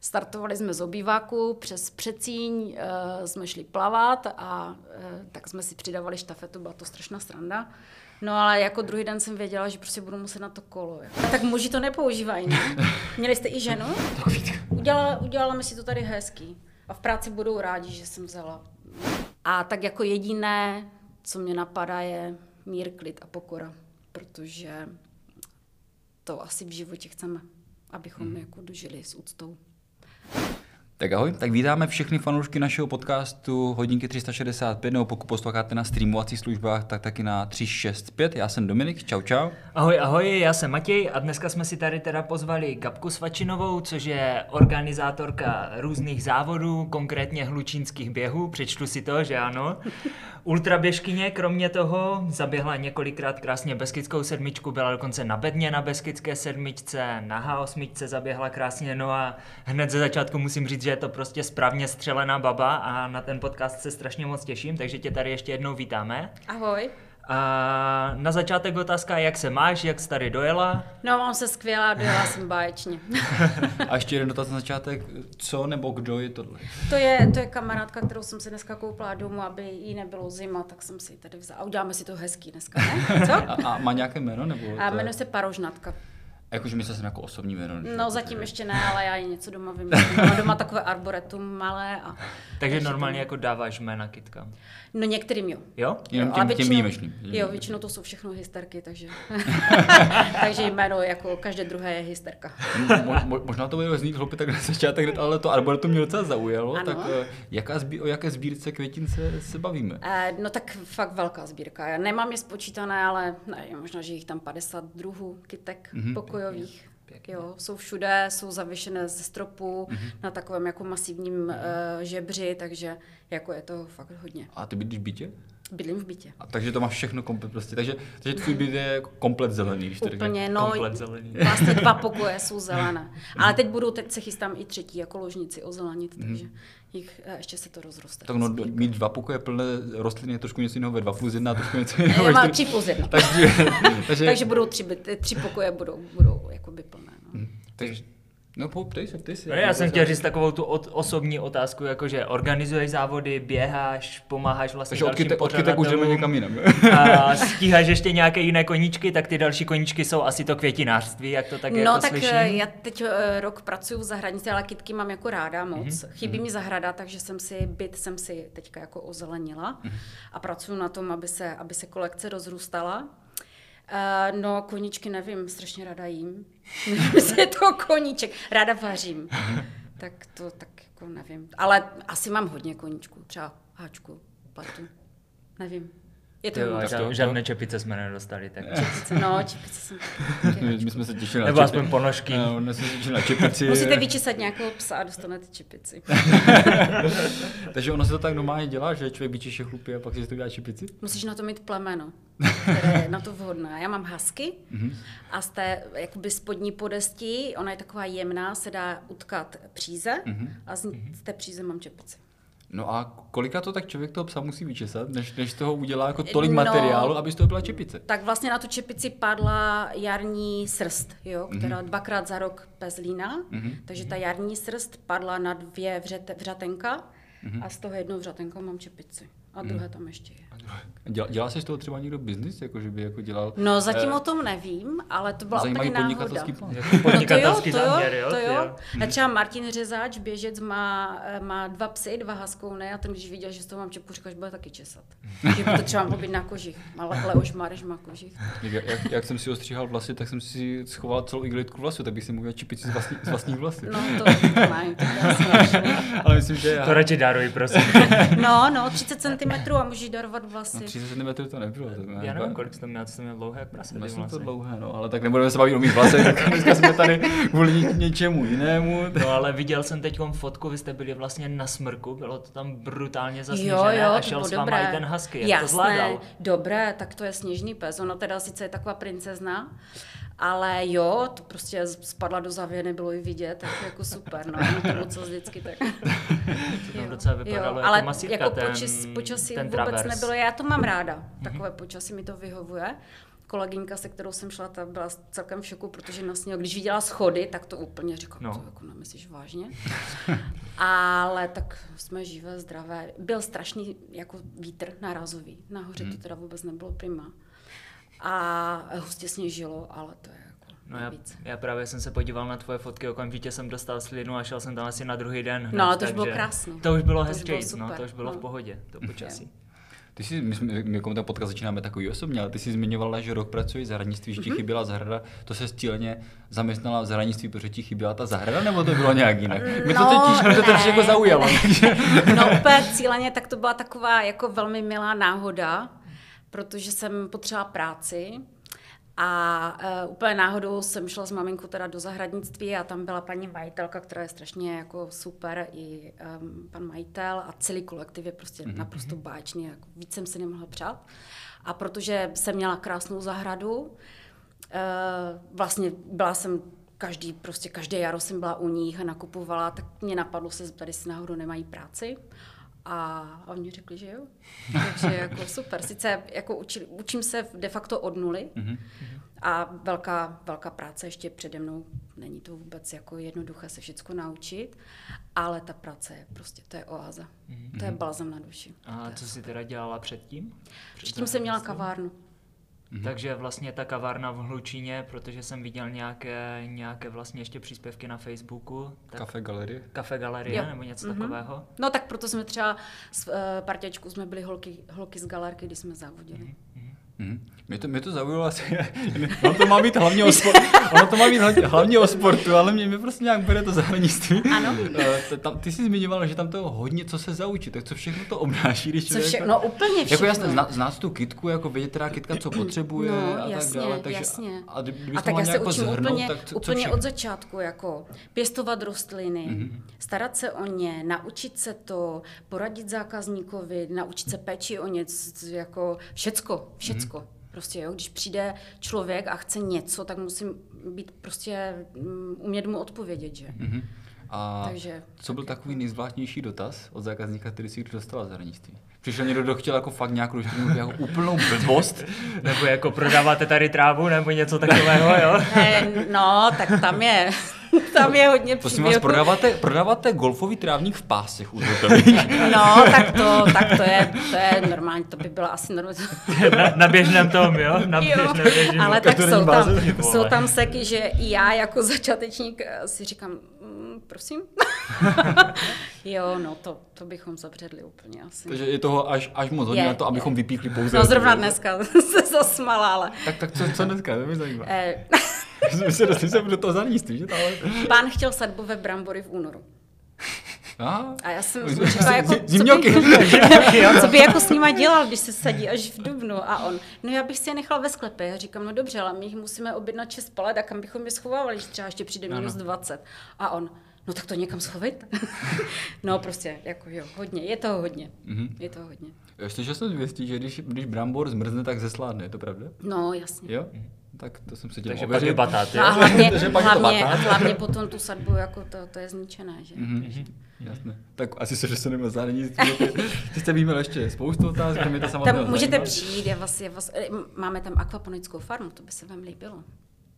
Startovali jsme z obýváku, přes Přecíň uh, jsme šli plavat a uh, tak jsme si přidávali štafetu, byla to strašná sranda. No ale jako druhý den jsem věděla, že prostě budu muset na to kolo. Jo. Tak muži to nepoužívají, ne? Měli jste i ženu? Udělala, udělala mi si to tady hezký. A v práci budou rádi, že jsem vzala. A tak jako jediné, co mě napadá, je mír, klid a pokora. Protože to asi v životě chceme, abychom hmm. jako dožili s úctou. Tak ahoj, tak vítáme všechny fanoušky našeho podcastu Hodinky 365, nebo pokud posloucháte na streamovacích službách, tak taky na 365. Já jsem Dominik, čau čau. Ahoj, ahoj, já jsem Matěj a dneska jsme si tady teda pozvali Gabku Svačinovou, což je organizátorka různých závodů, konkrétně hlučínských běhů, přečtu si to, že ano. Ultraběžkyně, kromě toho, zaběhla několikrát krásně Beskidskou sedmičku, byla dokonce na bedně na Beskidské sedmičce, na H8 zaběhla krásně, no a hned ze začátku musím říct, že je to prostě správně střelená baba a na ten podcast se strašně moc těším, takže tě tady ještě jednou vítáme. Ahoj. A na začátek otázka, jak se máš, jak jsi tady dojela? No, mám se skvělá, dojela jsem báječně. A ještě jeden dotaz na začátek, co nebo kdo je tohle? To je, to je kamarádka, kterou jsem si dneska koupila domů, aby jí nebylo zima, tak jsem si ji tady vzala. A uděláme si to hezký dneska, ne? Co? A, a má nějaké jméno? Nebo a jmenuje se Parožnatka. Jakože myslel jsem jako osobní jméno. No zatím ještě ne, ale já ji něco doma vymyslím. Mám doma takové arboretum malé. A, takže normálně jako dáváš jména kytkám? No některým jo. Jo? Jenom těm, většinou, těm výjimečným. Jo, většinou to jsou všechno hysterky, takže, takže jméno jako každé druhé je hysterka. mo, mo, možná to bude znít hloupě tak na začátek, ale to arboretum mě docela zaujalo. Ano. Tak uh, jaká zbí, o jaké sbírce květin se, se bavíme? Uh, no tak fakt velká sbírka. Já nemám je spočítané, ale ne, možná, že jich tam 50 druhů kytek mm-hmm. Pokojových. Pěkně. Jo, jsou všude, jsou zavěšené ze stropu mm-hmm. na takovém jako masivním mm-hmm. uh, žebři, takže jako je to fakt hodně. A ty bydlíš v bytě? Bydlím v bytě. A takže to máš všechno komplet prostě. Takže, takže tvůj byt je komplet zelený, když to Úplně, no, komplet zelený. Vlastně dva pokoje jsou zelené. Ale teď budou, teď se chystám i třetí jako ložnici ozelenit, mm-hmm. takže jich, ještě se to rozroste. Tak no, mít dva pokoje plné rostliny je trošku něco jiného, ve dva plus jedna, trošku něco jiného. Já mám tři plus jedna. takže, takže, takže budou tři, tři pokoje budou, budou jakoby plné. No. Mm. Takže No, ptej se, ptej se. No, já jsem chtěl říct takovou tu od, osobní otázku, jakože organizuješ závody, běháš, pomáháš vlastně Takže dalším odkytek už jdeme někam jinam. a stíháš ještě nějaké jiné koníčky, tak ty další koníčky jsou asi to květinářství, jak to tak no, jako tak slyším. já teď eh, rok pracuji v zahraničí, ale kytky mám jako ráda moc. Mm-hmm. Chybí mm-hmm. mi zahrada, takže jsem si byt jsem si teďka jako ozelenila mm-hmm. a pracuji na tom, aby se, aby se kolekce rozrůstala. Uh, no, koníčky nevím, strašně ráda jím. je to koníček. Ráda vařím. tak to tak jako nevím. Ale asi mám hodně koníčků. Třeba háčku, platu. Nevím. Je to jo, žád, žádné čepice jsme nedostali. Tak. Čepice, no, čepice jsem. My, jsme se těšili na Nebo čepice. aspoň ponožky. No, my jsme se těšili na čepici. Musíte vyčesat nějakého psa a dostanete čepici. Takže ono se to tak normálně dělá, že člověk vyčeše chlupy a pak si to udělá čepici? Musíš na to mít plemeno, které je na to vhodné. Já mám husky mhm. a z té jakoby spodní podesti, ona je taková jemná, se dá utkat příze mhm. a z té příze mám čepici. No a kolika to tak člověk toho psa musí vyčesat, než, než toho udělá jako tolik no, materiálu, aby z toho byla čepice? Tak vlastně na tu čepici padla jarní srst, jo, mhm. která mm-hmm. dvakrát za rok pezlína, mm-hmm. takže ta jarní srst padla na dvě vřet, vřatenka mm-hmm. a z toho jednou vřatenka mám čepici. A druhé tam ještě je. Dělá, dělá se z toho třeba někdo biznis, jako že by jako dělal? No zatím eh, o tom nevím, ale to byla úplně náhoda. Plán. Jako podnikatelský no to jo, záměr, jo? To jo. jo. A třeba Martin Řezáč, běžec, má, eh, má dva psy, dva haskouny a ten, když viděl, že z toho mám čepu, říkal, že bude taky česat. že by to třeba mohlo být na kožich. Ale Leoš Mareš má kožich. Jak, jak, jak, jsem si ostříhal vlasy, tak jsem si schoval celou igelitku vlasu, tak bych si mohl čipici z, vlastní, z vlastních vlasů. No to, to ne, to Ale myslím, že já... To radši daruj, prosím. no, no, 30 cm a můžeš darovat vlasy. No, 30 cm to nebylo. To ne, já nevím, kolik jsi to měl, to měl dlouhé jak prase. Myslím to dlouhé, no, ale tak nebudeme se bavit o mých vlasech, tak dneska jsme tady kvůli něčemu jinému. No ale viděl jsem teď fotku, vy jste byli vlastně na smrku, bylo to tam brutálně zasněžené jo, jo, a šel s váma i ten husky, jak Jasné, to zvládal? dobré, tak to je sněžný pes, ono teda sice je taková princezna, ale jo, to prostě spadla do zavě, nebylo i vidět, tak jako super, no, to bylo co vždycky tak. to tam docela vypadalo jo, ale jako masírka, jako ten, počas, počasí ten vůbec travers. nebylo, já to mám ráda, takové mm-hmm. počasí mi to vyhovuje. kolegyňka, se kterou jsem šla, ta byla celkem v šoku, protože na sněhu, když viděla schody, tak to úplně říkala, No. to jako nemyslíš vážně. Ale tak jsme živé, zdravé. Byl strašný jako vítr nárazový. Nahoře Mhm. to teda vůbec nebylo prima. A hustě sněžilo, ale to je jako No já, víc. já právě jsem se podíval na tvoje fotky, okamžitě jsem dostal slinu a šel jsem tam asi na druhý den. hned, No, ale to už bylo krásný. To už bylo To hezčí, bylo no, to už bylo no. v pohodě, to počasí. Ty jsi, my, jsme, my jako ten podcast začínáme takový osobně, ale ty jsi zmiňovala, že rok pracuješ v zahradnictví, že ti Mhm. chyběla zahrada. To se cíleně zaměstnala v zahradnictví, protože ti chyběla ta zahrada, nebo to bylo nějak jinak? Mě to No, totiž mě to totiž ne, jako zaujalo. No úplně cíleně, tak to byla taková jako velmi milá náhoda, protože jsem potřebovala práci a uh, úplně náhodou jsem šla s maminkou teda do zahradnictví a tam byla paní majitelka, která je strašně jako super, i um, pan majitel a celý kolektiv je prostě mm-hmm. naprosto báječný, jako víc jsem si nemohla přát. A protože jsem měla krásnou zahradu, Uh, vlastně byla jsem každý, prostě každé jaro jsem byla u nich a nakupovala, tak mě napadlo se zeptat, jestli náhodou nemají práci. A, oni řekli, že jo. Takže jako super. Sice jako učil, učím se de facto od nuly Mhm. a velká, velká práce ještě přede mnou. Není to vůbec jako jednoduché se všechno naučit, ale ta práce je prostě, to je oáza. To je balzam na duši. A co jsi teda dělala předtím? Před Předtím jsem měla zahradnictvím? Kavárnu. Takže vlastně ta kavárna v Hlučíně, protože jsem viděl nějaké, nějaké vlastně ještě příspěvky na Facebooku. Tak Kafe galerie. Kafe Galerie Jo. nebo něco Mhm. takového. No tak proto jsme třeba s uh, partěčkou jsme byli holky, holky z galérky, kdy jsme závodili. Mhm. Mě to, mě to zaujalo asi, ono to má být hlavně o, spor, ono to má být hlavně, o sportu, ale mě, mě prostě nějak bere to zahraničí. Ano. tam, ty jsi zmiňovala, že tam to hodně co se zaučí, tak co všechno to obnáší, když Co člověk... vše, no úplně všechno. Jako jasně, znát tu kitku, jako vědět teda kitka, co potřebuje No, a jasně, tak dále. Takže, jasně. A, A to tak já se jako učím zhrnout, úplně, tak co, úplně co od začátku, jako pěstovat rostliny, mm-hmm. starat se o ně, naučit se to, poradit zákazníkovi, naučit se péči o ně, jako všecko, všecko. Mm-hmm. Prostě jo, když přijde člověk a chce něco, tak musím být prostě, mm, umět mu odpovědět, že? Mhm. A Takže co byl takový nejzvláštnější dotaz od zákazníka, který si kdy dostala v zahraničí? Přišel někdo, kdo chtěl jako fakt nějakou jako úplnou blbost, Nebo jako prodáváte tady trávu nebo něco takového, jo? Eh, no, tak tam je, tam je hodně Prosím vás, prodáváte, prodáváte golfový trávník v pásech u hotových. No, tak to, tak to je, to je normální, to by byla asi normální. Na, na běžném tom, jo? Na Jo, běžném ale tak jsou tam, báze, jsou tam seky, že i já jako začátečník eh, si říkám, prosím. jo, no to, to bychom zabředli úplně asi. Takže je toho až, až moc hodně Je, na to, abychom vypíchli pouze. No zrovna dneska se zasmala, ale... Tak, tak co, co dneska, to mě zajímá. Eh, My se dostali do toho zahraničí, že to ale... pán chtěl sadbové brambory v únoru. Aha. A já jsem říkala, jako, co zimňoky. by, co by jako s nima dělal, když se sadí až v dubnu. A on, no já bych si je nechal ve sklepě. Já říkám, no dobře, ale my jich musíme objednat 6 palet a kam bychom je schovávali, když třeba ještě přijde minus 20. A on, no tak to někam schovejte. no prostě, jako jo, hodně, je toho hodně. Mhm. Je toho hodně. Slyšel jsem zvěstí, že když, když brambor zmrzne, tak zesládne, je to pravda? No, jasně. Jo? Tak to jsem se chtěl Takže pak je batát, No a jo? hlavně, hlavně, hlavně potom tu sadbu, jako to, to je zničené, že? Mhm. Jasné. Tak asi se dostaneme za zahraničí. Ty jste víme ještě spoustu otázek, mě to samozřejmě Tam můžete zajímá. přijít, je vás, je vás, eh, máme tam akvaponickou farmu, to by se vám líbilo.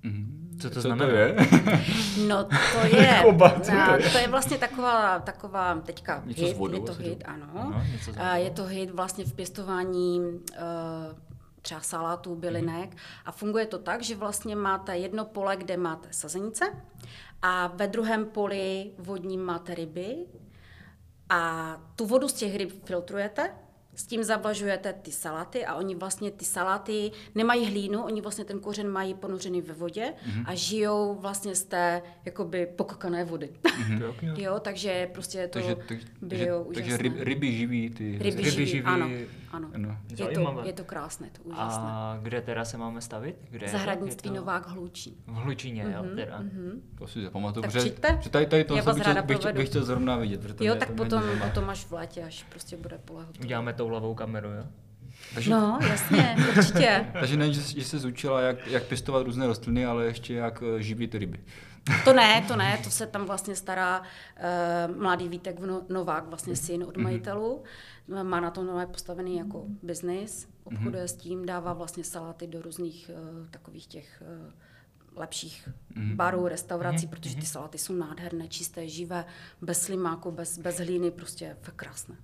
Mhm. Co to Co znamená? to je? No to je, Koba, co to no, je? to je vlastně taková, taková teďka Něco hit, vodou je to hit, to- ano. Ano, něco s A je to hit vlastně v pěstování uh, třeba salátů, bylinek Mhm. a funguje to tak, že vlastně máte jedno pole, kde máte sazenice a ve druhém poli vodním máte ryby. A tu vodu z těch ryb filtrujete, s tím zavlažujete ty saláty a oni vlastně ty saláty nemají hlínu, oni vlastně ten kořen mají ponořený ve vodě Mhm. a žijou vlastně z té jakoby pokakané vody. jo, takže prostě je to takže, tak, takže, bio takže úžasné. ryb, ryby živí ty... Ryby, Ryby živí, živí- ano, ano. Ano. Je to, Zajímavé. je to krásné, to úžasné. A kde teda se máme stavit? Kde to? Zahradnictví to Novák Hlučín. V Hlučíně, jo, teda. To si zapamatuju, Tak protože přijďte. že tady, tady to Já bych, bych, bych chtěl zrovna vidět. protože to Jo, tak to potom, potom až v létě, až prostě bude pole hotové. Uděláme toulavou kameru, jo? Takže, No, jasně, určitě. takže nejen, že, že se zúčila, jak, jak pěstovat různé rostliny, ale ještě jak eh, živit ryby. To ne, to ne, to se tam vlastně stará uh, mladý Vítek Novák, vlastně syn od majitelů. Má na to nové postavený jako biznis, obchoduje s tím, dává vlastně saláty do různých uh, takových těch uh, lepších barů, restaurací, protože ty saláty jsou nádherné, čisté, živé, bez slimáku, bez, bez hlíny, prostě krásné.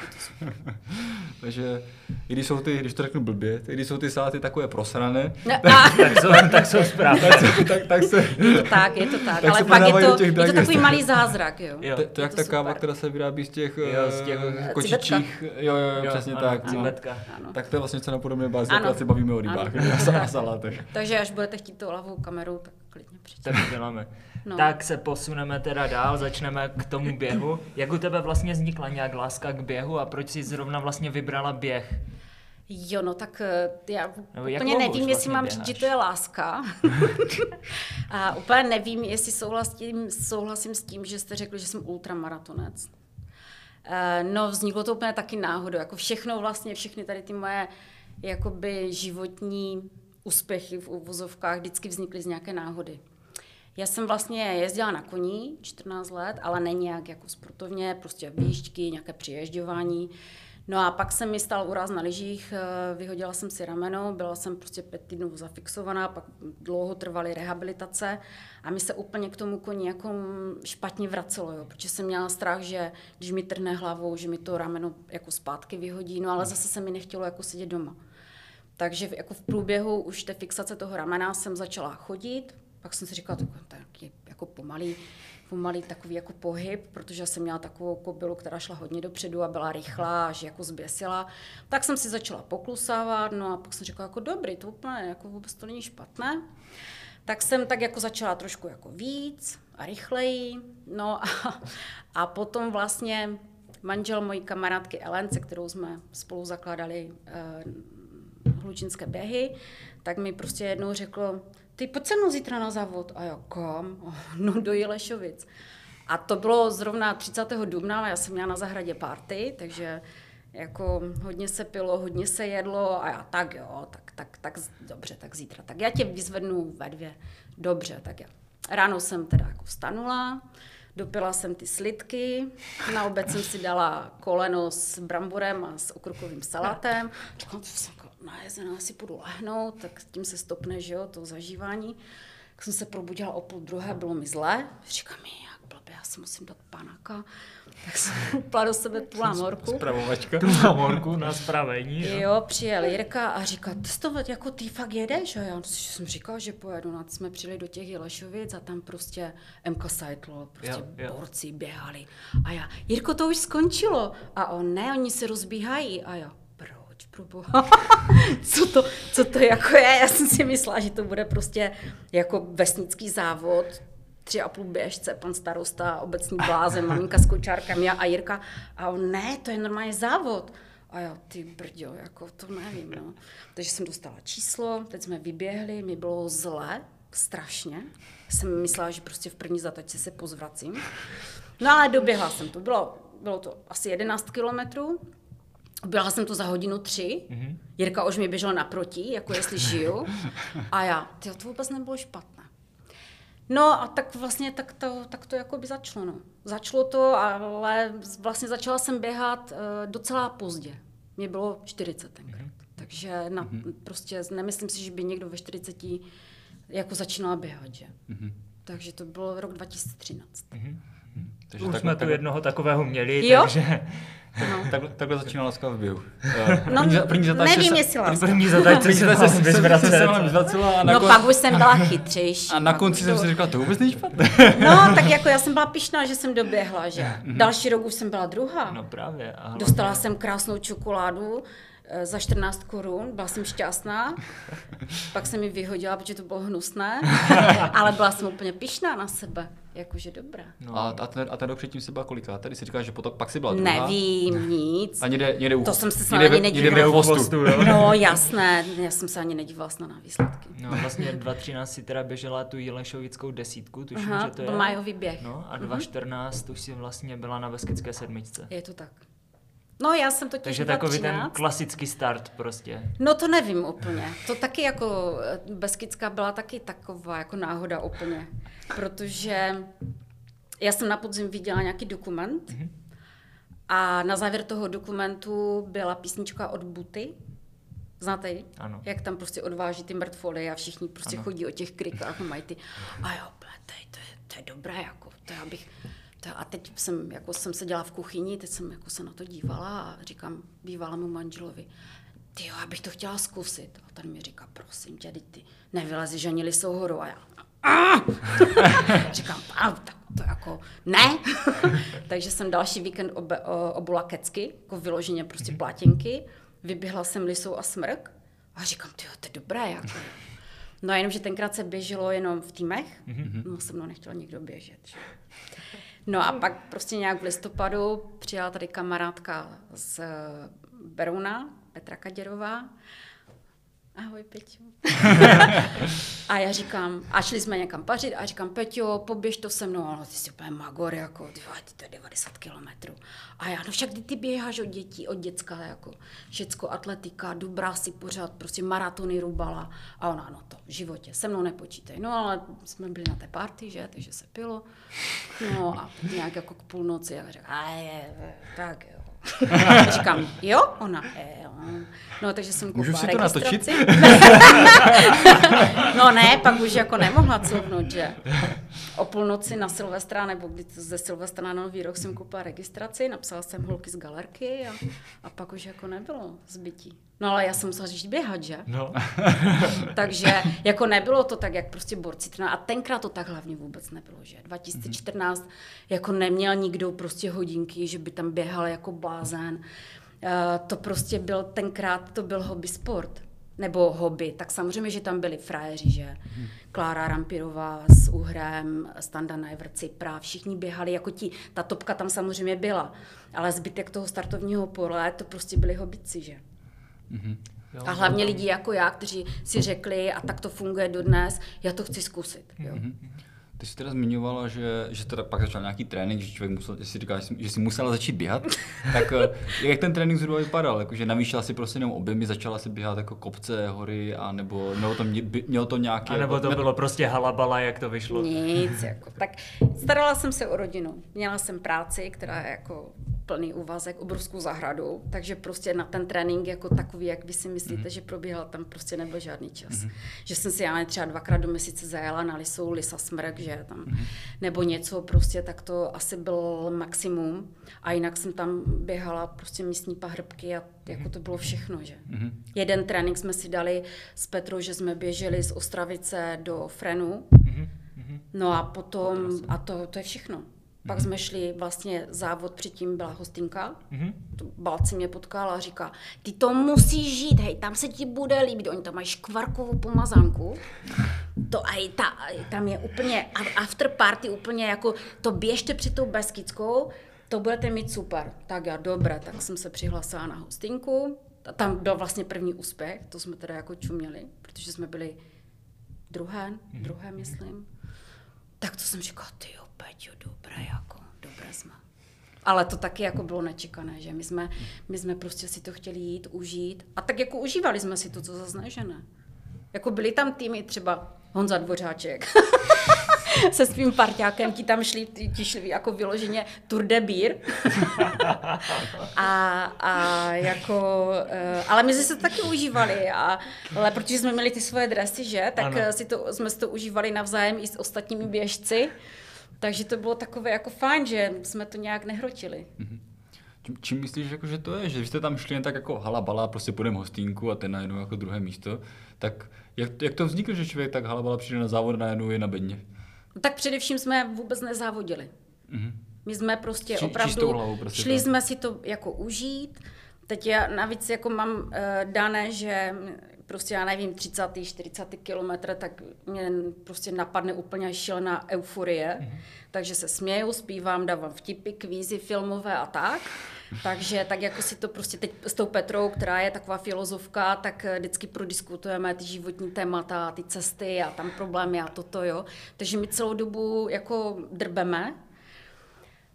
Takže i když jsou ty, když to řeknu blbě, tak když jsou ty saláty takové prosrané, No, a, Tak jsou, tak jsou správné. tak, tak se... je to tak, je to tak, Tak ale pak je to, je to takový malý zázrak, jo. Jo. To, to Je jak ta káva, super. která se vyrábí z těch, Jo, z těch, eh, eh, kočičích. Jo, jo, jo, Jo, přesně ano, tak. No. cibetka. Ano. Tak to je vlastně něco na podobné bázi, Ano. akorát se bavíme o rybách Ano. a salátech. Takže až budete chtít tu lavou kameru, tak klidně přijďte. Tak děláme. No. Tak se posuneme teda dál, začneme k tomu běhu. Jak u tebe vlastně vznikla nějak láska k běhu a proč jsi zrovna vlastně vybrala běh? Jo, no tak eh, já jak úplně nevím, už jestli vlastně mám říct, že to je láska. a úplně nevím, jestli souhlasím, souhlasím s tím, že jste řekli, že jsem ultramaratonec. Eh, No, vzniklo to úplně taky náhodou. Jako všechno vlastně, všechny tady ty moje jakoby životní úspěchy v uvozovkách vždycky vznikly z nějaké náhody. Já jsem vlastně jezdila na koni 14 let, ale ne nějak jako sportovně, prostě výšťky, nějaké přiježďování. No a pak se mi stal úraz na lyžích, eh, vyhodila jsem si rameno, byla jsem prostě pět týdnů zafixovaná, pak dlouho trvaly rehabilitace a mi se úplně k tomu koni jako špatně vracelo, jo, protože jsem měla strach, že když mi trhne hlavou, že mi to rameno jako zpátky vyhodí, no ale zase se mi nechtělo jako sedět doma. Takže jako v průběhu už té fixace toho ramena jsem začala chodit, pak jsem si říkala, tak, tak je jako pomalý, pomalý takový jako pohyb, protože jsem měla takovou kobylu, která šla hodně dopředu a byla rychlá, až jako zběsila. Tak jsem si začala poklusávat, no a pak jsem říkala, jako dobrý, to úplně, jako vůbec to není špatné. Tak jsem tak jako začala trošku jako víc a rychleji, no a, a potom vlastně manžel mojí kamarádky Ellen, se kterou jsme spolu zakládali eh, hlučinské běhy, tak mi prostě jednou řekl, ty pojď se mnou zítra na závod. A já, kam? "Oh, No do Jilešovic. A to bylo zrovna 30. dubna, já jsem měla na zahradě party, takže jako hodně se pilo, hodně se jedlo a já tak jo, tak, tak, tak dobře, tak zítra. Tak já tě vyzvednu ve dvě. Dobře, tak já. Ráno jsem teda jako vstanula, dopila jsem ty slidky, na oběd jsem si dala koleno s bramborem a s okrukovým salátem. Říkám, to jsem najezená, si půjdu lehnout, tak s tím se stopne, že jo, to zažívání. Tak jsem se probudila o půl druhé, bylo mi zle. Říkám mi, jak blbě, já si musím dát panáka. Tak jsem upla do sebe tu lámorku. Spravovačka. Tu mamorku na spravení. Jo. Jo, přijel Jirka a říká, ty to jako ty fakt jedeš? A já jsem říkala, že pojedu. No, jsme přijeli do těch Jelešovic a tam prostě MK Cyclo, prostě Jo, jo. borci běhali. A já, Jirko, to už skončilo. A on, ne, oni se rozbíhají. A já, proboha? co, to, co to jako je? Já jsem si myslela, že to bude prostě jako vesnický závod, tři a půl běžce, pan starosta, obecní blázen, maminka s kočárkem, já a Jirka. A on, ne, to je normálně závod. A já, ty brďo, jako to nevím, no. Takže jsem dostala číslo, teď jsme vyběhli, mi bylo zle, strašně. Jsem myslela, že prostě v první zatačce se pozvracím. No ale doběhla jsem to, bylo, bylo to asi 11 kilometrů, byla jsem to za hodinu tři, mm-hmm. Jirka už mi běžel naproti, jako jestli žiju. A já, tyjo, to vůbec nebylo špatné. No a tak vlastně tak to, tak to jako by začalo. No. Začalo to, ale vlastně začala jsem běhat uh, docela pozdě. Mě bylo 40 tenkrát. Mm-hmm. Takže na, mm-hmm. prostě nemyslím si, že by někdo ve 40 jako začínal běhat, že? Mm-hmm. Takže to bylo rok 2013. Takže Už tak, jsme tu jednoho takového měli, Jo? takže No. tak, takhle začínala láska v běhu. No, První první zatačce nevím, jestli láska. první zadačce se vyzvracela a na, No kon, pak už jsem byla chytřejší. a na konci jsem si říkal, to vůbec není špatné. No, tak jako já jsem byla pišná, že jsem doběhla, že? Další rok už jsem byla druhá. No právě. Dostala jsem krásnou čokoládu eh, za 14 korun, byla jsem šťastná. Pak jsem mi vyhodila, protože to bylo hnusné, ale byla jsem úplně pišná na sebe, jakože dobrá. No. A, a, ten, a ten rok předtím si byla kolika? Tady si říkáš, že potom, pak si byla druhá. Nevím nic. A někde, někde u, To jsem se snad někde, ani ve- nedívala. někde ve v chvostu. chvostu, jo. No jasné, já jsem se ani nedívala snad na výsledky. No vlastně 2013 si teda běžela tu Jilešovickou desítku, tuším, Aha, že to to je. májový běh. No a 2014 už si vlastně byla na Beskické sedmičce. Je to tak. No, já jsem totiž Takže takový 13. ten klasický start prostě. No to nevím úplně. To taky jako eh, Beskidská byla taky taková jako náhoda úplně. Protože já jsem na podzim viděla nějaký dokument Mhm. a na závěr toho dokumentu byla písnička od Buty. Znáte ji? Ano. Jak tam prostě odváží ty mrtvoly a všichni prostě Ano. chodí o těch krikách a mají ty. A jo, ble, to je, to je, to je dobré, jako, to já bych, a teď jsem, jako jsem seděla v kuchyni, teď jsem jako se na to dívala a říkám bývalému manželovi, ty jo, já bych to chtěla zkusit. A ten mi říká, prosím tě, ty nevylezíš ani lisou horu. A já, říkám, a, tak to jako ne. Takže jsem další víkend obe, o, obula kecky, jako vyloženě prostě plátěnky. Vyběhla jsem lisou a smrk a říkám, ty to je dobré. Jako. No a jenom, že tenkrát se běželo jenom v týmech, no se mnou nechtěl nikdo běžet. Že? No a pak prostě nějak v listopadu přijela tady kamarádka z Berouna, Petra Kaděrová. Ahoj, Peťo. a já říkám, a šli jsme někam pařit a říkám, Peťo, poběž to se mnou, ale ty jsi úplně magor, jako, ty, ty to je 90 kilometrů. A já, no však kdy ty běháš od dětí, od děcka, jako, všecko atletika, dobrá si pořád, prostě maratony rubala. A ona, no to, v životě, se mnou nepočítej. No ale jsme byli na té party, že, takže se pilo. No a nějak jako k půlnoci, a říkám, a je, tak jo. Říkám, jo? Ona, jo. No, takže jsem Můžu si to natočit? registraci. no ne, pak už jako nemohla couvnout, že? O půlnoci na Silvestra, nebo kdy ze Silvestra na Nový rok jsem koupila registraci, napsala jsem holky z galerky a, a pak už jako nebylo zbytí. No ale já jsem musela říct běhat, že? No. Takže jako nebylo to tak, jak prostě borci trénovali. A tenkrát to tak hlavně vůbec nebylo, že? 2014 jako neměl nikdo prostě hodinky, že by tam běhal jako blázen. Eh, to prostě byl tenkrát, to byl hobby sport. Nebo hobby. Tak samozřejmě, že tam byli frajeři, že? Klára Rampirová s Uhrem, Standa Najvrt, Cipra, všichni běhali jako ti. Ta topka tam samozřejmě byla. Ale zbytek toho startovního pole, to prostě byli hobbici, že? Jo, A hlavně lidi jako já, kteří si řekli, a tak to funguje dodnes, já to chci zkusit. Jo. Ty jsi teda zmiňovala, že, že teda pak začal nějaký trénink, že člověk musel, že si říkal, že jsi, že musela začít běhat, tak eh, jak ten trénink zhruba vypadal? Jakože navýšila si prostě jenom objemy, začala si běhat jako kopce, hory, a nebo mělo to, mě- mělo to nějaké... A nebo to ne- bylo prostě halabala, jak to vyšlo. Nic, jako. Tak starala jsem se o rodinu. Měla jsem práci, která je jako plný úvazek, obrovskou zahradu, takže prostě na ten trénink jako takový, jak vy si myslíte, že probíhal, tam prostě nebyl žádný čas. Že jsem si já třeba dvakrát do měsíce zajela na Lisou, Lisa Smrk, že tam, nebo něco prostě, tak to asi byl maximum. A jinak jsem tam běhala prostě místní pahrbky a jako to bylo všechno, že. Jeden trénink jsme si dali s Petrou, že jsme běželi z Ostravice do Frenu, No a potom, a to, to je všechno. Pak jsme šli, vlastně závod předtím byla hostinka, Mhm. to Balci mě potkal a říká, ty to musíš žít, hej, tam se ti bude líbit, oni tam mají škvarkovou pomazánku, to a i ta, tam je úplně after party úplně jako, to běžte před tou Beskidskou, to budete mít super. Tak já, dobré, tak jsem se přihlásila na hostinku, tam byl vlastně první úspěch, to jsme teda jako čuměli, protože jsme byli druhé, druhé myslím. Tak to jsem říkala, ty jo, Peťo, dobré, jako, dobré jsme. Ale to taky jako bylo nečekané, že my jsme, my jsme prostě si to chtěli jít, užít. A tak jako užívali jsme si to, co zase že ne. Jako byli tam týmy třeba Honza Dvořáček se svým parťákem, ti tam šli, ti, šli jako vyloženě Tour de Beer. a, a jako, eh, ale my jsme se to taky užívali, a, ale protože jsme měli ty svoje dresy, že, tak ano. si to, jsme si to užívali navzájem i s ostatními běžci. Takže to bylo takové jako fajn, že jsme to nějak nehrotili. Čím, čím myslíš, jako, že to je? Že jste tam šli jen tak jako halabala, prostě půjdeme hostinku a ten najednou jako druhé místo. Tak jak, jak to vzniklo, že člověk tak halabala přijde na závod a najednou je na bedně? No tak především jsme vůbec nezávodili. Mhm. My jsme prostě Či- opravdu hlavou prostě šli tak. jsme si to jako užít. Teď já navíc jako mám uh, dané, že prostě já nevím, 30. 40. kilometr, tak mě prostě napadne úplně šílená euforie. Mhm. Takže se směju, zpívám, dávám vtipy, kvízy filmové a tak. Takže tak jako si to prostě teď s tou Petrou, která je taková filozofka, tak vždycky prodiskutujeme ty životní témata, ty cesty a tam problémy a toto, jo. Takže my celou dobu jako drbeme.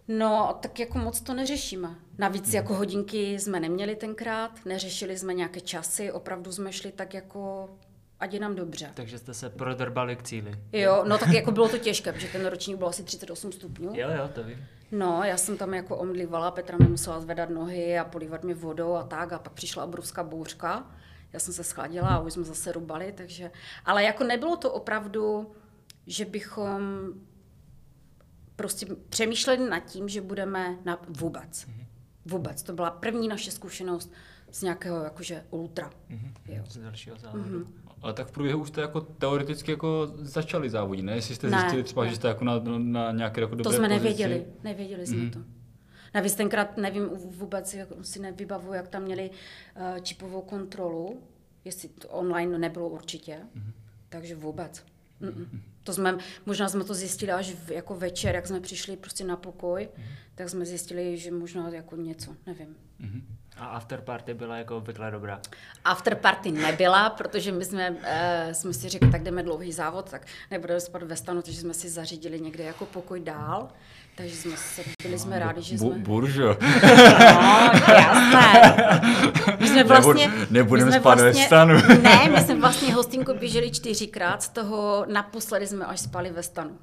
No, tak jako moc to neřešíme. Navíc jako hodinky jsme neměli tenkrát, neřešili jsme nějaké časy, opravdu jsme šli tak jako, ať je nám dobře. Takže jste se prodrbali k cíli. Jo, no tak jako bylo to těžké, protože ten ročník byl asi 38 stupňů. Jo, jo, to vím. No, já jsem tam jako omdlívala, Petra mi musela zvedat nohy a polívat mě vodou a tak a pak přišla obrovská bouřka. Já jsem se schladila a už jsme zase rubali, takže... Ale jako nebylo to opravdu, že bychom prostě přemýšleli nad tím, že budeme na vůbec. Vůbec. To byla první naše zkušenost z nějakého jakože ultra. Jo. Z dalšího závodu. Ale tak v průběhu už jste jako teoreticky jako začali závodit, ne? Jestli jste Ne, zjistili třeba, ne. že jste jako na, na, nějaké jako To dobré jsme pozici. nevěděli, nevěděli jsme to. Navíc tenkrát nevím vůbec, jak si nevybavuju, jak tam měli uh, čipovou kontrolu, jestli to online nebylo určitě, takže vůbec. Mm-mm. To jsme, možná jsme to zjistili až v, jako večer, jak jsme přišli prostě na pokoj, tak jsme zjistili, že možná jako něco, nevím. A afterparty byla jako obvykle dobrá. After party nebyla, protože my jsme, uh, jsme si řekli, tak jdeme dlouhý závod, tak nebudeme spát ve stanu, takže jsme si zařídili někde jako pokoj dál. Takže jsme se, byli jsme rádi, že Bu, jsme... buržo. No, jasné. My jsme vlastně... Nebu- nebudeme my jsme spát ve stanu. Ne, my jsme vlastně hostinku běželi čtyřikrát, z toho naposledy jsme až spali ve stanu.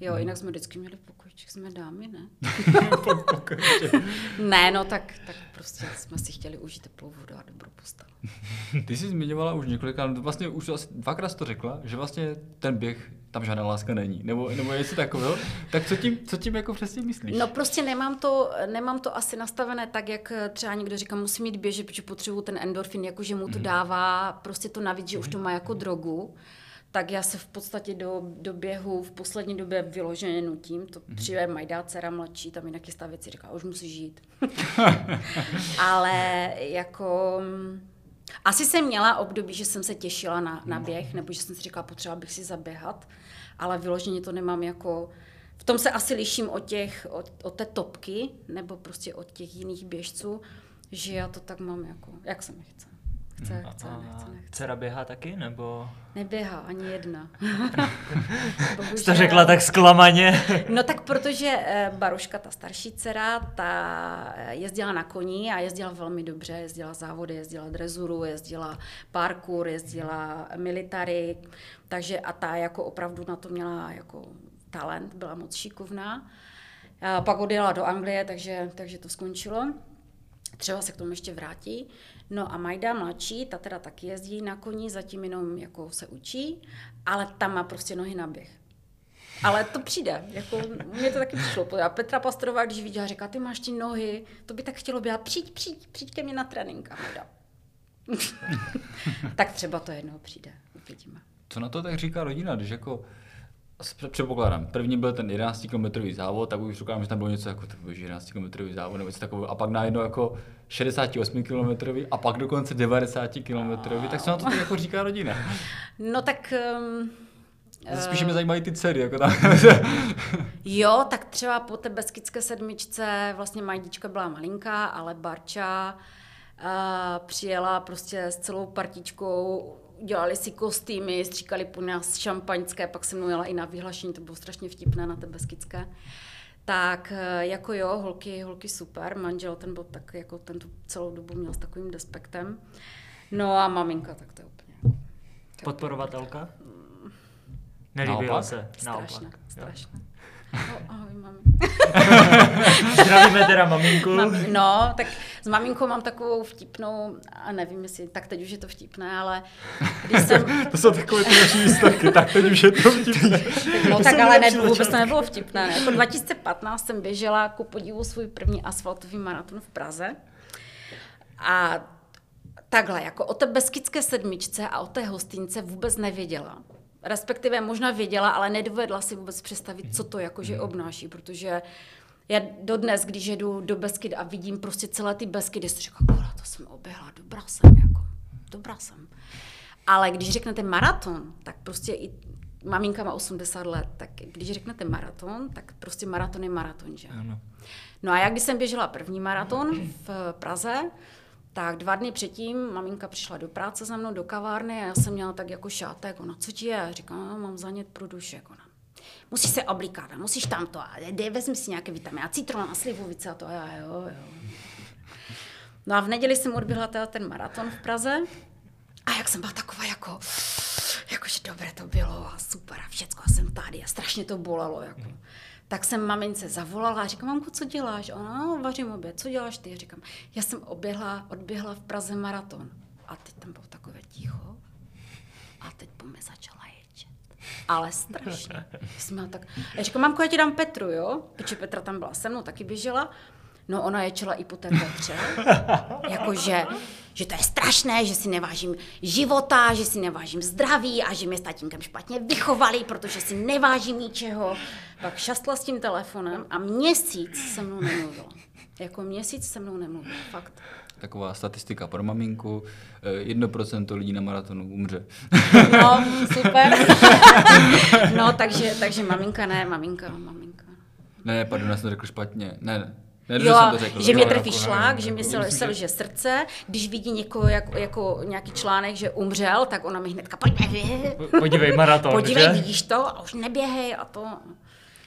Jo, jinak jsme vždycky měli pokojček, jsme dámy, ne? ne, no tak, tak prostě jsme si chtěli užít teplou vodu a dobrou postel. Ty jsi zmiňovala už několikrát, vlastně už asi dvakrát to řekla, že vlastně ten běh, tam žádná láska není, nebo, nebo něco takového. Tak co tím, co tím jako přesně myslíš? No prostě nemám to, nemám to asi nastavené tak, jak třeba někdo říká, musím jít běžet, protože potřebuju ten endorfin, jakože mu to dává prostě to navíc, že už to má jako drogu. Tak já se v podstatě do, do běhu v poslední době vyloženě nutím. To přijde Majda, dcera mladší, tam jinak jistá věci říká, už musíš žít. Ale jako... mm, Asi jsem měla období, že jsem se těšila na, na běh, nebo že jsem si říkala, potřeba bych si zaběhat, ale vyloženě to nemám jako... V tom se asi liším od, těch, od, od té topky, nebo prostě od těch jiných běžců, že já to tak mám jako, jak se mi chce. Chce, chce, A nechce, nechce. dcera běhá taky, nebo... Neběhá ani jedna. Jsi to řekla tak zklamaně. No tak protože eh, Baruška, ta starší dcera, ta eh, jezdila na koni a jezdila velmi dobře, jezdila závody, jezdila drezuru, jezdila parkour, jezdila military, takže a ta jako opravdu na to měla jako talent, byla moc šikovná. A pak odjela do Anglie, takže, takže to skončilo. Třeba se k tomu ještě vrátí. No a Majda mladší, ta teda taky jezdí na koni, zatím jenom jako se učí, ale tam má prostě nohy na běh. Ale to přijde, jako mně to taky přišlo. A Petra Pastorová, když viděla, říká, ty máš ty nohy, to by tak chtělo běhat, přijď, přijď, přijď ke mně na trénink. A Majda. tak třeba to jednou přijde, uvidíme. Co na to tak říká rodina, když jako Předpokládám, první byl ten 11 km závod, tak už říkám, že tam bylo něco jako to byl 11 km závod nebo něco takového, a pak najednou jako 68 km a pak dokonce 90 km, tak co na to tak jako říká rodina? No tak... Um, Spíše mě zajímají ty dcery, jako tam. Jo, tak třeba po té Beskické sedmičce vlastně Majdička byla malinká, ale Barča uh, přijela prostě s celou partičkou, dělali si kostýmy, stříkali po nás šampaňské, pak jsem mnou jela i na vyhlašení, to bylo strašně vtipné na té Beskické. Tak eh, jako jo, holky, holky super, manžel ten byl tak jako ten tu celou dobu měl s takovým despektem. No a maminka, tak to je úplně jako Podporovatelka? Nelíbilo Naopak? se. strašné, Naopak. jo. Oh, ahoj, mami. Zdravíme teda maminku. Mam, no, tak s maminkou mám takovou vtipnou, a nevím, jestli, tak teď už je to vtipné, ale když jsem, to jsou takové ty naší výstavky, tak teď už je to vtipné. no tak ale ne, vůbec to nebylo vtipné. Ne? Jako 2015 jsem běžela ku podivu svůj první asfaltový maraton v Praze a takhle, jako o té Beskické sedmičce a o té hostince vůbec nevěděla. Respektive možná věděla, ale nedovedla si vůbec představit, co to jakože obnáší, protože já dodnes, když jedu do Beskyd a vidím prostě celé ty Beskydy, si říkám, to jsem oběhla, dobrá jsem, jako, dobrá jsem. Ale když řeknete maraton, tak prostě i maminka má 80 let, tak když řeknete maraton, tak prostě maraton je maraton, že? Ano. No a já když jsem běžela první maraton v Praze, tak dva dny předtím maminka přišla do práce za mnou, do kavárny a já jsem měla tak jako šátek, ona, co ti je? Říkám, no, mám zanět pro dušek, ona. musíš se oblíkat, a musíš tamto, a dej, vezmi si nějaké vitaminy, a citron a slivovice a to, a já, jo, jo. No a v neděli jsem odběhla teda ten maraton v Praze a jak jsem byla taková jako, jakože dobré to bylo a super a všecko a jsem tady a strašně to bolelo. Jako. Tak jsem mamince zavolala a říkám, mamku, co děláš? Ona, no, vařím oběd, co děláš ty? Říkám, já jsem oběhla, odběhla v Praze maraton. A teď tam bylo takové ticho. A teď po mě začala ječet. Ale strašně. Měla tak... Já říkám, mamko, já ti dám Petru, jo? Protože Petra tam byla se mnou, taky běžela. No ona ječela i po té Petře. Jakože, že to je strašné, že si nevážím života, že si nevážím zdraví a že mě s tatínkem špatně vychovali, protože si nevážím ničeho. Pak šastla s tím telefonem a měsíc se mnou nemluvila. Jako měsíc se mnou nemluvila, fakt. Taková statistika pro maminku, eh, 1% lidí na maratonu umře. No, super. no, takže, takže maminka ne, maminka, maminka. ne, pardon, já jsem to řekl špatně. Ne, ne. Ne, že Jo, jsem to řekl. že mě trefí jako, šlák, že mě jako, se myslím, že- selže srdce, když vidí někoho jako, jako nějaký článek, že umřel, tak ona mi hnedka, pojďme, Podívej, maraton, podívej, že? vidíš to a už neběhej a to.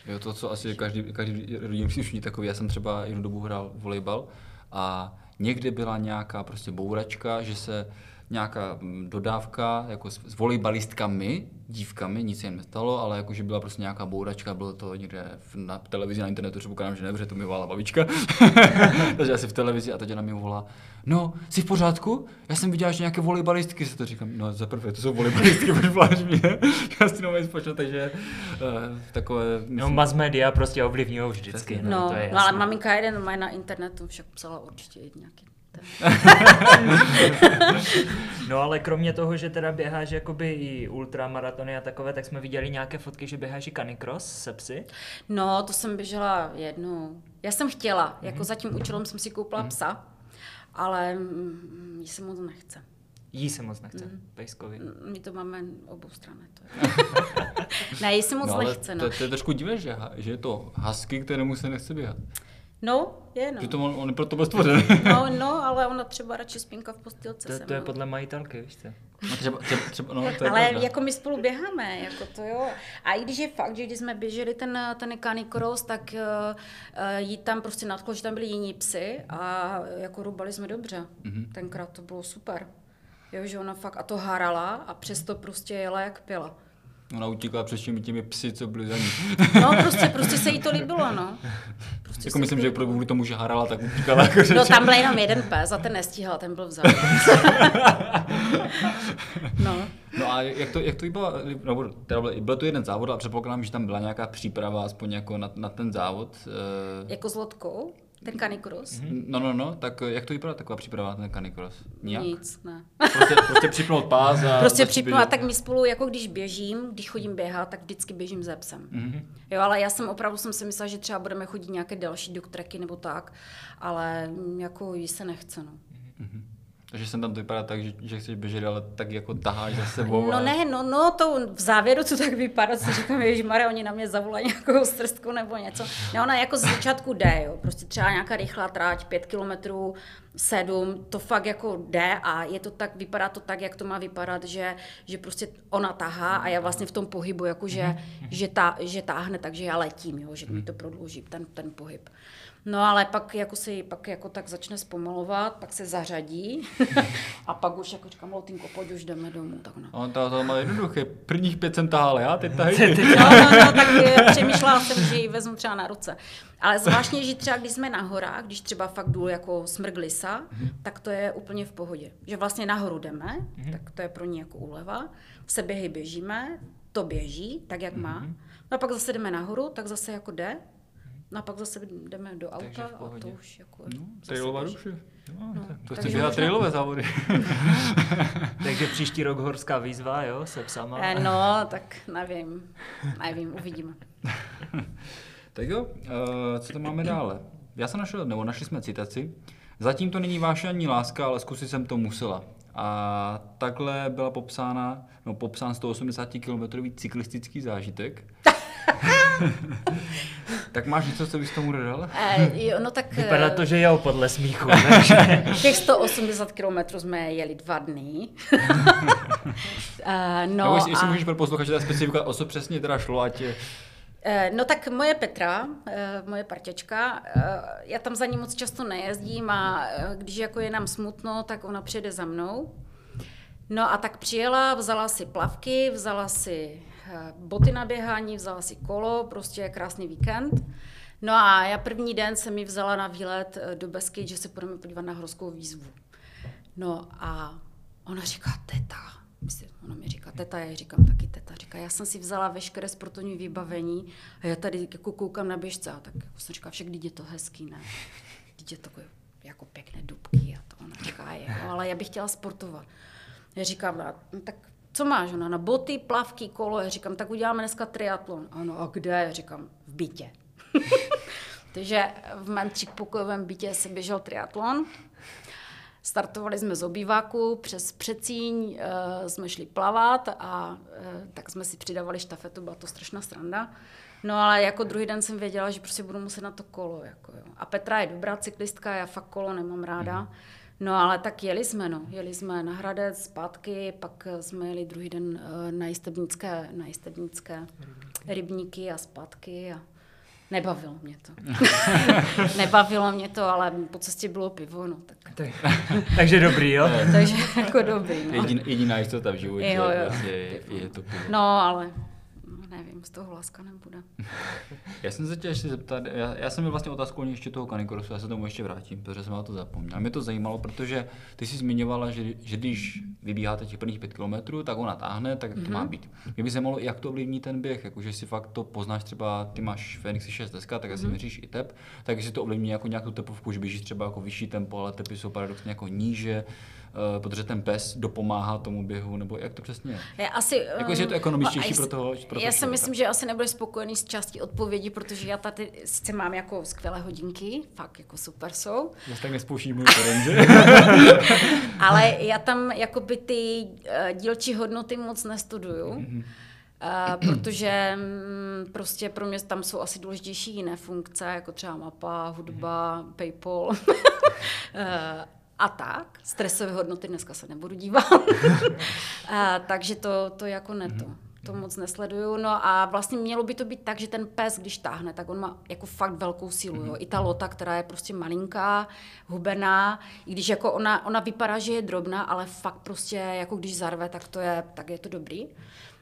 Jo, to, co asi každý, každý rodinný příslušník takový. Já jsem třeba jednu dobu hrál volejbal a někde byla nějaká prostě bouračka, že se nějaká mm, dodávka jako s, s volejbalistkami, dívkami, nic se jim nestalo, ale jakože byla prostě nějaká bouračka, bylo to někde v, na televizi, na internetu, předpokládám, že ne, protože to mi volala babička. Takže asi v televizi a teď na mě volá, no, jsi v pořádku? Já jsem viděla, že nějaké volejbalistky se to říkám, no za prvé, to jsou volejbalistky, proč voláš mě? Já si to spočítat, takže uh, takové, No, mass media prostě ovlivňují vždycky. No, No, to je no ale maminka jeden normálně na internetu však psala určitě nějaký. No ale kromě toho, že teda běháš jakoby i ultramaratony a takové, tak jsme viděli nějaké fotky, že běháš i canicross se psy. No, to jsem běžela jednou. Já jsem chtěla, jako za tím účelem jsem si koupila psa, ale jí se moc nechce. Jí se moc nechce, mm. pejskovi. My to máme obou strany. To je. ne, jí se moc no, nechce, no. to, to, je trošku divné, že, že je to husky, kterému se nechce běhat. No, je no. Že to on, on proto byl stvořen. No, no, ale ona třeba radši spinka v postýlce To, se to je podle majitelky, víš co? No, třeba, třeba, třeba, no, to je Ale pravda. jako my spolu běháme, jako to jo. A i když je fakt, že když jsme běželi ten, ten canicross, tak uh, uh, jí tam prostě nadchlo, že tam byli jiní psy a jako rubali jsme dobře. Mhm. Mm-hmm. Tenkrát to bylo super. Jo, že ona fakt a to harala a přesto prostě jela jak pila. Ona utíkala před všemi těmi psy, co byli za ní. No prostě, prostě se jí to líbilo, no. Prostě jako myslím, jí že líbilo. kvůli tomu, že harala, tak utíkala. Jako, No tam byl jenom jeden pes a ten nestíhal, ten byl vzadu. no. No a jak to, jak to bylo, nebo teda byl, byl to jeden závod a předpokládám, že tam byla nějaká příprava aspoň jako na, na ten závod. eh, Jako s lodkou, ten canicross. No, no, no, tak eh, jak to vypadá taková příprava na ten canicross? Nijak? Nic, ne. Prostě, prostě připnout pás a... Prostě a běžet. tak my spolu, jako když běžím, když chodím běhat, tak vždycky běžím se psem. Mhm. Jo, ale já jsem opravdu jsem si myslela, že třeba budeme chodit nějaké další doktreky nebo tak, ale mm, jako jí se nechce, no. Takže jsem tam to vypadá tak, že, že chceš běžet, ale tak jako taháš za sebou. No a... ne, no, no to v závěru to tak vypadá, co říkám, Mare, oni na mě zavolají nějakou strstku nebo něco. Ne, ona jako z začátku jde, jo. prostě třeba nějaká rychlá tráť, pět kilometrů, sedm, to fakt jako jde a je to tak, vypadá to tak, jak to má vypadat, že, že prostě ona tahá a já vlastně v tom pohybu, jako že, že, ta, že táhne, takže já letím, jo, že mi to prodlouží ten, ten pohyb. No ale pak jako se pak jako tak začne zpomalovat, pak se zařadí a pak už jako říkám, Lotinko, pojď už jdeme domů, tak no. On to, to má jednoduché. Prvních pět jsem tahal já, teď tahej ty. No, no, no, tak eh, přemýšlela jsem, že ji vezmu třeba na ruce. Ale zvláštně, že třeba když jsme na horách, když třeba fakt jdu jako smrk lisa, tak to je úplně v pohodě. Že vlastně nahoru jdeme, tak to je pro ní jako úleva. V seběhy běžíme, to běží, tak jak má. No a pak zase jdeme nahoru, tak zase jako jde. No a pak zase jdeme do auta a to už jako... No, trailová duše. No, No, to chci běhat trailové závody. Takže příští rok horská výzva, jo, se psama. Eh, No, tak nevím, nevím, uvidíme. tak jo, uh, co tam máme dále? Já jsem našel, nebo našli jsme citaci. Zatím to není váše ani láska, ale zkusit jsem to musela. A takhle byla popsána, no popsán 180 km cyklistický zážitek. tak máš něco, co bys tomu dodal? Jo, no tak... Vypadá to, že jo, podle smíchu. Těch 180 km jsme jeli dva dny. Eh, No, no, Nebo jestli, jestli a, můžeš pro posluchače ta specifika, o co přesně teda šlo, ať je... eh, no tak moje Petra, eh, moje parťačka, eh, já tam za ní moc často nejezdím a když jako je nám smutno, tak ona přijede za mnou. No a tak přijela, vzala si plavky, vzala si boty na běhání, vzala si kolo, prostě krásný víkend. No a já první den jsem mi vzala na výlet do Besky, že se budeme podívat na horskou výzvu. No a ona říká, teta, Myslím, ona mi říká, teta, já jí říkám taky teta. Říká, já jsem si vzala veškeré sportovní vybavení a já tady jako koukám na běžce a tak jako jsem říká, však je to hezký, ne? Je takové jako pěkné dubky a to ona říká, jo, ale já bych chtěla sportovat. Já říkám, "No, no, tak co máš? Ona na boty, plavky, kolo. Já říkám, tak uděláme dneska triatlon. A ono, a kde? Já říkám, v bytě. Takže v mém třípokojovém bytě se běžel triatlon. Startovali jsme z obýváku, přes Přecíň uh, jsme šli plavat a uh, tak jsme si přidávali štafetu, byla to strašná sranda. No ale jako druhý den jsem věděla, že prostě budu muset na to kolo. Jako, jo. A Petra je dobrá cyklistka, já fakt kolo nemám ráda. No ale tak jeli jsme, no. Jeli jsme na Hradec, zpátky, pak eh, jsme jeli druhý den na jistebnické, na jistebnické rybníky a zpátky a nebavilo mě to. nebavilo mě to, ale po cestě bylo pivo, no tak. Tak, takže dobrý, jo? Takže jako dobrý, no. Jedin, jediná jistota v životě Jo, jo. vlastně je, je to pivo. No, ale nevím, z toho láska nebude. Já jsem se chtěl ještě zeptat, já, já jsem měl vlastně otázku ještě toho kanikrosu, já se tomu ještě vrátím, protože jsem na to zapomněl. Mě to zajímalo, protože ty jsi zmiňovala, že, že když vybíháte těch prvních pět kilometrů, tak ona táhne, tak to Mhm. má být. Mě by zajímalo, jak to ovlivní ten běh, jakože si fakt to poznáš třeba, ty máš Fenixy 6 deska, tak Mhm. asi měříš i tep, tak jestli to ovlivní jako nějakou tepovku, že běžíš třeba jako vyšší tempo, ale tepy jsou paradoxně jako níže, protože ten pes dopomáhá tomu běhu, nebo jak to přesně je? Já asi, Jako, jestli je to um, ekonomičtější já pro toho- pro Já si člověka. myslím, že asi nebudeš spokojený s částí odpovědi, protože já tady sice mám jako skvělé hodinky, fakt jako super jsou, Zase tak nespouští můj terén, že? ale já tam jakoby ty uh, dílčí hodnoty moc nestuduju. Mhm. Uh, protože mm, prostě pro mě tam jsou asi důležitější jiné funkce, jako třeba mapa, hudba, Mhm. PayPal uh, a tak. Stresové hodnoty dneska se nebudu dívat. uh, takže to, to jako ne to. To moc nesleduju. No a vlastně mělo by to být tak, že ten pes, když táhne, tak on má jako fakt velkou sílu. Jo. I ta lota, která je prostě malinká, hubená, i když jako ona, ona vypadá, že je drobná, ale fakt prostě jako když zarve, tak to je, tak je to dobrý.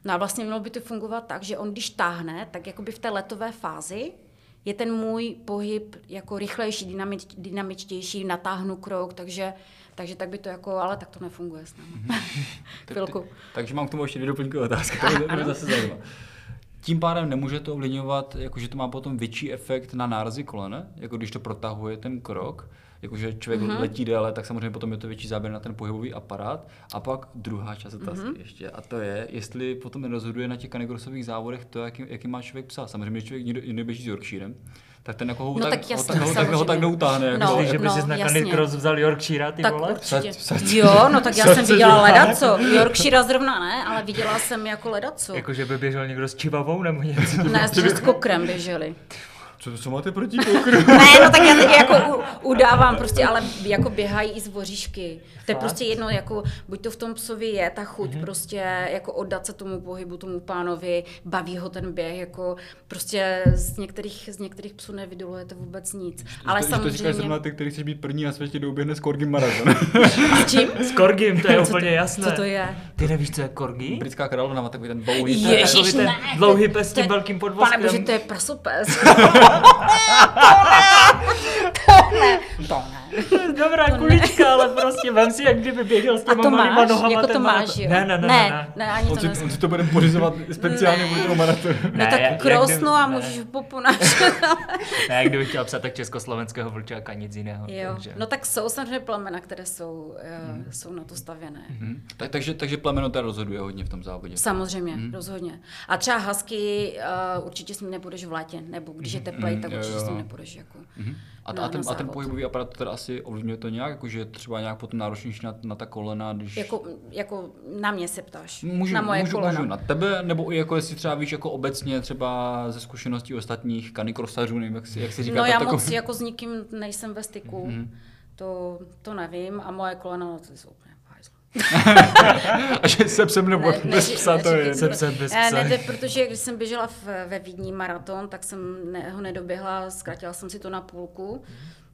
No a vlastně mělo by to fungovat tak, že on když táhne, tak jakoby v té letové fázi je ten můj pohyb jako rychlejší, dynamič, dynamičtější, natáhnu krok, takže, takže tak by to jako, ale tak to nefunguje s námi. Chvilku. Takže mám k tomu ještě dvě doplňkové otázky, to mě- to mě zase zajímá. Tím pádem nemůže to ovlivňovat, jakože to má potom větší efekt na nárazy kolene, jako když to protahuje ten krok, jakože člověk Mhm. mm-hmm. letí déle, tak samozřejmě potom je to větší záběr na ten pohybový aparát. A pak druhá část otázky Mhm. mm-hmm. ještě, a to je, jestli potom nerozhoduje na těch kanikrosových závodech to, jaký, jaký má člověk psa. Samozřejmě, když člověk někdo, někdo běží s Yorkshirem, tak ten jako ho, No tak, tak tak, ho, tak, ho tak neutáhne. Jako, No, Myslíš, že by no, si na. Canicross vzal Yorkshira, ty Tak vole? určitě. Jo, no tak já jsem se viděla ledaco. Yorkshire zrovna ne, ale viděla jsem jako ledaco. Jako, že by běžel někdo s čivavou nebo něco? Ne, s kokrem běželi. Co, co máte proti kokru? Ne, no tak já teď jako u, udávám prostě, ale jako běhají i z voříšky. To je prostě jedno, jako buď to v tom psovi je ta chuť prostě jako oddat se tomu pohybu, tomu pánovi, baví ho ten běh, jako prostě z některých, z některých psů nevydolujete vůbec nic. Ale to, To říkáš samozřejmě, zrovna ty, který chceš být první na světě, kdo uběhne Skorgin maraton. s čím? S Korgim, to je Co úplně to- jasné. Co to je? Ty nevíš, co je Korgi? Britská královna má takový ten dlouhý... Je- Ježiš, ten ne, dlouhý to- pes s to tím velkým podvozkem. Pane bože, to je prasopes. To ne, to ne. To je dobrá kulička, ale prostě vem si, jak kdyby běžel s A těma to malýma máš? nohama. Jako ten to máš, jo? Ne, ne, ne, ne, ne. ne, ani On to on si to bude pořizovat speciálně Ne. kvůli tomu maratonu. No Ne, tak jak- jak krosnu a ne. můžeš popu naše. Ne, kdybych chtěl psát, tak československého vlčáka, nic jiného. Jo, takže- no tak jsou samozřejmě plemena, které jsou, hmm. jsou na to stavěné. Mhm. Tak, takže, takže plemeno teda rozhoduje hodně v tom závodě. Samozřejmě, hmm. rozhodně. A třeba husky uh, určitě s ním nepůjdeš v létě, nebo když je teplej, tak Mhm, určitě s ním nepůjdeš. Jako. Mhm. A, na- a, ten, a ten pohybový aparát to teda asi ovlivňuje to nějak, jakože třeba nějak potom náročnější na, na ta kolena, když... Jako, jako na mě se ptáš, Můžu, na moje můžu, kolena. můžu na tebe, nebo i jako jestli třeba víš jako obecně třeba ze zkušeností ostatních kanikrosařů, nevím, jak si, jak si říká. No já tak moc jako s nikým nejsem ve styku, Mhm. to, to nevím a moje kolena, no, to jsou. A že se psem nebo Ne- bez neři- psa, to je... Se psem bez Eh, psa. Nejde, protože když jsem běžela v, ve Vídni maraton, tak jsem ne, ho nedoběhla, zkrátila jsem si to na půlku,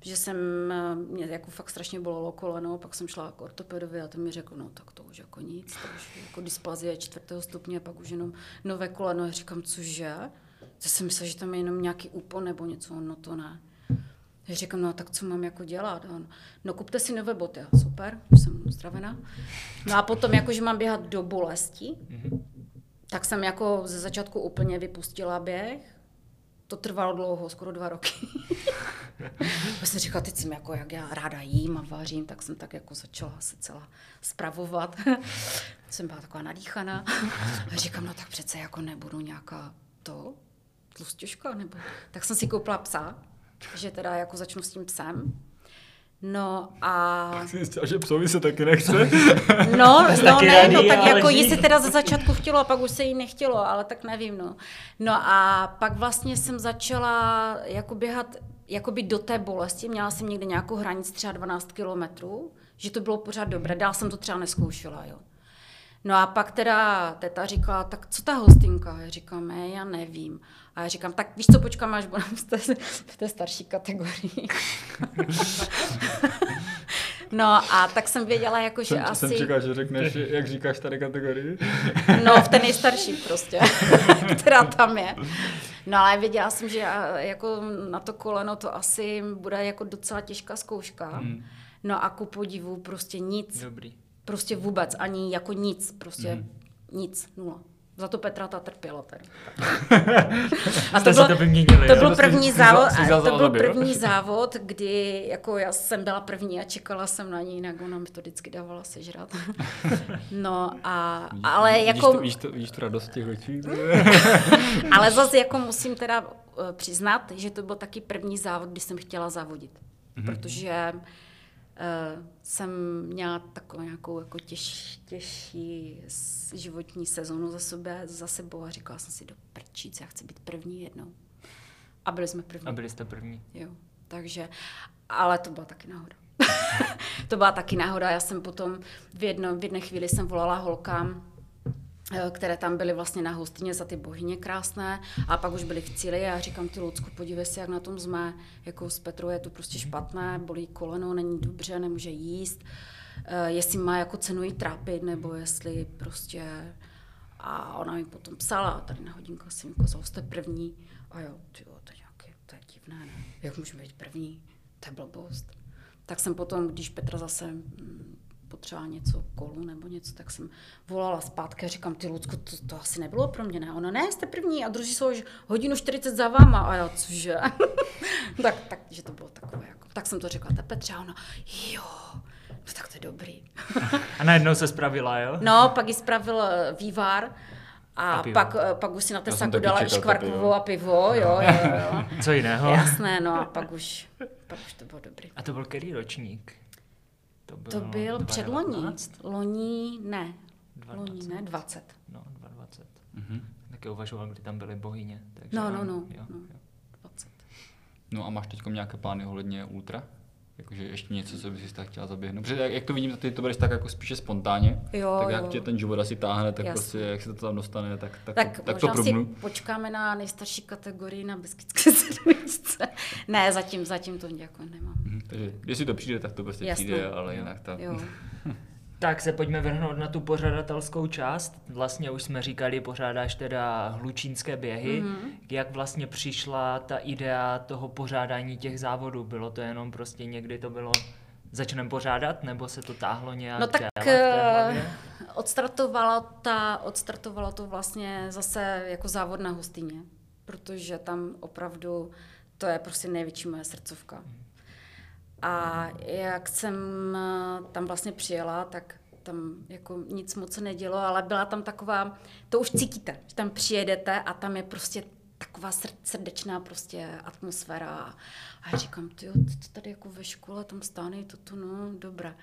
že jsem, eh, mě jako fakt strašně bolelo koleno, pak jsem šla k ortopedovi a ten mi řekl, no tak to už jako nic, to už jako dysplazie čtvrtého stupně, pak už jenom nové koleno. Já říkám, cože? To jsem myslela, že tam je jenom nějaký úpon nebo něco, no to ne. Já říkám, no tak co mám jako dělat? A on, no kupte si nové boty. Super, už jsem uzdravená. No a potom, jako, že mám běhat do bolesti, tak jsem jako ze začátku úplně vypustila běh. To trvalo dlouho, skoro dva roky. Já jsem říkala, teď jsem jako, jak já ráda jím a vařím, tak jsem tak jako začala se celá spravovat. jsem byla taková nadýchaná. A říkám, no tak přece jako nebudu nějaká to, tlustěžka, nebo... Tak jsem si koupila psa, že teda jako začnu s tím psem. No a... Si zjistila, že psovi se taky nechce. No, no taky ne, no tak jako jí se teda za začátku chtělo a pak už se jí nechtělo, ale tak nevím, no. No a pak vlastně jsem začala jako běhat jakoby do té bolesti, měla jsem někde nějakou hranici třeba 12 kilometrů, že to bylo pořád dobré, dál jsem to třeba neskoušela, jo. No a pak teda teta říkala, tak co ta hostinka? Říkám, já nevím. A já říkám, tak víš co, počkám, až budeme v té, v té starší kategorii. no a tak jsem věděla, jako, že Jsem, asi... jsem čekal, že řekneš, jak říkáš tady kategorii. No, v té nejstarší prostě, která tam je. No ale věděla jsem, že jako na to koleno to asi bude jako docela těžká zkouška. Hmm. No a ku podivu prostě nic, Dobrý. prostě vůbec, ani jako nic, prostě Hmm. nic, nula. Za to Petra ta trpěla tady. A to, se to vyměnili. to byl To první závod, vzal to byl první závod, kdy jako já jsem byla první a čekala jsem na ní, jinak ona mi to vždycky dávala sežrat. No a, ale Vidíš jako... to, víš, to, víš tu radost těch očí? Ale zase jako musím teda eh, přiznat, že to byl taky první závod, kdy jsem chtěla závodit. Mm-hmm. Protože uh, jsem měla takovou nějakou jako těž, těžší životní sezonu za, sebe, za sebou a říkala jsem si do prčíc, já chci být první jednou. A byli jsme první. A byli jste první. Jo, takže, ale to byla taky náhoda. to byla taky náhoda, já jsem potom v, jedno, v jedné chvíli jsem volala holkám, které tam byly vlastně na hostině za ty bohyně krásné a pak už byly v cíli a já říkám ty Lucku, podívej se, jak na tom jsme, jako s Petrou je to prostě špatné, bolí koleno, není dobře, nemůže jíst, eh, jestli má jako cenu jí trápit, nebo jestli prostě a ona mi potom psala, tady na hodinku jsem mi ukázala, jste první. A jo, ty jo, to je nějaké, to je divné, ne? Jak můžeme být první? To je blbost. Tak jsem potom, když Petra zase potřebovala něco kolu nebo něco, tak jsem volala zpátky a říkám, ty Lucko, to, to asi nebylo pro mě, ne? Ona, ne, jste první a druzí jsou už hodinu 40 za váma. A já, cože? tak, tak, že to bylo takové, jako, tak jsem to řekla té Petře a ona, jo, no tak to je dobrý. A najednou se spravila, jo? No, pak ji spravil eh, vývar a, A pivo. pak, eh, pak už si na té Já jsem saku taky dala i škvarkovou pivo. a pivo, jo, jo, jo. Co jiného? Jasné, no a pak už, pak už to bylo dobrý. A to byl který ročník? To, To byl předloni. 2019? Loni ne. 20. Loni ne, 20. No, 2020. Mhm. Taky uvažoval, kdy tam byly bohyně. Takže No, ano, no, no, Jo, no. jo. 20. No a máš teď nějaké plány ohledně ultra? Jakože ještě něco, co bys si tak chtěla zaběhnout. Protože jak, jak to vidím, ty to bereš tak jako spíše spontánně. Jo, tak jak jo. tě ten život asi táhne, tak Jasně. prostě jak se to tam dostane, tak, tak, Tak, to, tak to si počkáme na nejstarší kategorii na Beskidské sedmičce. ne, zatím, zatím to jako nemám. Mhm, Takže jestli to přijde, tak to prostě Jasné. přijde, ale jinak to... Jo. Tak se pojďme vrhnout na tu pořadatelskou část. Vlastně už jsme říkali, pořádáš teda hlučínské běhy. Mhm. Mm-hmm. Jak vlastně přišla ta idea toho pořádání těch závodů? Bylo to jenom prostě někdy to bylo začneme pořádat, nebo se to táhlo nějak No tak eh, odstartovala, ta, odstartovalo to vlastně zase jako závod na hostině, protože tam opravdu to je prostě největší moje srdcovka. A jak jsem eh, tam vlastně přijela, tak tam jako nic moc nedělo, ale byla tam taková, to už cítíte, že tam přijedete a tam je prostě taková srdečná prostě atmosféra. A já říkám, ty to tady jako ve škole, tam stány, toto, no, dobré.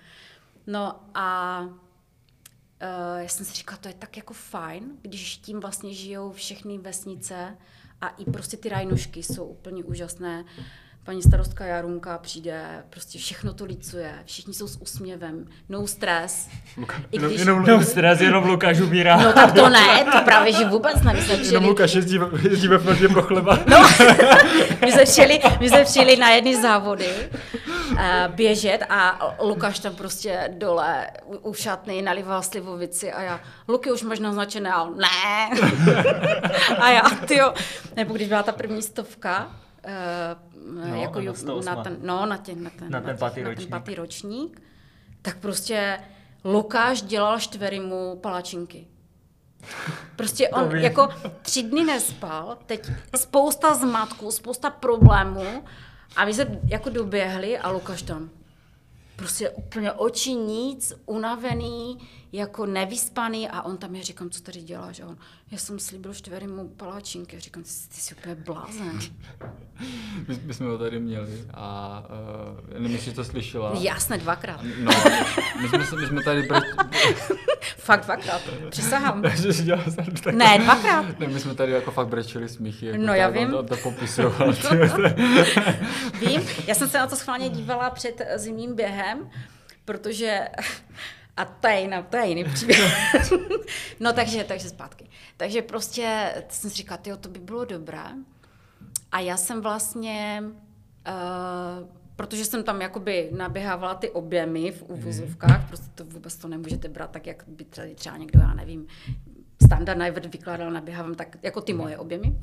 No a uh, já jsem si říkala, to je tak jako fajn, když tím vlastně žijou všechny vesnice a i prostě ty rajnošky jsou úplně úžasné. Paní starostka Jarunka přijde, prostě všechno to licuje, všichni jsou s úsměvem, no stres. I když... jenom, no stres, jenom Lukáš umírá. No tak to ne, to právě, že vůbec ne. My jsme přijeli... Jenom Lukáš jezdí, jezdí ve Floridě pro chleba. No, my jsme přijeli, my jsme přijeli na jedny závody uh, běžet a Lukáš tam prostě dole u, u šatny nalival slivovici a já, Luky, už máš naznačené, a on, ne. a já, tyjo, nebo když byla ta první stovka, uh, no, jako na, na ten, no, na ten, na ten, na ten, na ročník. ten pátý ročník, tak prostě Lukáš dělal čtverimu palačinky. Prostě on jako tři dny nespal, teď spousta zmatků, spousta problémů a my jsme jako doběhli a Lukáš tam prostě úplně oči nic, unavený, jako nevyspaný a on tam, já říkám, co tady děláš? A on, já jsem slíbil čtverému paláčinky. Říkám, ty, ty jsi úplně blázen. my, my, jsme ho tady měli a uh, nevím, jestli to slyšela. Jasně, dvakrát. No, my jsme, my jsme tady... Brať... fakt dvakrát, přisahám. tak... Ne, dvakrát. Ne, my jsme tady jako fakt brečeli smíchy. Jako no já vím. On to popisoval. vím, já jsem se na to schválně dívala před zimním během, protože a to je, jiná, to je jiný příběh. no takže, takže zpátky. Takže prostě jsem si říkala, tyjo, to by bylo dobré. A já jsem vlastně, uh, protože jsem tam jakoby naběhávala ty objemy v uvozovkách, mm. prostě to vůbec to nemůžete brát tak, jak by tady třeba někdo, já nevím, standard Najvert vykládal, naběhávám tak jako ty moje objemy.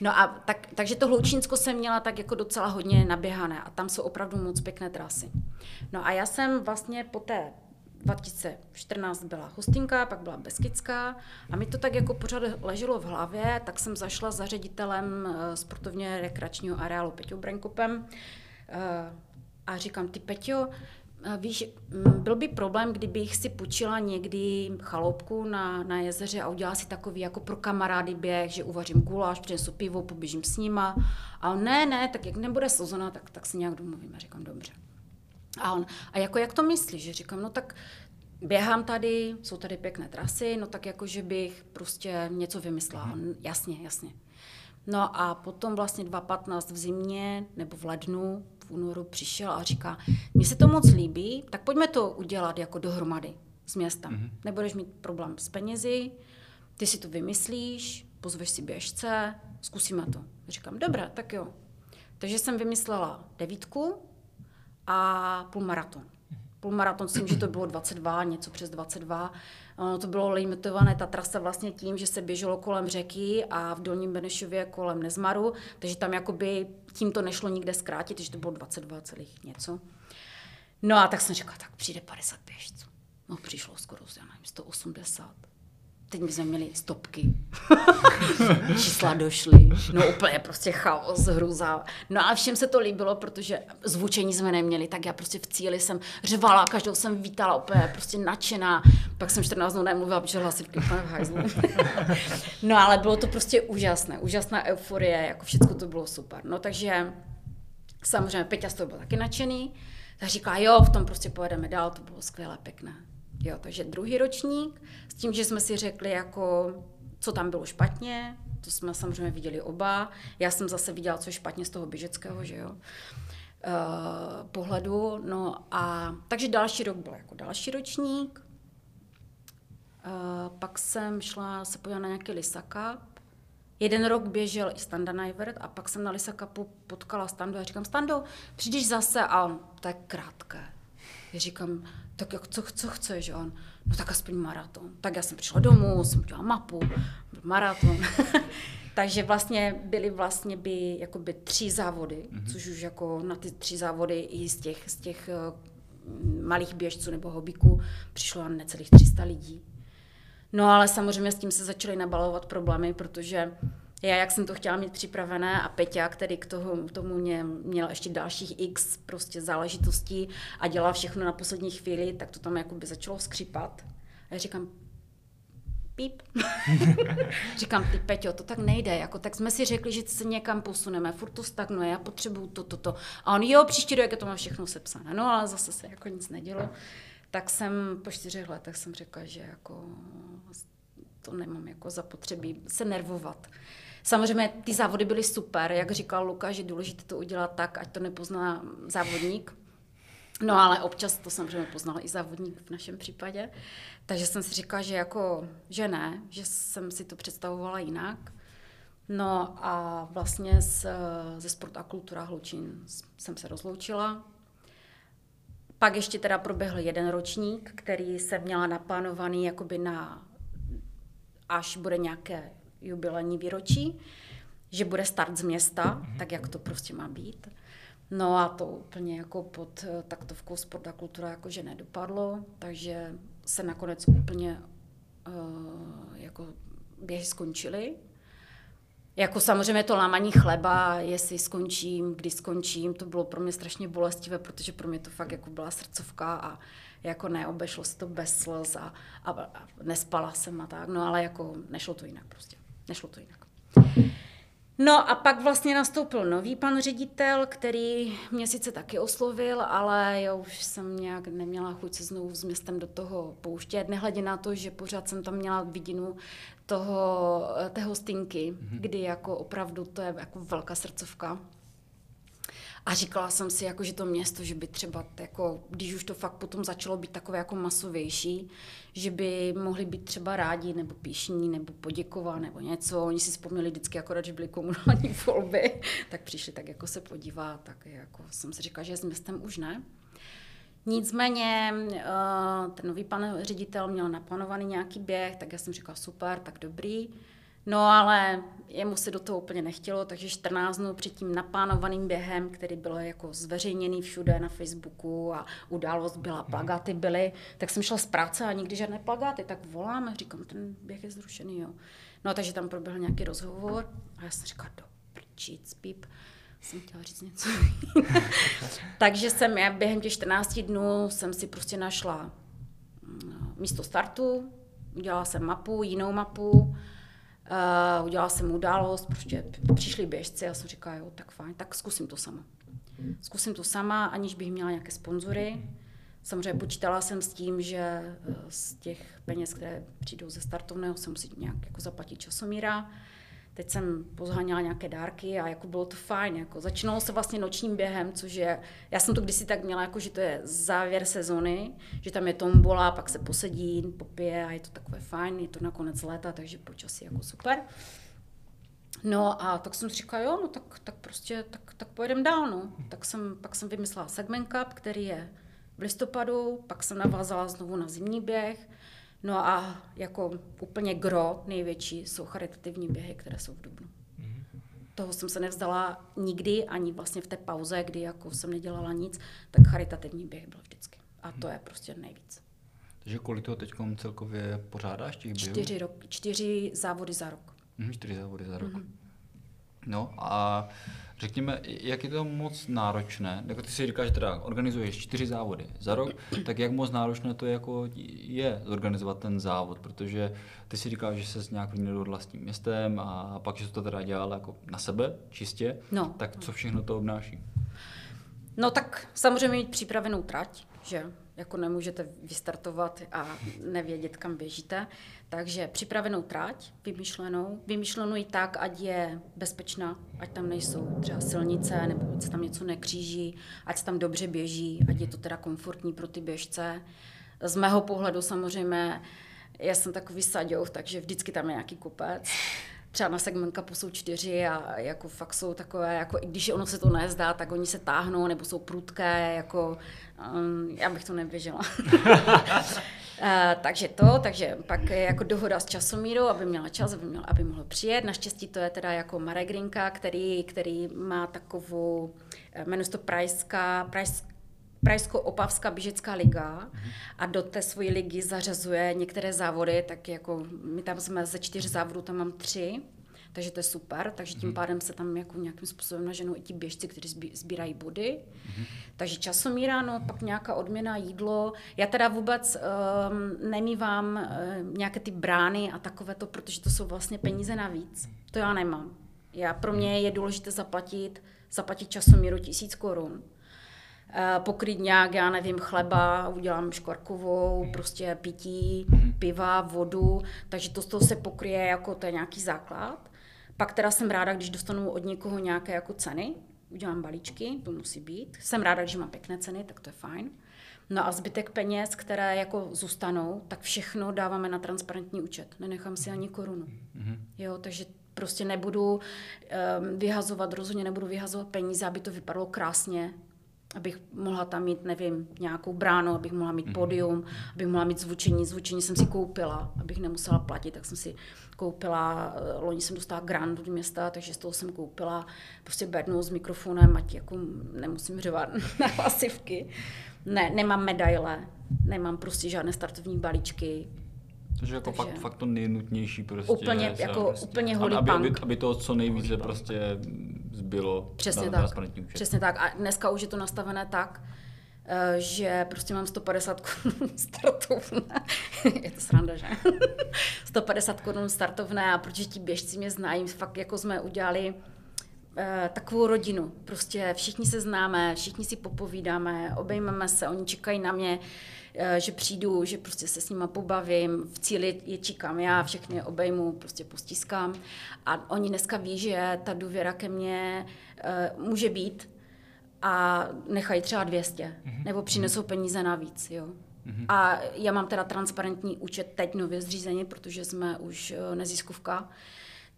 No a tak, takže to Hloučínsko jsem měla tak jako docela hodně naběhané a tam jsou opravdu moc pěkné trasy. No a já jsem vlastně po té 2014 byla Hostinka, pak byla Beskidská a mi to tak jako pořád leželo v hlavě, tak jsem zašla za ředitelem eh, sportovně rekreačního areálu Peťou Brenkopem eh, a říkám, ty Peťo, eh, víš, mm, byl by problém, kdybych si půjčila někdy chaloupku na, na jezeře a udělala si takový jako pro kamarády běh, že uvařím guláš, přinesu pivo, poběžím s nima. A on, ne, ne, tak jak nebude sezona, tak, tak si nějak domluvíme. Říkám, dobře. A on, a jako jak to myslíš? Že říkám, no tak běhám tady, jsou tady pěkné trasy, no tak jako, že bych prostě něco vymyslela. Mm. Jasně, jasně. No a potom vlastně 2015 v zimě nebo v lednu, v únoru přišel a říká, mně se to moc líbí, tak pojďme to udělat jako dohromady s městem. Mm-hmm. Nebudeš mít problém s penězi, ty si to vymyslíš, pozveš si běžce, zkusíme to. Říkám, dobré, tak jo. Takže jsem vymyslela devítku, a půlmaraton. Půlmaraton, myslím, že to bylo 22, něco přes 22. Ono to bylo limitované, ta trasa vlastně tím, že se běželo kolem řeky a v Dolním Benešově kolem Nezmaru, takže tam jakoby tím to nešlo nikde zkrátit, takže to bylo 22 celých něco. No a tak jsem říkala, tak přijde 50 běžců. No přišlo skoro, já nevím, 180 teď my jsme měli stopky. Čísla došly. No úplně prostě chaos, hruza. No a všem se to líbilo, protože zvučení jsme neměli, tak já prostě v cíli jsem řvala, každou jsem vítala úplně prostě nadšená. Pak jsem 14 dnů nemluvila, protože hlasivky úplně v hajzlu. no ale bylo to prostě úžasné, úžasná euforie, jako všechno to bylo super. No takže samozřejmě Peťa z toho byl taky nadšený. Tak říká, jo, v tom prostě pojedeme dál, to bylo skvělé, pěkné. Jo, takže druhý ročník, s tím, že jsme si řekli, jako, co tam bylo špatně, to jsme samozřejmě viděli oba. Já jsem zase viděla, co je špatně z toho běžeckého, že jo, uh, pohledu. No a takže další rok byl jako další ročník. Uh, pak jsem šla se podívat na nějaký Lisaka. Jeden rok běžel i Standa Najvert a pak jsem na Lisakapu potkala Standu a říkám, Stando, přijdeš zase a on, to je krátké. Já říkám, tak jak, co, co chceš? on, no tak aspoň maraton. Tak já jsem přišla domů, jsem udělala mapu, maraton. Takže vlastně byly vlastně by jakoby tři závody, mm-hmm. což už jako na ty tři závody i z těch, z těch uh, malých běžců nebo hobíků přišlo necelých 300 lidí. No ale samozřejmě s tím se začaly nabalovat problémy, protože já, jak jsem to chtěla mít připravené a Peťa, který k tomu, tomu mě, měl ještě dalších x prostě záležitostí a dělal všechno na poslední chvíli, tak to tam jakoby začalo skřípat. A já říkám, píp. Říkám, ty Peťo, to tak nejde, jako, tak jsme si řekli, že se někam posuneme, furt to stagnuje, já potřebuju to, to, to. A on, jo, příští rok je to má všechno sepsané. No ale zase se jako nic nedělo. Tak jsem po čtyřech letech jsem řekla, že jako to nemám jako zapotřebí se nervovat. Samozřejmě ty závody byly super, jak říkal Luka, že důležité to udělat tak, ať to nepozná závodník. No ale občas to samozřejmě poznal i závodník v našem případě. Takže jsem si říkala, že jako, že ne, že jsem si to představovala jinak. No a vlastně s, ze Sport a kultura Hlučín jsem se rozloučila. Pak ještě teda proběhl jeden ročník, který jsem měla naplánovaný jakoby na, až bude nějaké jubilejní výročí, že bude start z města, mm-hmm. tak jak to prostě má být. No a to úplně jako pod eh, taktovkou sport a kultura jakože nedopadlo, takže se nakonec úplně uh, jako běhy skončily. Jako samozřejmě to lámaní chleba, jestli skončím, kdy skončím, to bylo pro mě strašně bolestivé, protože pro mě to fakt jako byla srdcovka a jako neobešlo se to bez slz a, a, a nespala jsem a tak, no ale jako nešlo to jinak prostě, nešlo to jinak. No a pak vlastně nastoupil nový pan ředitel, který mě sice taky oslovil, ale já už jsem nějak neměla chuť se znovu s městem do toho pouštět, nehledě na to, že pořád jsem tam měla vidinu toho, té hostinky, mm-hmm. kdy jako opravdu to je jako velká srdcovka. A říkala jsem si, jako, že to město, že by třeba, jako, když už to fakt potom začalo být takové jako masovější, že by mohli být třeba rádi, nebo píšní, nebo poděkovat, nebo něco. Oni si vzpomněli vždycky, akorát, že byly komunální volby, tak přišli tak jako se podívat, tak jako jsem si říkala, že s městem už ne. Nicméně eh, ten nový pan ředitel měl naplánovaný nějaký běh, tak já jsem říkala super, tak dobrý. No ale jemu se do toho úplně nechtělo, takže 14 dnů před tím naplánovaným během, který byl jako zveřejněný všude na Facebooku a událost byla, mhm. plagáty byly, tak jsem šla z práce a nikdy žádné plagáty, tak volám a říkám, ten běh je zrušený, jo. No takže tam proběhl nějaký rozhovor a já jsem říkala, do prčíc, píp, jsem chtěla říct něco. takže jsem já během těch 14 dnů jsem si prostě našla mm, místo startu, udělala jsem mapu, jinou mapu, Uh, udělala jsem událost, prostě přišli běžci a jsem říkala, jo, tak fajn, tak zkusím to sama. Zkusím to sama, aniž bych měla nějaké sponzory. Samozřejmě počítala jsem s tím, že eh, z těch peněz, které přijdou ze startovného, se musí nějak jako zaplatit časomíra. Teď jsem pozháněla nějaké dárky a jako bylo to fajn. Jako začínalo se vlastně nočním během, což je, já jsem to kdysi tak měla, jako, že to je závěr sezony, že tam je tombola, pak se posedí, popije a je to takové fajn, je to na konec léta, takže počasí jako super. No a tak jsem si říkala, jo, no tak, tak prostě, tak, tak pojedeme dál, no. Tak jsem, pak jsem vymyslela Segment Cup, který je v listopadu, pak jsem navázala znovu na zimní běh, No a jako úplně gro největší jsou charitativní běhy, které jsou v Dubnu. Toho jsem se nevzdala nikdy, ani vlastně v té pauze, kdy jako jsem nedělala nic, tak charitativní běh byl vždycky. A to je prostě nejvíc. Takže kolik toho teď celkově pořádáš těch běhů? Čtyři, rok, čtyři závody za rok. Mm, čtyři závody za rok. Mm-hmm. No a řekněme, jak je to moc náročné, jako ty si říkáš, že teda organizuješ čtyři závody za rok, tak jak moc náročné to jako je zorganizovat ten závod, protože ty si říkáš, že se nějak vyměnil vlastním městem a pak, že to teda dělal jako na sebe čistě, no. tak co všechno to obnáší? No tak samozřejmě mít připravenou trať, že jako nemůžete vystartovat a nevědět, kam běžíte. Takže připravenou tráť, vymyšlenou, vymyšlenou i tak, ať je bezpečná, ať tam nejsou třeba silnice, nebo ať se tam něco nekříží, ať se tam dobře běží, ať je to teda komfortní pro ty běžce. Z mého pohledu samozřejmě, já jsem takový saďov, takže vždycky tam je nějaký kopec třeba na segment kapu jsou čtyři a jako fakt jsou takové, jako i když ono se to nezdá, tak oni se táhnou nebo jsou prudké, jako um, já bych to neběžela. Uh, takže to, takže pak je jako dohoda s časomírou, aby měla čas, aby, měla, aby mohl přijet. Naštěstí to je teda jako Marek Grinka, který, který má takovou, eh, jmenuje to Prajská, Prajská Prajsko-Opavská běžecká liga mhm. a do té svojí ligy zařazuje některé závody, tak jako my tam jsme ze čtyř závodů, tam mám tři, takže to je super, takže tím pádem se tam jako nějakým způsobem naženou i ti běžci, kteří sbí- sbírají body. Takže časomíra, no pak nějaká odměna, jídlo. Já teda vůbec um, nemývám uh, nějaké ty brány a takové to, protože to jsou vlastně peníze navíc. To já nemám. Já, pro mě je důležité zaplatit, zaplatit časomíru tisíc korun. Eh, pokryt nějak, já nevím, chleba, udělám škvarkovou, prostě pití, piva, vodu, takže to z toho se pokryje jako to je nějaký základ. Pak teda jsem ráda, když dostanu od někoho nějaké jako ceny, udělám balíčky, to musí být. Jsem ráda, když mám pěkné ceny, tak to je fajn. No a zbytek peněz, které jako zůstanou, tak všechno dáváme na transparentní účet. Nenechám si ani korunu. Jo, takže prostě nebudu um, vyhazovat, rozhodně nebudu vyhazovat peníze, aby to vypadalo krásně, abych mohla tam mít, nevím, nějakou bránu, abych mohla mít podium, abych mohla mít zvučení. Zvučení jsem si koupila, abych nemusela platit, tak jsem si koupila, eh, loni jsem dostala grant do města, takže z toho jsem koupila prostě bednu s mikrofonem, ať jako nemusím řevat na hlasivky. Ne, nemám medaile, nemám prostě žádné startovní balíčky, Takže jako Takže- fakt, fakt to nejnutnější prostě. Úplně, jako prostě, úplně holý aby, aby, aby, to co nejvíce prostě zbylo Přesně na tak. transparentní účet. Přesně tak. A dneska už je to nastavené tak, eh, že prostě mám 150 korun startovné. je to sranda, že? 150 korun startovné a protože ti běžci mě znají, fakt jako jsme udělali takovou rodinu. Prostě všichni se známe, všichni si popovídáme, obejmeme se, oni čekají na mě, eh, že přijdu, že prostě se s nima pobavím, v cíli je čekám já, všechny obejmu, prostě postiskám. A oni dneska ví, že ta důvěra ke mně eh, může být a nechají třeba 200, nebo přinesou peníze navíc, jo. A já mám teda transparentní účet teď nově zřízený, protože jsme už eh, neziskovka,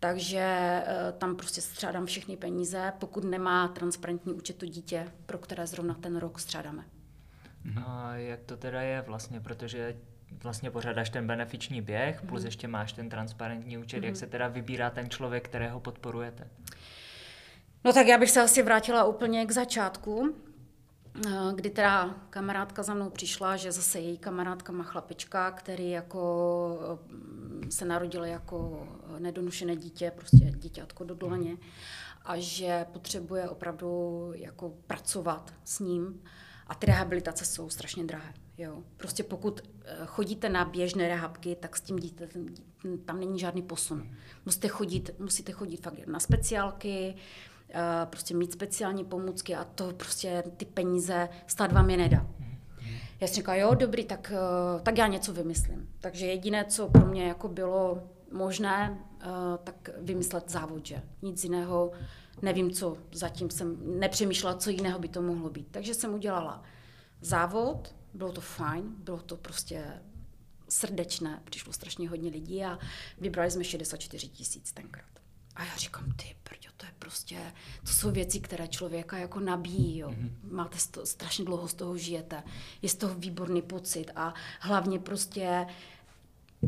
takže eh, tam prostě střádám všechny peníze, pokud nemá transparentní účet to dítě, pro které zrovna ten rok střádáme. A jak to teda je vlastně, protože vlastně pořádáš ten benefiční běh, plus ještě máš ten transparentní účet, jak se teda vybírá ten člověk, kterého podporujete? No tak já bych se asi vrátila úplně k začátku, kdy teda kamarádka za mnou přišla, že zase její kamarádka má chlapečka, který jako eh, se narodil jako nedonušené dítě, prostě dítětko do dlaně a že potřebuje opravdu jako pracovat s ním a ty rehabilitace jsou strašně drahé. Jo. Prostě pokud eh, chodíte na běžné rehabky, tak s tím dítětem tam není žádný posun. Musíte chodit, musíte chodit fakt na speciálky, eh, prostě mít speciální pomůcky a to prostě ty peníze stát vám je nedá. Já jsem říkala, jo, dobrý, tak, eh, tak já něco vymyslím. Takže jediné, co pro mě jako bylo možné, eh, tak vymyslet závod, že nic jiného, nevím co, zatím jsem nepřemýšlela, co jiného by to mohlo být. Takže jsem udělala závod, bylo to fajn, bylo to prostě srdečné, přišlo strašně hodně lidí a vybrali jsme 64 tisíc tenkrát. A já říkám, ty prďo, to je prostě, to jsou věci, které člověka jako nabíjí, jo. Máte sto, strašně dlouho z toho žijete, je z toho výborný pocit a hlavně prostě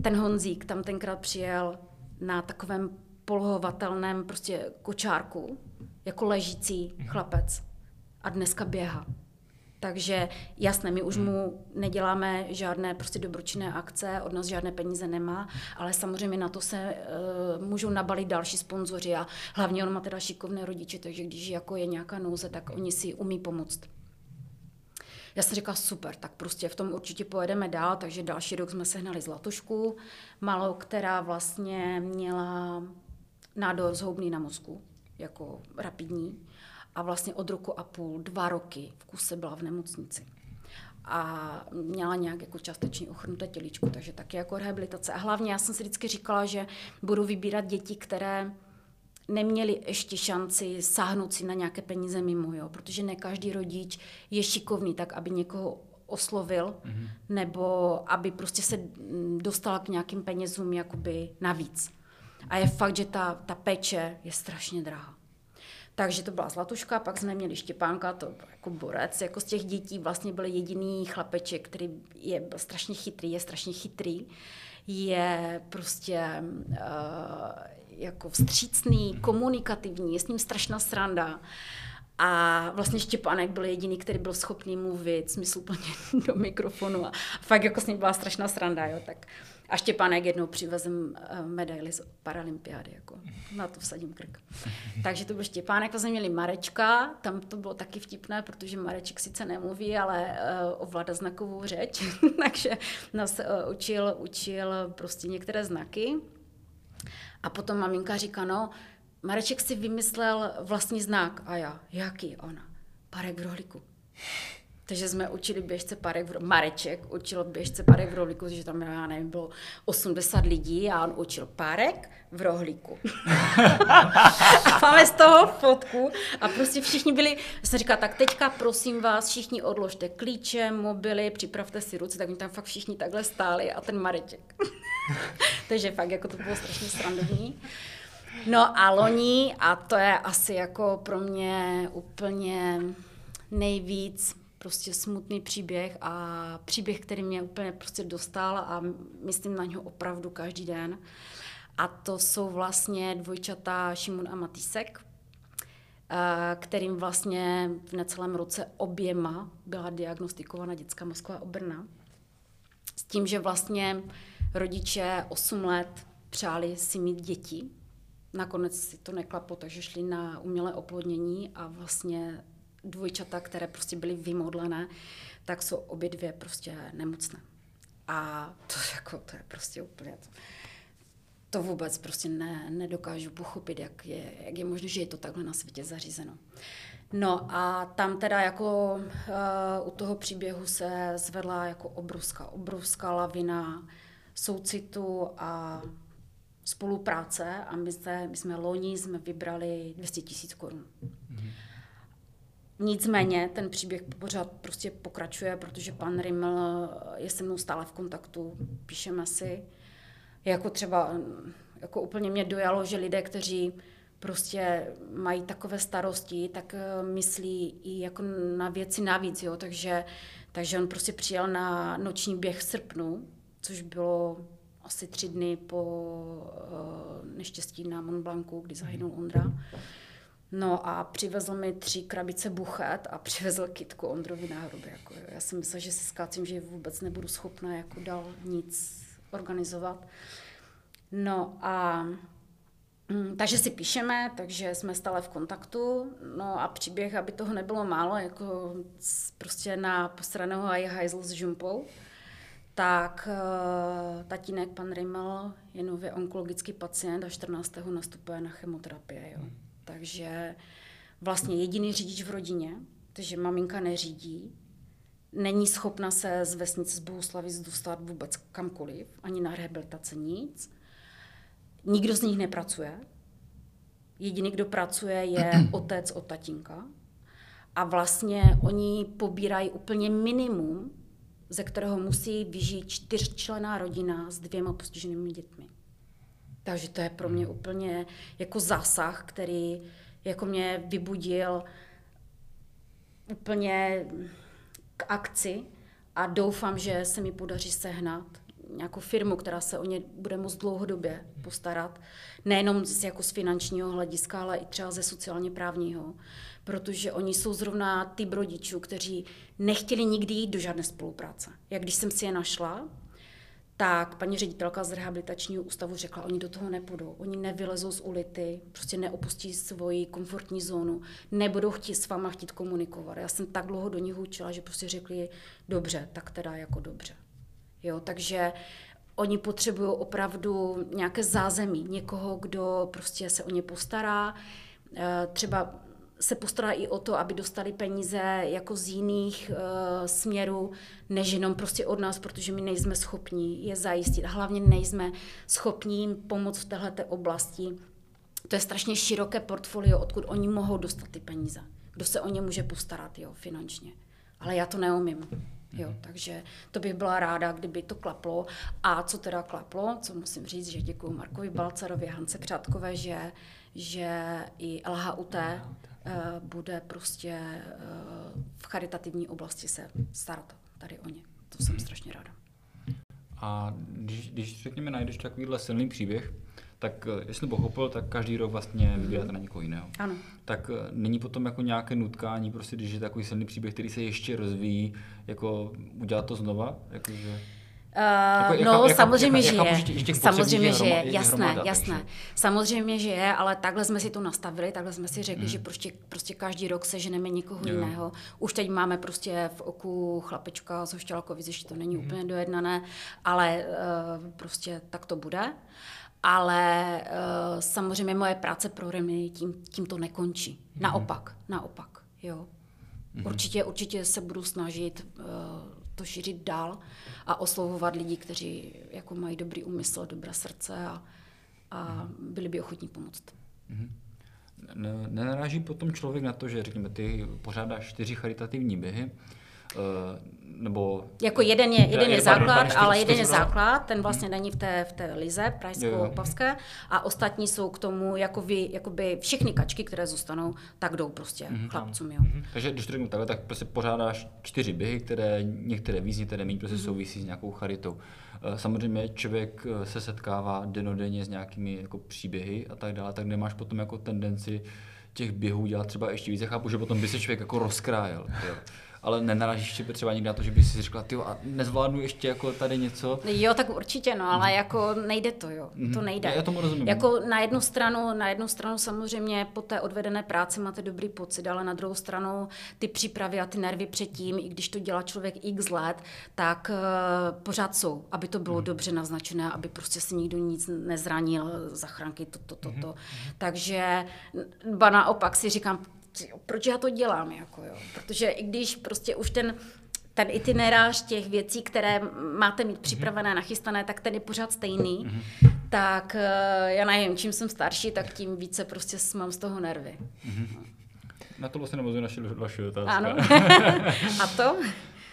ten Honzík tam tenkrát přijel na takovém polohovatelném prostě kočárku, jako ležící chlapec a dneska běhá. Takže jasné, my už mu neděláme žádné prostě dobročinné akce, od nás žádné peníze nemá, ale samozřejmě na to se uh, můžou nabalit další sponzoři a hlavně on má teda šikovné rodiče, takže když jako je nějaká nouze, tak oni si umí pomoct. Já jsem říkala, super, tak prostě v tom určitě pojedeme dál, takže další rok jsme sehnali Zlatušku, malou, která vlastně měla nádor zhoubný na mozku, jako rapidní. A vlastně od roku a půl, dva roky v kuse byla v nemocnici. A měla nějak jako částečně ochrnuté tělíčko, takže taky jako rehabilitace. A hlavně já jsem si vždycky říkala, že budu vybírat děti, které neměli ještě šanci sáhnout si na nějaké peníze mimo, jo? protože ne každý rodič je šikovný tak, aby někoho oslovil, mm-hmm. nebo aby prostě se mm, dostala k nějakým penězům jakoby navíc. A je fakt, že ta, ta péče je strašně drahá. Takže to byla Zlatuška, pak jsme měli Štěpánka, to byl jako borec, jako z těch dětí vlastně byl jediný chlapeček, který je byl strašně chytrý, je strašně chytrý, je prostě uh, jako vstřícný, komunikativní, je s ním strašná sranda. A vlastně Štěpánek byl jediný, který byl schopný mluvit smysluplně do mikrofonu a fakt jako s ním byla strašná sranda, jo, tak A Štěpánek jednou přivezem eh, medaily z paralympiády, jako na to vsadím krk. Takže to byl Štěpánek, to jsme měli Marečka, tam to bylo taky vtipné, protože Mareček sice nemluví, ale uh, ovládá znakovou řeč, takže nás uh, učil, učil prostě některé znaky. A potom maminka říká, no, Mareček si vymyslel vlastní znak. A já, jaký ona? Parek v rohlíku. Takže jsme učili běžce parek v Mareček učil běžce parek v rohlíku, že tam, já nevím, bylo 80 lidí a on učil parek v rohlíku. a máme z toho fotku a prostě všichni byli, jsem říkala, tak teďka prosím vás, všichni odložte klíče, mobily, připravte si ruce, tak oni tam fakt všichni takhle stáli a ten Mareček. Takže fakt jako to bylo strašně srandovní. No a loni, a to je asi jako pro mě úplně nejvíc prostě smutný příběh a příběh, který mě úplně prostě dostal a myslím na něho opravdu každý den. A to jsou vlastně dvojčata Šimon a Matisek, eh, kterým vlastně v necelém roce oběma byla diagnostikovaná dětská mozková obrna. S tím, že vlastně rodiče 8 let přáli si mít děti. Nakonec si to neklaplo, takže šli na umělé oplodnění a vlastně dvojčata, které prostě byly vymodlené, tak jsou obě dvě prostě nemocné. A to, jako, to je prostě úplně... To, to vůbec prostě ne, nedokážu pochopit, jak je, jak je možné, že je to takhle na světě zařízeno. No a tam teda jako uh, u toho příběhu se zvedla jako obrovská, obrovská lavina soucitu a spolupráce a my jsme, my jsme loni jsme vybrali 200 tisíc korun. Mm-hmm. Nicméně ten příběh pořád prostě pokračuje, protože pan Rimmel je se mnou stále v kontaktu, píšeme si. Jako třeba, jako úplně mě dojalo, že lidé, kteří prostě mají takové starosti, tak eh, myslí i jako na věci navíc, jo, takže, takže on prostě přijel na noční běh v srpnu, což bylo asi tři dny po uh, neštěstí na Mont Blancu, kdy zahynul Ondra. No a přivezl mi tři krabice buchet a přivezl kitku Ondrovi na hrobě. Jako, já jsem myslela, že si skácím, že vůbec nebudu schopna jako dál nic organizovat. No a mm, takže si píšeme, takže jsme stále v kontaktu. No a příběh, aby toho nebylo málo, jako prostě na postraného a je hajzl s žumpou, tak uh, tatínek, pan Rimmel, je nově onkologický pacient a 14. nastupuje na chemoterapii. Jo. Hmm. Takže vlastně jediný řidič v rodině, takže maminka neřídí, není schopna se z vesnice z Bohuslavic dostat vůbec kamkoliv, ani na rehabilitaci nic. Nikdo z nich nepracuje. Jediný, kdo pracuje, je otec od tatínka. A vlastně oni pobírají úplně minimum, ze kterého musí vyžít čtyřčlená rodina s dvěma postiženými dětmi. Takže to je pro mě úplně jako zásah, který jako mě vybudil úplně k akci a doufám, že se mi podaří sehnat nějakou firmu, která se o ně bude moct dlouhodobě postarat, nejenom z, jako z finančního hlediska, ale i třeba ze sociálně právního, protože oni jsou zrovna ty rodičů, kteří nechtěli nikdy jít do žádné spolupráce. Jak když jsem si je našla, tak paní ředitelka z rehabilitačního ústavu řekla, oni do toho nepůjdou, oni nevylezou z ulity, prostě neopustí svoji komfortní zónu, nebudou chtít s váma chtít komunikovat. Já jsem tak dlouho do nich učila, že prostě řekli, dobře, tak teda jako dobře. Jo, takže oni potřebují opravdu nějaké zázemí, někoho, kdo prostě se o ně postará, eh, třeba se postará i o to, aby dostali peníze jako z jiných uh, směrů, než jenom prostě od nás, protože my nejsme schopni je zajistit. A hlavně nejsme schopni jim pomoct v této oblasti. To je strašně široké portfolio, odkud oni mohou dostat ty peníze. Kdo se o ně může postarat jo, finančně. Ale já to neumím. Jo, mhm. takže to bych byla ráda, kdyby to klaplo. A co teda klaplo, co musím říct, že děkuji Markovi Balcarovi, Hance Přátkové, že, že i LHUT Eh, bude prostě eh, v charitativní oblasti se starat tady o ně. To jsem strašně ráda. A když, když řekněme, najdeš takovýhle silný příběh, tak eh, jestli pochopil, tak každý rok vlastně mm-hmm. vybíráte na někoho jiného. Ano. Tak není potom jako nějaké nutkání, prostě když je takový silný příběh, který se ještě rozvíjí, jako udělat to znova? Jakože... Uh, Jako- no, jaká- samozřejmě, jaká- že je. těch samozřejmě, že je Jasné, hromada, jasné. takže- Samozřejmě, že je, ale takhle jsme si to nastavili, takhle jsme si řekli, že prostě, prostě každý rok seženeme někoho Jo. jiného. Už teď máme prostě v oku chlapečka z Hoštělakovic, ještě to není úplně dojednané, ale uh, prostě tak to bude. Ale uh, samozřejmě moje práce pro Remy tím, tím to nekončí. Naopak, naopak, jo. Určitě, určitě se budu snažit uh, to šířit dál a oslovovat lidi, kteří jako mají dobrý úmysl, dobré srdce a, a byli by ochotní pomoct. Ne- Nenaráží potom člověk na to, že řekněme, ty pořádáš čtyři charitativní běhy, nebo... Jako jeden je, jeden je pardon, základ, pardon, ale jeden je základ, ten vlastně není v té, v té lize. Prajsko-Opavské a ostatní jsou k tomu, jako vy, jakoby všechny kačky, které zůstanou, tak jdou prostě chlapcům, jo. Takže když to řeknu takhle, tak prostě pořádáš čtyři běhy, které některé víc, některé méně, prostě souvisí s nějakou charitou. Eh, Samozřejmě člověk eh, se setkává denodenně s nějakými jako příběhy a tak dále, tak nemáš potom jako tendenci těch běhů dělat třeba ještě víc. Já chápu, že potom by se člověk jako rozkrájel. Jo. Ale nenarážíš třeba třeba někdy na to, že by si řekla, ty a nezvládnu ještě jako tady něco. Jo, tak určitě, no, ale jako nejde to, jo. To nejde. Já- já tomu rozumím. Jako na jednu stranu, na jednu stranu samozřejmě po té odvedené práci máte dobrý pocit, ale na druhou stranu ty přípravy a ty nervy předtím, i když to dělá člověk x let, tak uh, pořád jsou, aby to bylo dobře naznačené, aby prostě si nikdo nic nezranil, zachránky, to, to, to, to. Takže ba naopak si říkám, proč já to dělám, jako jo. Protože i když prostě už ten ten itinerář těch věcí, které máte mít připravené, nachystané, tak ten je pořád stejný. Tak eh, já nevím, čím jsem starší, tak tím více prostě mám z toho nervy. Na to vlastně navazuji naše vaše otázka. Ano. A to?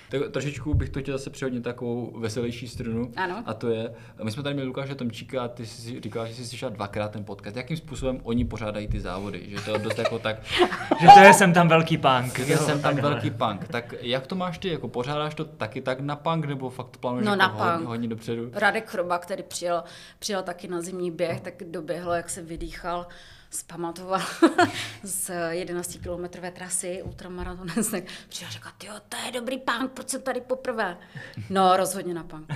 Tak trošičku bych to chtěl zase přihodnit takovou veselější strunu. Ano. A to je, my jsme tady měli Lukáše Tomčíka a ty jsi říkal, že jsi slyšel dvakrát ten podcast. Jakým způsobem oni pořádají ty závody? Že to je dost jako tak, Že to je jsem tam velký punk. že jsem tam velký punk. Tak jak to máš ty? Jako pořádáš to taky tak na punk nebo fakt to plánuješ No, jako na hodně, punk. hodně dopředu? Radek Chroba, který přijel, přijel taky na zimní běh, tak doběhl, jak se vydýchal, zpamatoval z 11 kilometrové trasy ultramaratonec, tak přijel a říkal, jo, to je dobrý punk, proč jsem tady poprvé? No, rozhodně na punk.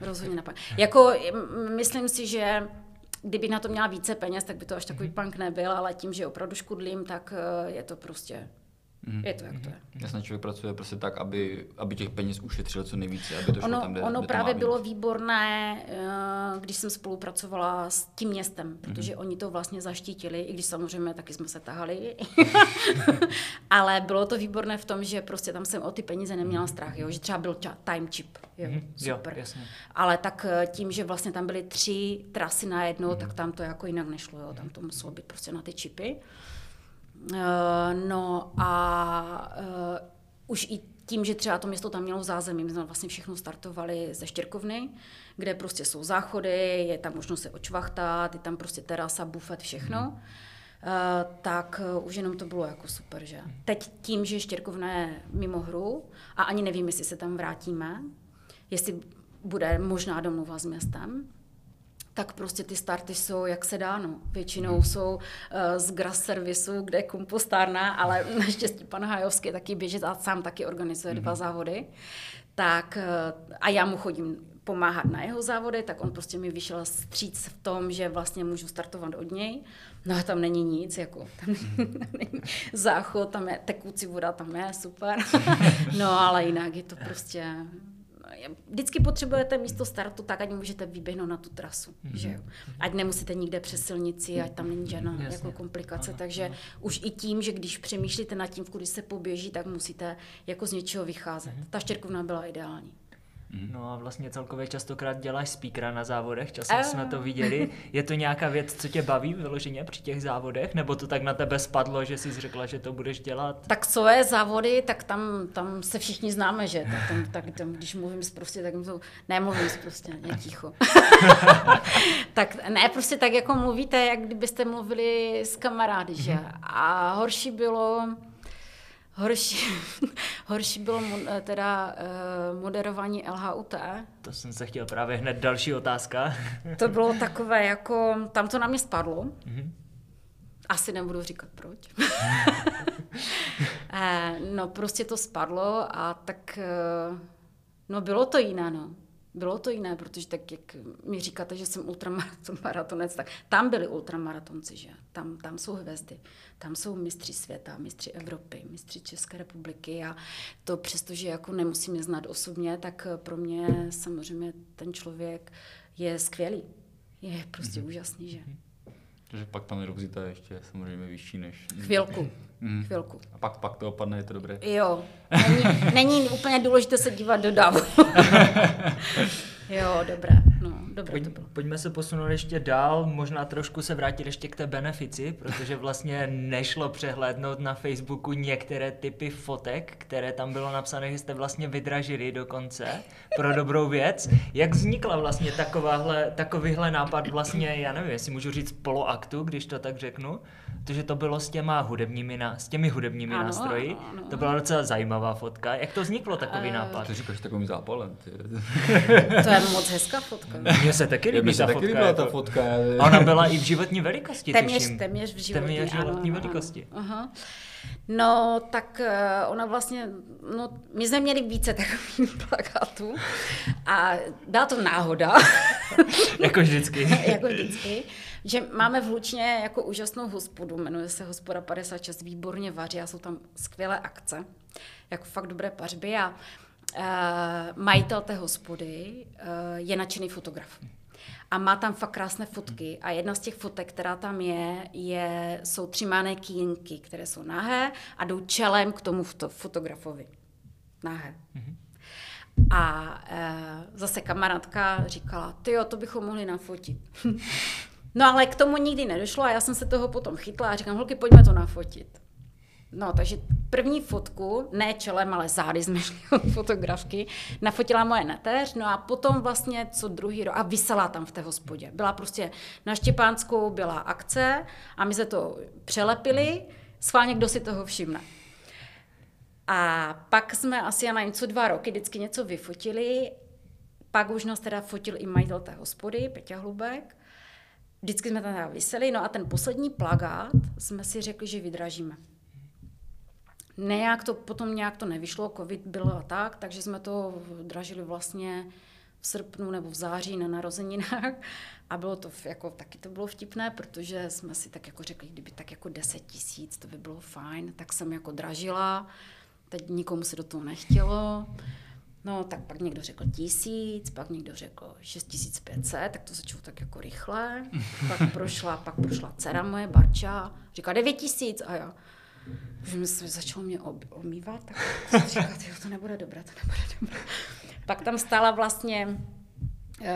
Rozhodně na punk. Jako, myslím si, že kdyby na to měla více peněz, tak by to až takový punk nebyl, ale tím, že opravdu škudlím, tak eh, je to prostě, je to, jak to je. Jasně, člověk pracuje prostě tak, aby, aby těch peněz ušetřil co nejvíce, aby to šlo Ono, tam, kde, ono kde právě bylo výborné, eh, když jsem spolupracovala s tím městem, Mhm. protože mm-hmm. oni to vlastně zaštítili, i když samozřejmě taky jsme se tahali. Ale bylo to výborné v tom, že prostě tam jsem o ty peníze neměla strach, jo? že třeba byl time chip. Jo, Mhm, jo, super. jasně. Ale tak eh, tím, že vlastně tam byly tři trasy najednou, Mhm. tak tam to jako jinak nešlo. Jo? Tam to muselo být prostě na ty čipy. Uh, no a uh, už i tím, že třeba to město tam mělo zázemí, my jsme vlastně všechno startovali ze Štěrkovny, kde prostě jsou záchody, je tam možnost se očvachtat, je tam prostě terasa, bufet, všechno. Uh, tak uh, už jenom to bylo jako super, že? Teď tím, že Štěrkovna je mimo hru a ani nevím, jestli se tam vrátíme, jestli bude možná domluva s městem, tak prostě ty starty jsou, jak se dá, no. Většinou jsou uh, z grass servisu, kde je kompostárna, ale naštěstí pan Hajovský taky běžet a sám taky organizuje dva závody. Tak uh, a já mu chodím pomáhat na jeho závody, tak on prostě mi vyšel stříc v tom, že vlastně můžu startovat od něj. No a tam není nic, jako tam, tam není záchod, tam je tekoucí voda, tam je super. no ale jinak je to prostě vždycky potřebujete místo startu tak, ať můžete vyběhnout na tu trasu, mm-hmm. že jo. Ať nemusíte nikde přes silnici, ať tam není žádná Jasně. jako komplikace, Ano, takže ano. už i tím, že když přemýšlíte nad tím, kudy se poběží, tak musíte jako z něčeho vycházet. Ta štěrkovna byla ideální. No a vlastně celkově častokrát děláš speakera na závodech, časem jsme to viděli. Je to nějaká věc, co tě baví vyloženě při těch závodech? Nebo to tak na tebe spadlo, že jsi řekla, že to budeš dělat? Tak co je závody, tak tam, tam se všichni známe, že? Tak, tam, tak tam, když mluvím prostě, tak jim to, nemluvím prostě, ne ticho. tak ne, prostě tak jako mluvíte, jak kdybyste mluvili s kamarády, že? A horší bylo, horší, horší bylo mo- teda eh, moderování LHUT. To jsem se chtěl právě hned další otázka. To bylo takové jako, tam to na mě spadlo. Mhm. Asi nebudu říkat proč. Eh, no prostě to spadlo a tak, eh, no bylo to jiné, no. Bylo to jiné, protože tak, jak mi říkáte, že jsem ultramaratonec, tak tam byli ultramaratonci, že? Tam, tam jsou hvězdy, tam jsou mistři světa, mistři Evropy, mistři České republiky a to přestože jako nemusím je znát osobně, tak pro mě samozřejmě ten člověk je skvělý. Je prostě mm-hmm. úžasný, že? Takže pak tam je ještě samozřejmě vyšší než... Chvilku. Mm. Chvilku. A pak, pak to opadne, je to dobré. Jo. Není, není úplně důležité se dívat do davu. jo, dobré. No, dobré Pojď, to bylo. Pojďme se posunout ještě dál, možná trošku se vrátit ještě k té benefici, protože vlastně nešlo přehlédnout na Facebooku některé typy fotek, které tam bylo napsané, že jste vlastně vydražili dokonce pro dobrou věc. Jak vznikla vlastně takováhle, takovýhle nápad vlastně, já nevím, jestli můžu říct poloaktu, když to tak řeknu, protože to bylo s těma hudebními, na, s těmi hudebními Ano, nástroji. ano, ano. To byla docela zajímavá fotka. Jak to vzniklo takový Eh, nápad? Ty říkáš takovým zápalem. Ty. To je moc hezká fotka. Mně se taky líbí Mně se ta taky fotka. líbila ta jako- fotka. A ona byla i v životní velikosti, Téměř, tuším. téměř v životní, Téměř ano, životní ano, velikosti. Ano. Aha. No, tak eh, ona vlastně, no, my jsme měli více takových plakátů a byla to náhoda, Jako vždycky. jako vždycky, že máme v Hlučně jako úžasnou hospodu, jmenuje se Hospoda 56, výborně vaří a jsou tam skvělé akce, jako fakt dobré pařby a uh, majitel té hospody uh, je nadšený fotograf. A má tam fakt krásné fotky a jedna z těch fotek, která tam je, je jsou tři manekínky, které jsou nahé a jdou čelem k tomu foto- fotografovi. Nahé. A e, zase kamarádka říkala, ty jo, to bychom mohli nafotit. no ale k tomu nikdy nedošlo a já jsem se toho potom chytla a říkám, holky, pojďme to nafotit. No, takže první fotku, ne čelem, ale zády jsme šli od fotografky, nafotila moje neteř, no a potom vlastně co druhý rok, a vysela tam v té hospodě. Byla prostě na Štěpánskou byla akce a my se to přelepili, schválně kdo si toho všimne. A pak jsme asi na něco dva roky vždycky něco vyfotili, pak už nás teda fotil i majitel té hospody, Peťa Hlubek. Vždycky jsme tam vyseli, no a ten poslední plagát jsme si řekli, že vydražíme. Nejak to, potom nějak to nevyšlo, covid byl a tak, takže jsme to dražili vlastně v srpnu nebo v září na narozeninách a bylo to jako, taky to bylo vtipné, protože jsme si tak jako řekli, kdyby tak jako 10 tisíc, to by bylo fajn, tak jsem jako dražila, teď nikomu se do toho nechtělo, No, tak pak někdo řekl tisíc, pak někdo řekl 6500, tak to začalo tak jako rychle. Pak prošla, pak prošla dcera moje, Barča, říká 9000 a já. Že mi se začalo mě ob, omývat, tak jsem říkala, to nebude dobré, to nebude dobré. Pak tam stála vlastně uh,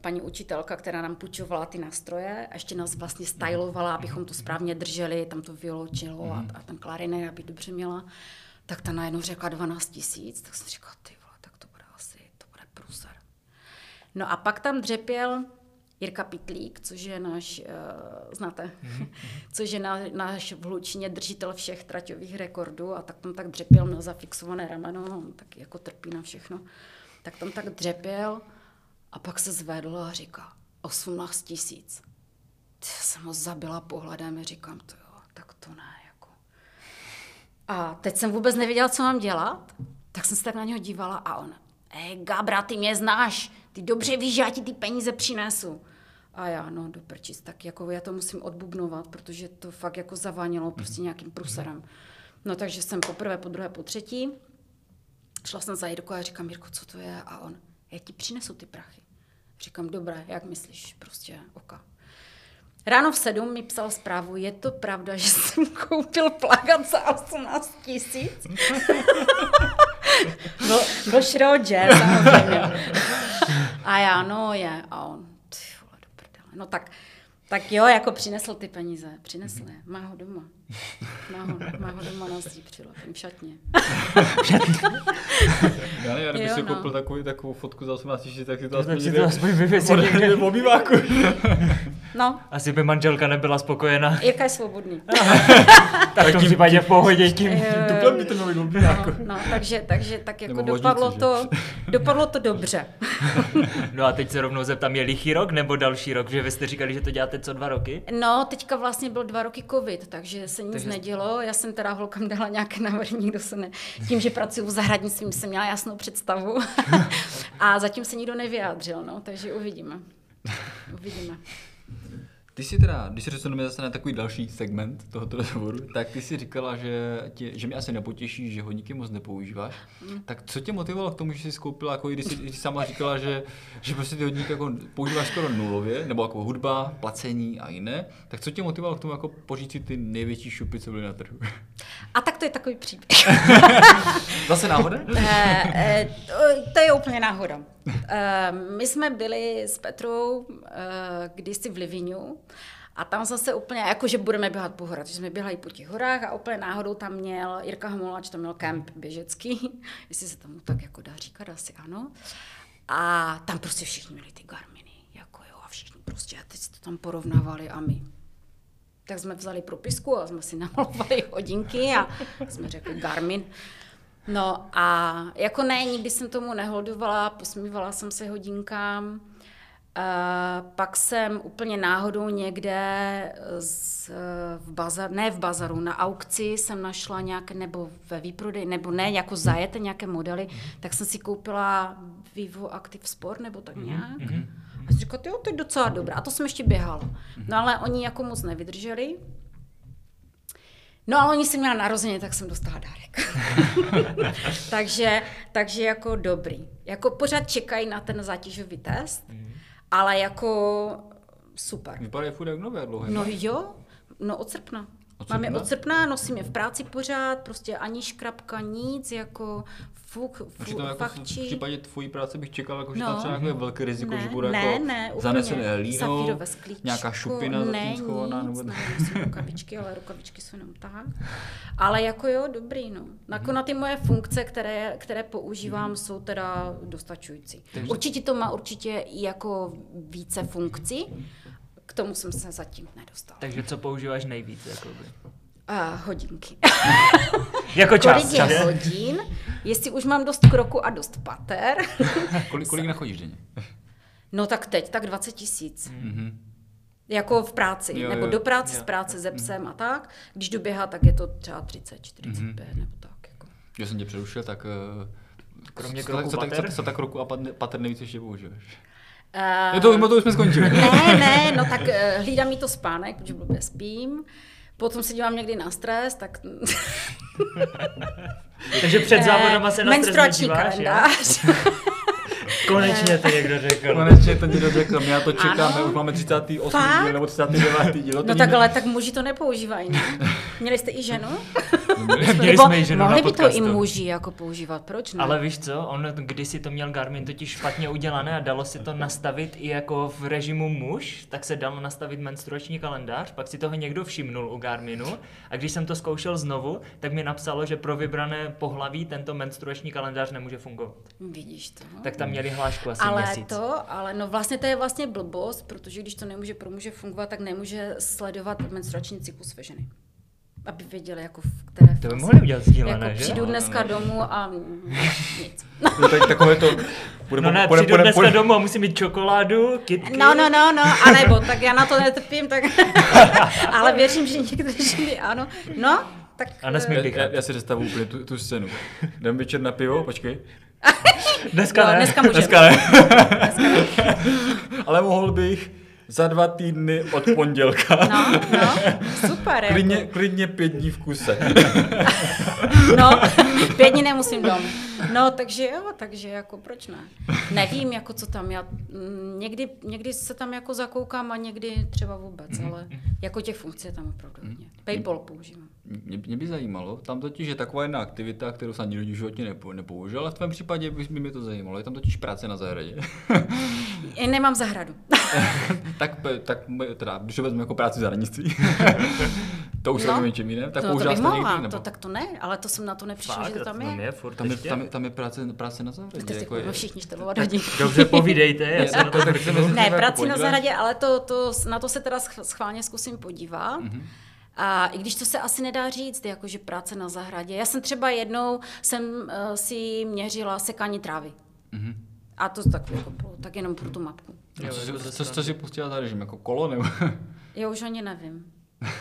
paní učitelka, která nám půjčovala ty nástroje a ještě nás vlastně stylovala, abychom to správně drželi, tam to violončelo a, a ten klarinet, aby dobře měla. Tak ta najednou řekla 12 tisíc, tak jsem říkala, ty vole, tak to bude asi, to bude průser. No a pak tam dřepěl Jirka Pitlík, což je náš, uh, znáte, což je na, náš v Hlučině držitel všech traťových rekordů a tak tam tak dřepěl, měl zafixované rameno, on tak jako trpí na všechno. Tak tam tak dřepěl a pak se zvedl a říká, 18 tisíc. Já jsem ho zabila pohledem a říkám, to jo, tak to ne. A teď jsem vůbec nevěděla, co mám dělat, tak jsem se tak na něho dívala a on, ej, Gabra, ty mě znáš, ty dobře víš, já ti ty peníze přinesu. A já, no do prčic, tak jako já to musím odbubnovat, protože to fakt jako zavánělo prostě nějakým pruserem. No takže jsem poprvé, po druhé, po třetí, šla jsem za Jirku a říkám, Jirko, co to je? A on, já ti přinesu ty prachy. Říkám, dobré, jak myslíš, prostě oka. Ráno v sedm mi psal zprávu, je to pravda, že jsem koupil plagát za 18 tisíc? Shiro Jazz, samozřejmě. A já, no je. A on, ty vole, do prdele. No tak, tak jo, jako přinesl ty peníze. Přinesl je. Má ho doma. Má ho, má ho doma na zdí přilepen v šatně. Já nevím, kdyby si no. koupil takovou, takovou fotku za 18 tisíc, tak si to Tak aspoň si někde to aspoň vyvěsil podle- někde. v obýváku. No, Asi by manželka nebyla spokojená. Jirka je svobodný. Tak v tom případě v pohodě tím. Eh, Tuplem by to mělo být dobrý, No, jako. no, takže, takže tak jako Nebo dopadlo to, dopadlo to dobře. No a teď se rovnou zeptám, je lichý rok nebo další rok? Že vy jste říkali, že to děláte co dva roky? No, teďka vlastně byl dva roky covid, takže se nic Takže- takže... nedělo. Já jsem teda holkám dala nějaké návrhy, nikdo se ne... Tím, že pracuji v zahradnictví, jsem měla jasnou představu. a zatím se nikdo nevyjádřil, no, takže uvidíme. Uvidíme. Ty jsi teda, když se přesuneme zase na takový další segment tohoto rozhovoru, tak ty jsi říkala, že, tě, že mě asi nepotěší, že hodníky moc nepoužíváš. Mm. Tak co tě motivovalo k tomu, že jsi skoupila, jako když jsi, když jsi sama říkala, že, že prostě ty hodníky jako používáš skoro nulově, nebo jako hudba, placení a jiné, tak co tě motivovalo k tomu jako poříct si ty největší šupy, co byly na trhu? A tak to je takový příběh. Zase náhoda? Eh, eh, to, to je úplně náhoda. Eh, my jsme byli s Petrou eh, kdysi v Livinu a tam zase úplně, jako že budeme běhat po horách, takže jsme běhali po těch horách a úplně náhodou tam měl, Jirka Hamolač tam měl kemp běžecký, jestli se tomu tak jako dá říkat, asi ano. A tam prostě všichni měli ty Garminy, jako jo, a všichni prostě, a teď si to tam porovnávali a my. Tak jsme vzali propisku a jsme si namalovali hodinky a jsme řekli Garmin. No a jako ne, nikdy jsem tomu neholdovala, posmívala jsem se hodinkám. Uh, pak jsem úplně náhodou někde z, v bazar, ne v bazaru, na aukci jsem našla nějaké, nebo ve výprodej, nebo ne, jako zajeté nějaké modely, tak jsem si koupila Vivo Active Sport, nebo tak nějak. A jsem říkala, jo, to je docela dobré. A to jsem ještě běhala. No ale oni jako moc nevydrželi. No ale oni si měla narozeně, tak jsem dostala dárek. takže, takže jako dobrý. Jako pořád čekají na ten zátěžový test, ale jako super. Vypadají furt jak nové dlouhé. No jo, no od srpna. Od Mám je od srpna, nosím je v práci pořád, prostě ani škrapka, nic, jako fuk, Takže fuk, jako fakt v případě tvojí práce bych čekal, jako, že No. tam třeba nějaké velké riziko, Ne, že bude ne, jako ne, zanesené líno, nějaká šupina ne, tím schovaná. nic, Nebo... ne, rukavičky, ale rukavičky jsou jenom tak. Ale jako jo, dobrý, no. Jako na ty moje funkce, které, které používám, jsou teda dostačující. Určitě to má určitě jako více funkcí, k tomu jsem se zatím nedostala. Takže co používáš nejvíc? Jakoby? A hodinky. Jako čas, Kolik čas. je hodin, jestli už mám dost kroku a dost pater. Kolik, kolik nachodíš denně? No tak teď, tak 20 tisíc. Mhm. Jako v práci, Jo, jo, nebo jo. do práce, Jo. z práce ze psem a tak. Když jdu běhat, tak je to třeba 30, 45 Mhm. nebo tak. Jako. Že jsem tě přerušil, tak... eh, Kromě co, kroku co, tak, co, pater? co tak roku a pater, pater nejvíc ještě používáš? Uh, Je to, to už jsme skončili. Ne, ne, no tak uh, hlídám mi to spánek, protože blbě spím. Potom se dívám někdy na stres, tak... Takže před závodama se na stres Menstruační kalendář. Konečně to někdo řekl. Konečně to někdo řekl, já to čekám, Ano. už máme 38. Fakt? díl nebo 39. díl. No tak ale tak muži to nepoužívají, ne? Měli jste i ženu? Měli Nebo jsme ji ženu na mohli by to i muži jako používat, proč ne? Ale víš co, on kdysi to měl Garmin totiž špatně udělané a dalo si to nastavit i jako v režimu muž, tak se dalo nastavit menstruační kalendář, pak si toho někdo všimnul u Garminu a když jsem to zkoušel znovu, tak mi napsalo, že pro vybrané pohlaví tento menstruační kalendář nemůže fungovat. Vidíš to. no. Tak tam měli hlášku asi ale měsíc. to, ale no vlastně to je vlastně blbost, protože když to nemůže pro muže fungovat, tak nemůže sledovat menstruační cyklus ve ženy. Aby věděli, jako v které To by mohli udělat sdílené, jako že? přijdu No, dneska no. domů a nic. To je tak- takové to... Bude, No ne, bude- přijdu bude- dneska bude- domů a musím mít čokoládu, kitky. No, no, no, no, anebo, tak já na to netrpím, tak, ale věřím, že některé ženy ano. No, tak... A nesmí eh, být. Já, já si představuji úplně tu, tu scénu. Jdem večer na pivo, počkej. Dneska Jo, ne. dneska můžeme. Dneska ne. Ale mohl bych za dva týdny od pondělka. No, no, super. Klidně, Jako. klidně pět dní v kuse. No, pět dní nemusím dom. No, takže jo, takže jako proč ne? Nevím, jako co tam, já mm, někdy, někdy se tam jako zakoukám a někdy třeba vůbec, ale jako těch funkcí je tam opravdu hodně. Paypal používám. Mě, mě by zajímalo, tam totiž je taková jedna aktivita, kterou jsem nikdy v životě nepo, nepoužil, ale v tvém případě by by mě to zajímalo. Je tam totiž práce na zahradě. I nemám zahradu. tak, tak teda, když to vezmu jako práci v zahradnictví. To už se no. něčím jiném? Tak no, to použila jste mohla, někdy, nebo? to, tak to ne, ale to jsem na to nepřišla, Fakt, že to tam je. je furt Tam je, tam, je, tam je práce, práce na zahradě. Jako jako je, všichni štelovat hodin. Dobře, povídejte, já se na to tak se Ne, jako prací na zahradě, ale to, to, na to se teda sch- schválně zkusím podívat. Mhm. A i když to se asi nedá říct, jakože práce na zahradě. Já jsem třeba jednou jsem uh, si měřila sekání trávy. Mhm. A to tak, jako bylo, tak jenom pro tu mapku. Jo, co, jako si- pustila za režim, jako kolo nebo? Já už ani nevím,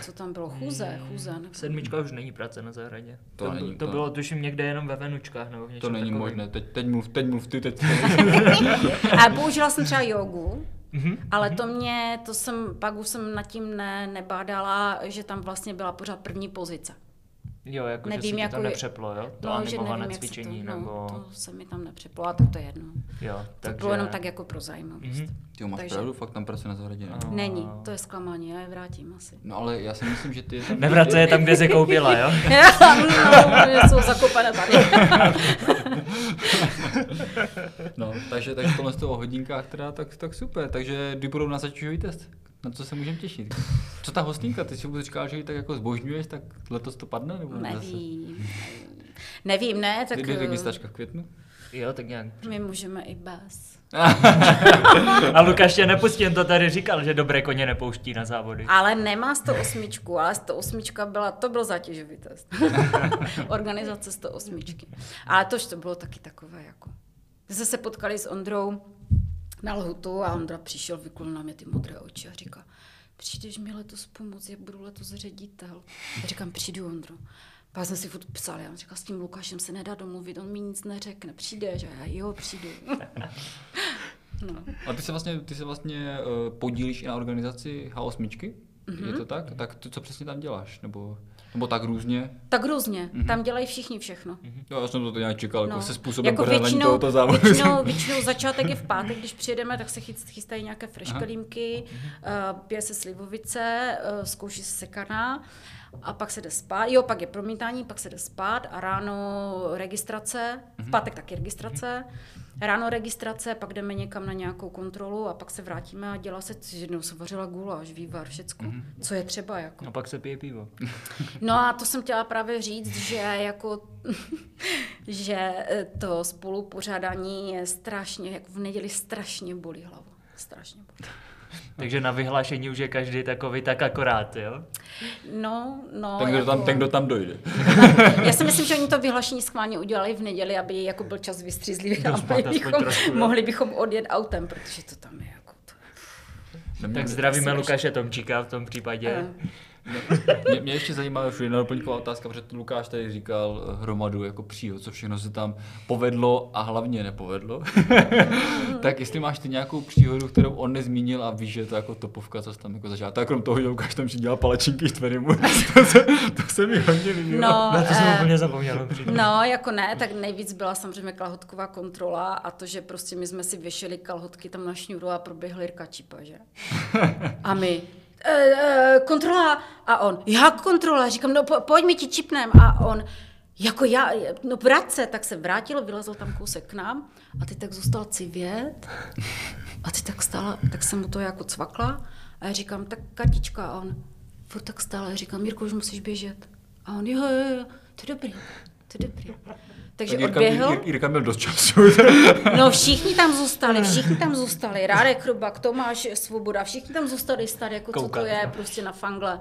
co tam bylo. Chůze, chůze. Nevím. Sedmička už není práce na zahradě. To to, není, to, to- bylo tuším někde jenom ve Venučkách nebo v To něčem není takovém. možné, teď, teď mluv, teď mluv ty, teď A použila jsem třeba jogu, Mhm. ale to mě, to jsem, pak už jsem nad tím ne, nebádala, že tam vlastně byla pořád první pozice. Jo, jako Nevím, že se ti jako to nepřeplo, jo? To No, animované nevím, jak se to, cvičení, no, nebo... to se mi tam nepřeplo, a tak to je jedno. Jo, To takže... bylo jenom tak jako pro zajímavost. Mhm. Ty máš Takže- pravdu, fakt tam pracuje na zahradě. Ne? No. Není, to je zklamání, já je vrátím asi. No ale já si myslím, že ty je tam... Nevrace je tam, kde se koupila, jo? no, jsou zakopané tady. No, takže, takže tohle z toho o hodinkách teda, tak, tak super. Takže kdy budou na zatěžový test? Na co se můžeme těšit? Co ta hostinka? Ty si vůbec říkal, že ji tak jako zbožňuješ, tak letos to padne? Nebo zase? Nevím. Nevím, ne, tak je eh, registračka v květnu? Jo, tak nějak. my můžeme i bez. A Lukáš tě nepustí, on to tady říkal, že dobré koně nepouští na závody. Ale nemá 108, ale 108 byla, to byl zátěžový test. Organizace 108. Ale tož to bylo taky takové jako. Jsme se potkali s Ondrou na lhutu a Ondra přišel, vyklul na mě ty modré oči a říká, přijdeš mi letos pomoct, jak budu letos ředitel. Já říkám, přijdu Ondro. Pak jsme si furt psali, já říkal, s tím Lukášem se nedá domluvit, on mi nic neřekne, přijdeš? A já, jo, přijdu. no. A ty se vlastně, ty se vlastně uh, podílíš i na organizaci H8? Mm-hmm. Je to tak? Tak to, co přesně tam děláš? Nebo, nebo tak různě? Tak různě, tam dělají všichni všechno. Jo, já jsem to nějak čekal, jako se způsobem jako většinou, tohoto závodu. většinou, většinou začátek je v pátek, když přijedeme, tak se chyst- chystají nějaké freškelímky, uh, pije se slivovice, uh, zkouší se sekaná a pak se jde spát. Jo, pak je promítání, pak se jde spát a ráno registrace, v pátek taky registrace, ráno registrace, pak jdeme někam na nějakou kontrolu a pak se vrátíme a dělá se, jednou se vařila guláš, vývar, všecko, co je třeba jako. No pak se pije pivo. No a to jsem chtěla právě říct, že jako, že eh, to spolupořádání je strašně, jako v neděli strašně bolí hlavu. Strašně bolí. Takže na vyhlášení už je každý takový tak akorát, jo? No, no. ten, kdo jako, tam, ten, kdo tam dojde. Já si myslím, že oni to vyhlášení schválně udělali v neděli, aby jako byl čas vystřízlivý a Dospat mohli aspoň bychom, trošku, jo. mohli bychom odjet autem, protože to tam je jako to. Tak zdravíme. Lukáše Tomčíka v tom případě. Eh, Mě, mě ještě zajímá už jedna doplňková otázka, protože Lukáš tady říkal eh, hromadu jako příhod, co všechno se tam povedlo a hlavně nepovedlo. tak jestli máš ty nějakou příhodu, kterou on nezmínil a víš, že je to jako topovka, co jsi tam jako zažil. Tak krom toho, že Lukáš tam dělal palačinky s tverimu, to, se, to se mi hodně líbilo. No, No to jsem eh, úplně zapomněl. upřímně. No, jako ne, tak nejvíc byla samozřejmě kalhotková kontrola a to, že prostě my jsme si věšeli kalhotky tam na šňůru a proběhly rkačipa, že? A my, e, kontrola, a on, jak kontrola? Říkám, no po, pojď mi ti čipnem. A on, jako já, no vrať se, tak se vrátil, vylezl tam kousek k nám a ty tak zůstal civět a ty tak stála, tak jsem mu to jako cvakla a já říkám, tak Katička a on, furt tak stále, říkám, Mirko, už musíš běžet. A on, jo, jo, jo, to je dobrý, to je dobrý. Takže Tak Jirka, odběhl. Jir- Jirka měl dost času. No všichni tam zůstali, všichni tam zůstali. Rádek Chrubak, Tomáš Svoboda, všichni tam zůstali stát, jako co to Koukat. je prostě na fangle.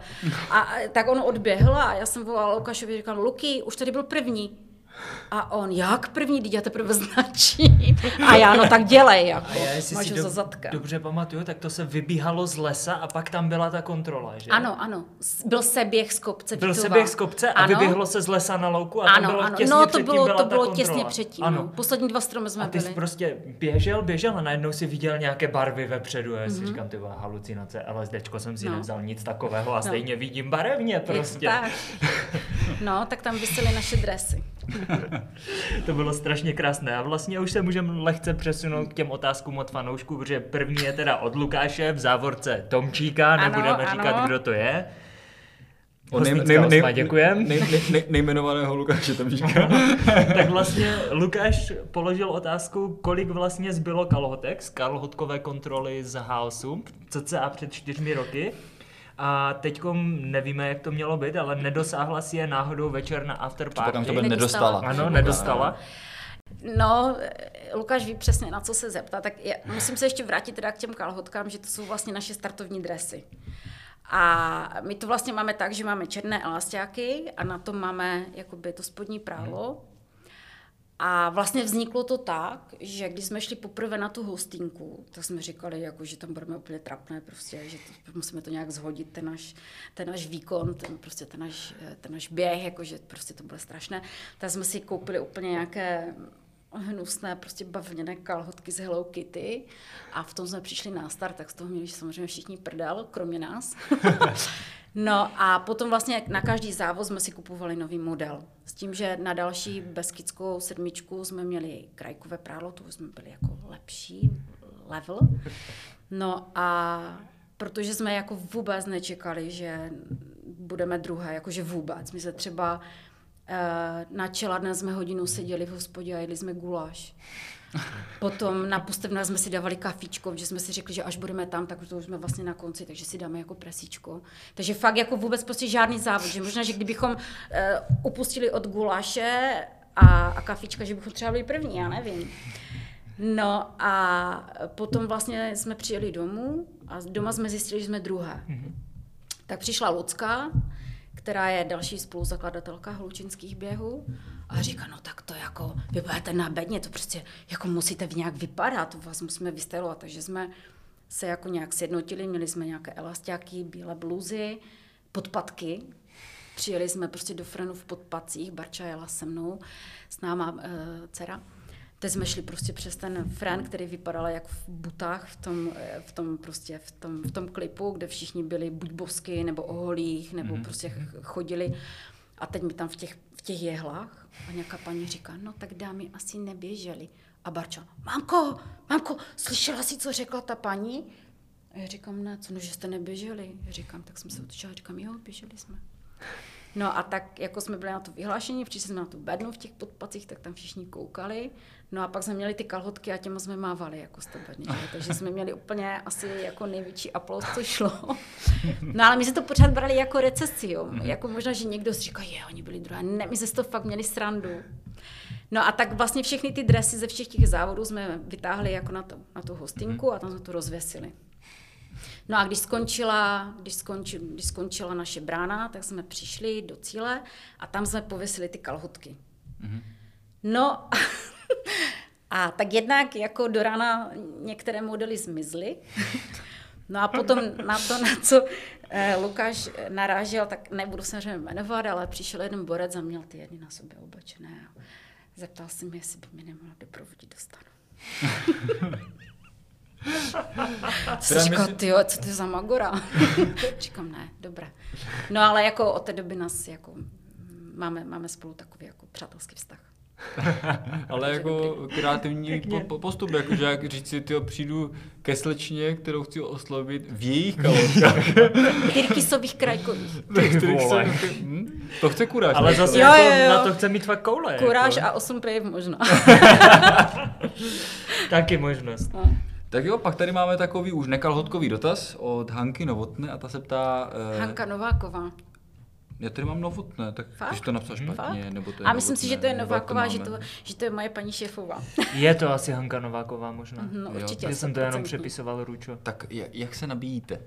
A a tak on odběhl a já jsem volala Lukášovi, říkám, Luky, už tady byl první. A on, jak první, teď já teprve značím. A já, no tak dělej, jako. A já jestli Máš si do, za zadka. dobře pamatuju, tak to se vybíhalo z lesa a pak tam byla ta kontrola, že? Ano, ano. Byl se běh z kopce. Byl se Vítova. běh z kopce a ano. vyběhlo se z lesa na louku a tam Ano, bylo ano. těsně No to bylo, byla to ta bylo kontrola. těsně předtím. Ano. No. Poslední dva stromy jsme A ty jsi byli. prostě běžel, běžel a najednou si viděl nějaké barvy vepředu a já si říkám, ty halucinace, LSDčko jsem si No. nevzal nic takového a stejně vidím barevně prostě. No, tak tam vysely naše dresy. To bylo strašně krásné a vlastně už se můžeme lehce přesunout k těm otázkům od fanoušků, protože první je teda od Lukáše v závorce Tomčíka, Ano, nebudeme ano. říkat, kdo to je. O nej- Hostnická nej- nej- děkujem. nej- nej- nej- Nejmenovaného Lukáše tam říká. tak vlastně Lukáš položil otázku, kolik vlastně zbylo kalhotek z kalhotkové kontroly z Halsu, cca před čtyřmi roky. A teďkom nevíme, jak to mělo být, ale nedosáhla si je náhodou večer na after Potom party. to by Nedostala. nedostala. Ano, nedostala. No, Lukáš ví přesně, na co se zeptat, tak je, musím se ještě vrátit teda k těm kalhotkám, že to jsou vlastně naše startovní dresy. A my to vlastně máme tak, že máme černé elastiáky a na tom máme jakoby to spodní prálo. A vlastně vzniklo to tak, že když jsme šli poprvé na tu hostinku, tak jsme říkali, jako, že tam budeme úplně trapné, prostě, že to, musíme to nějak zhodit, ten náš, ten náš výkon, ten, prostě ten náš, ten náš běh, jako, že prostě to bude strašné. Tak jsme si koupili úplně nějaké hnusné, prostě bavlněné kalhotky z Hello Kitty a v tom jsme přišli na start, tak z toho měli samozřejmě všichni prdel, kromě nás. no a potom vlastně na každý závod jsme si kupovali nový model. S tím, že na další beskidskou sedmičku jsme měli krajkové prádlo, to jsme byli jako lepší level. No a protože jsme jako vůbec nečekali, že budeme druhé, jakože vůbec. My se třeba na čeladne jsme hodinu seděli v hospodě a jedli jsme guláš. Potom na pustevnách jsme si dávali kafičko, že jsme si řekli, že až budeme tam, tak to už jsme vlastně na konci, takže si dáme jako presíčko. Takže fakt jako vůbec prostě žádný závod, že možná, že kdybychom uh, upustili od guláše a, a kafička, že bychom třeba byli první, já nevím. No a potom vlastně jsme přijeli domů a doma jsme zjistili, že jsme druhé. Tak přišla Lucka, která je další spoluzakladatelka hlučinských běhů. A říká, no tak to jako, vy budete na bedně, to prostě jako musíte v nějak vypadat, to vás musíme vystylovat, takže jsme se jako nějak sjednotili, měli jsme nějaké elastiáky, bílé bluzy, podpatky, přijeli jsme prostě do Frenu v podpacích, Barča jela se mnou, s náma uh, dcera. Teď jsme šli prostě přes ten Fren, který vypadal jak v butách v tom, eh, v tom, prostě v tom, v tom klipu, kde všichni byli buď bosky, nebo oholích, nebo mm-hmm. prostě chodili. A teď mi tam v těch, v těch jehlách a nějaká paní říká, no tak dámy asi neběželi. A Barča, mamko, mamko, slyšela jsi, co řekla ta paní? A já říkám, ne, co, no, že jste neběželi. Já říkám, tak jsem se otočila, říkám, jo, běželi jsme. No a tak, jako jsme byli na to vyhlášení, přišli jsme na tu bednu v těch podpacích, tak tam všichni koukali. No a pak jsme měli ty kalhotky a těma jsme mávali jako že? takže jsme měli úplně asi jako největší aplaus, co šlo. No ale my jsme to pořád brali jako recesi, jo. Jako možná, že někdo si říká, je, oni byli druhé. Ne, my jsme z toho fakt měli srandu. No a tak vlastně všechny ty dresy ze všech těch závodů jsme vytáhli jako na, to, na tu hostinku a tam jsme to rozvěsili. No a když skončila, když, skončil, když skončila naše brána, tak jsme přišli do cíle a tam jsme pověsili ty kalhotky. Mm-hmm. No a tak jednak jako do rána některé modely zmizly. No a potom na to, na co eh, Lukáš narážel, tak nebudu se jmenovat, ale přišel jeden borec a měl ty jedny na sobě oblečené. A zeptal se mě, jestli by mi nemohla doprovodit do stanu. Co jsi říkal, ty co to je za Magora? Říkám, ne, dobré. No ale jako od té doby nás jako máme, máme spolu takový jako přátelský vztah. ale jako kreativní po, po, postup, jakože jak říct si, tyjo, přijdu ke slečně, kterou chci oslovit v jejich kalhotkách. Tyrkisových krajkových. hm? To chce kuráž. Ale zase jo, jako jo, jo. na to chce mít fakt koule. Kuráž jako. a 8 piv možná. Taky možnost. No. Tak jo, pak tady máme takový už nekalhotkový dotaz od Hanky Novotné a ta se ptá... Eh, Hanka Nováková. Já tady mám Novotné, tak Fakt? když to napsal špatně, Fakt? nebo to je A myslím novotné, si, že to je Nováková, to že to, že to je moje paní šéfová. Je to asi Hanka Nováková možná. No, určitě. Já jsem to jenom přepisoval Ručo. Tak jak se nabíjíte?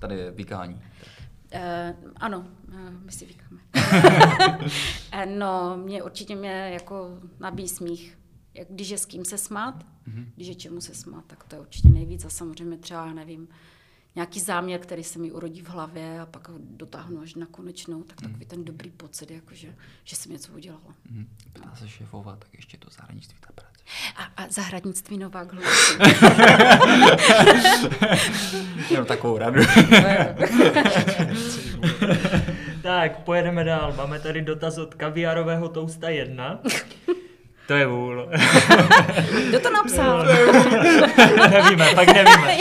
Tady je vykání. Uh, ano, uh, my si vykáme. no, mě určitě mě jako nabíjí smích. Jak, když je s kým se smát, mm-hmm. když je čemu se smát, tak to je určitě nejvíc. A samozřejmě třeba, nevím, nějaký záměr, který se mi urodí v hlavě a pak ho dotáhnu až na konečnou, tak takový ten dobrý pocit, jakože, že jsem něco udělala. Mm. Ptá se šéfova, tak ještě to zahraničství ta práce. A, a zahradnictví Novák Jenom takovou radu. tak, pojedeme dál. Máme tady dotaz od kaviárového tousta 1. To je vůl. Kdo to napsal? nevíme, pak nevíme.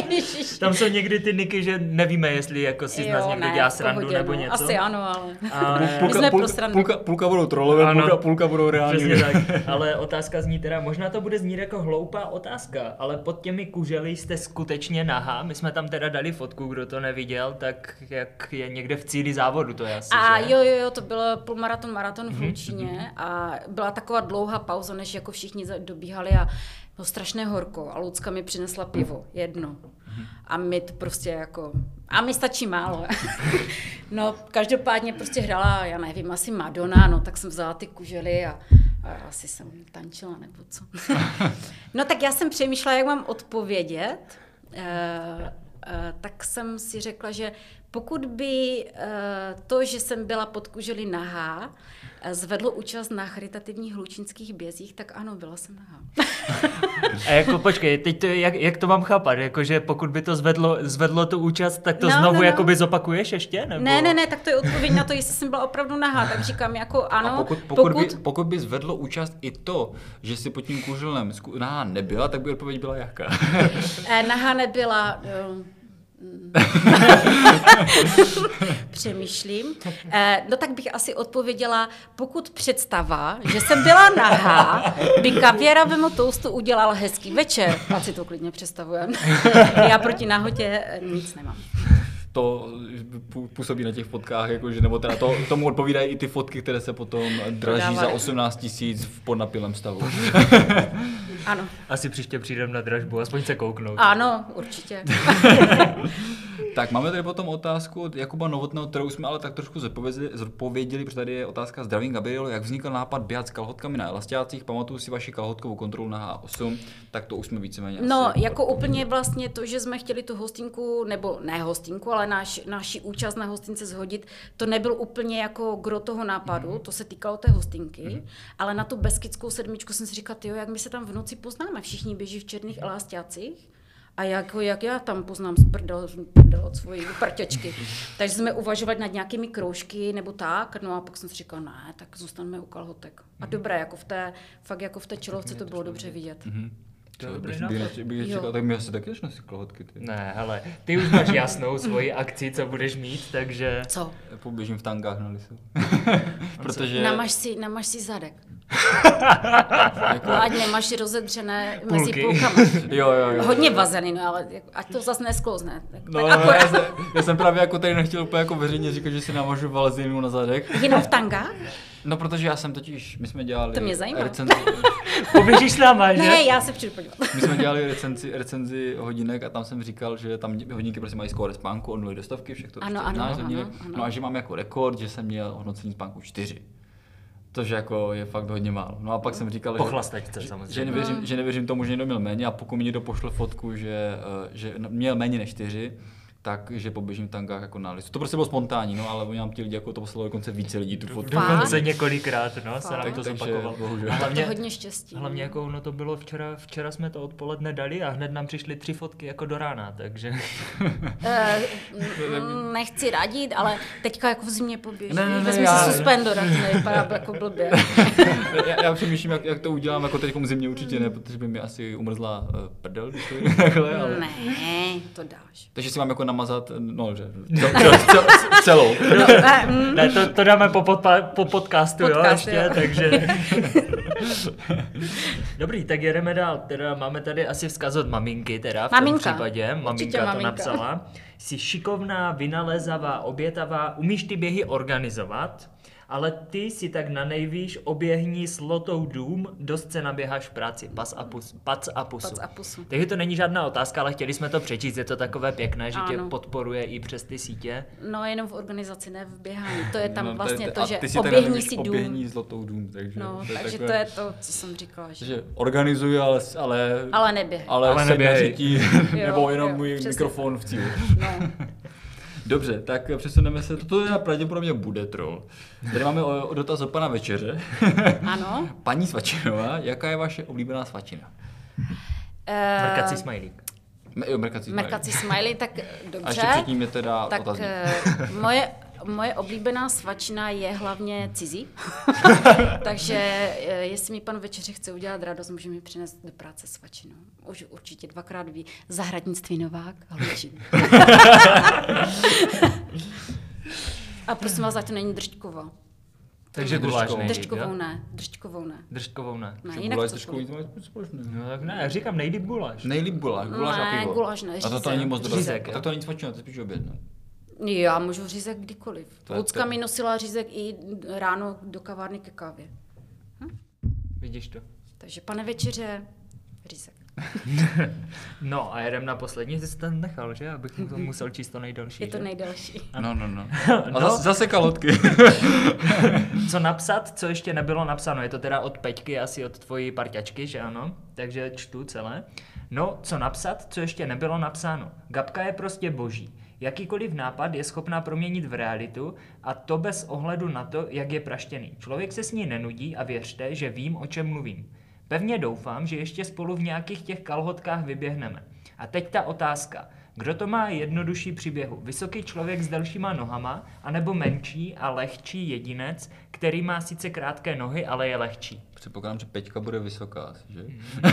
Tam jsou někdy ty niky, že nevíme, jestli jako si z nás někdo ne, dělá v srandu pohodě, nebo no. něco. Asi ano, ale... Ale... My jsme pro půlka, srandu. půlka, půlka, půlka budou trolové, Ano. půlka, půlka budou reální. Přesně tak. Ale otázka zní teda, možná to bude znít jako hloupá otázka, ale pod těmi kužely jste skutečně nahá. My jsme tam teda dali fotku, kdo to neviděl, tak jak je někde v cíli závodu, to je asi, A že? jo, jo, jo, to byl půlmaraton, maraton Mhm, v Hlučíně a byla taková dlouhá pauza, než jako všichni dobíhali a bylo strašné horko a Lucka mi přinesla pivo, jedno. A my to prostě jako, a mi stačí málo. no, každopádně prostě hrála, já nevím, asi Madonna, no tak jsem vzala ty kužely a, a asi jsem tančila nebo co. no tak já jsem přemýšlela, jak mám odpovědět. Eh, eh, tak jsem si řekla, že pokud by eh, to, že jsem byla pod kuželi nahá, zvedlo účast na charitativních hlučínských bězích, tak ano, byla jsem nahá. A jako počkej, teď to, jak, jak to mám chápat? Jakože pokud by to zvedlo, zvedlo tu účast, tak to No, znovu no, no. jakoby zopakuješ ještě? Nebo? Ne, ne, ne, tak to je odpověď na to, jestli jsem byla opravdu nahá. Tak říkám jako ano, A pokud, pokud, By, pokud by zvedlo účast i to, že si pod tím kuželem zku- nah, nebyla, tak by odpověď byla jaká? Eh, Nahá nebyla... eh, mm. Přemýšlím. Eh, no tak bych asi odpověděla, pokud představa, že jsem byla nahá, by kavěravému toustu udělal hezký večer. A si to klidně představujeme. Já proti nahotě eh, nic nemám. To pů- působí na těch fotkách, jakože, nebo teda to, tomu odpovídají i ty fotky, které se potom draží za Prodávají. 18 tisíc v podnapilém stavu. Ano. Asi příště přijdem na dražbu, aspoň se kouknout. Ano, určitě. tak máme tady potom otázku od Jakuba Novotného, kterou jsme ale tak trošku zodpověděli, protože tady je otázka Zdravím Gabrielo, jak vznikl nápad běhat s kalhotkami na elastiácích, pamatuju si vaši kalhotkovou kontrolu na H8, tak to už jsme víceméně No, asi jako odpověděli. úplně vlastně to, že jsme chtěli tu hostinku, nebo ne hostinku, ale náš, naši účast na hostince zhodit, to nebyl úplně jako gro toho nápadu, Mhm. to se týkalo té hostinky, ale na tu beskidskou sedmičku jsem si říkala, jo, jak my se tam v noci poznáme, všichni běží v černých elastácích. A jak, jak já tam poznám z prdel, z prdel od svojí parťačky. Takže jsme uvažovali nad nějakými kroužky nebo tak, no a pak jsem si říkala, ne, tak zůstaneme u kalhotek. Mhm. A dobré, jako v té, fakt jako v té čelovce to bylo dobře vidět. Mhm. To bych, bych, tak my asi taky začneme si kalhotky. Ty. Ne, hele, ty už máš jasnou svoji akci, co budeš mít, takže... Co? Poběžím v tangách na lisu. Protože... Namaž si, namaž si zadek. No, ať nemáš rozedřené mezi Půlky. půlkama. Jo, jo, jo. Hodně vazeliny, ale jak- ať to zase nesklouzne. Tak, No, tak no, akorát. já, jsem, já jsem právě jako tady nechtěl úplně jako veřejně říkat, že si namažu valezinu na zadek. Jenom v tangách? No, protože já jsem totiž, my jsme dělali To mě zajímá. recenzi, Poběžíš s náma, že? Ne, já se přijdu podívat. my jsme dělali recenzi, recenzi hodinek a tam jsem říkal, že tam hodinky prostě mají skóre spánku od 0 do stovky, to Ano, prostě ano, ano, ano. No a že mám jako rekord, že jsem měl hodnocení spánku 4. Což jako je fakt hodně málo. No a pak jsem říkal, Po že, chlastačce že, samozřejmě. nevěřím, že nevěřím tomu, že někdo měl méně a pokud mi někdo pošle fotku, že, eh, že měl méně než 4, tak, že poběžím v tankách jako na listu. To prostě bylo spontánní, no, ale oni nám ti lidi jako to poslalo dokonce více lidí tu fotku. Dokonce několikrát, no, se Fakt? nám to Takže zopakovalo. bohužel. A To hlavně, hodně štěstí. hlavně jako no to bylo včera, včera jsme to odpoledne dali a hned nám přišly tři fotky jako do rána, takže... Eh, mm, nechci radit, ale teďka jako v zimě poběží. Ne, ne, ne, Vezmi já- si suspendor, ať to nevypadá jako blbě. já, já přemýšlím, jak, jak, to udělám, jako teď zimě určitě ne, protože by mi asi umrzla uh, prdel, když to takhle, ale... Ne, to dáš. Takže si mám jako namazat, no dobře, cel, cel, cel, celou. No, mm, Ne, to, to dáme po, podpa, po podcastu, jo, Podcast, ještě, jo. takže... Dobrý, tak jedeme dál. Teda máme tady asi vzkaz od maminky, teda v Maminka. tom případě. Určitě Maminka to maminka. napsala. Jsi šikovná, vynalezavá, obětavá, umíš ty běhy organizovat, ale ty si tak na nejvýš oběhni s lotou dům, dost se naběháš v práci. Pas a pus, pac a pusu. Pac a pusu. Takže to není žádná otázka, ale chtěli jsme to přečíst, je to takové pěkné, že tě Ano. podporuje i přes ty sítě. No jenom v organizaci, ne v běhání. To je tam No, vlastně je- to, že oběhní si dům. Oběhní zlatou dům, takže No, to je takže takové, to je to, co jsem říkala. Že... že organizuji, ale, ale, Ale neběh. ale, Ale neběhej. neběhej. nebo jenom jo, můj přesně. mikrofon v cíli. No. Dobře, tak přesuneme se, toto je pravděpodobně bude troll. Tady máme o, o dotaz od pana Večeře. Ano. Paní Svačinová, jaká je vaše oblíbená svačina? Eh, Mrkací smajlík. Jo, mrkací smiley. Mrkací smiley, tak eh, A dobře. ještě předtím je teda tak otazník. eh, moje moje oblíbená svačina je hlavně cizí. Takže eh, jestli mi pan večeře chce udělat radost, může mi přinést do práce svačinu. Už určitě dvakrát ví. Zahradnictví Novák, Hlučín. A prosím vás, ať to není držďkova. Takže Držkovou. guláš Držďkovou jo? ne, držďkovou ne. Držkovou ne. Ne, Že jinak guláš trošku víc mají společného. No tak ne, já říkám nejlíp guláš. Nejlíp guláš, guláš a Ne, pivo. guláš ne, A to, to řízek. není moc dobré. Řízek. Tak to není svačina, to je spíš oběd, ne? Já můžu řízek kdykoliv. To Lucka to mi nosila řízek i ráno do kavárny ke kávě. Vidíš to. Takže pane večeře, řízek. No a jedem na poslední, ty jsi ten nechal, že? Abych to musel číst to nejdelší. Je to že? nejdelší. No, no, no. A No. zase, zase kalhotky. Co napsat, co ještě nebylo napsáno, je to teda od Peťky, asi od tvojí parťačky, že ano? Takže čtu celé. No, co napsat, co ještě nebylo napsáno. Gabka je prostě boží. Jakýkoliv nápad je schopná proměnit v realitu a to bez ohledu na to, jak je praštěný. Člověk se s ní nenudí a věřte, že vím, o čem mluvím. Pevně doufám, že ještě spolu v nějakých těch kalhotkách vyběhneme. A teď ta otázka. Kdo to má jednodušší příběhu? Vysoký člověk s delšíma nohama, anebo menší a lehčí jedinec, který má sice krátké nohy, ale je lehčí? Předpokládám, že Peťka bude vysoká, asi, že?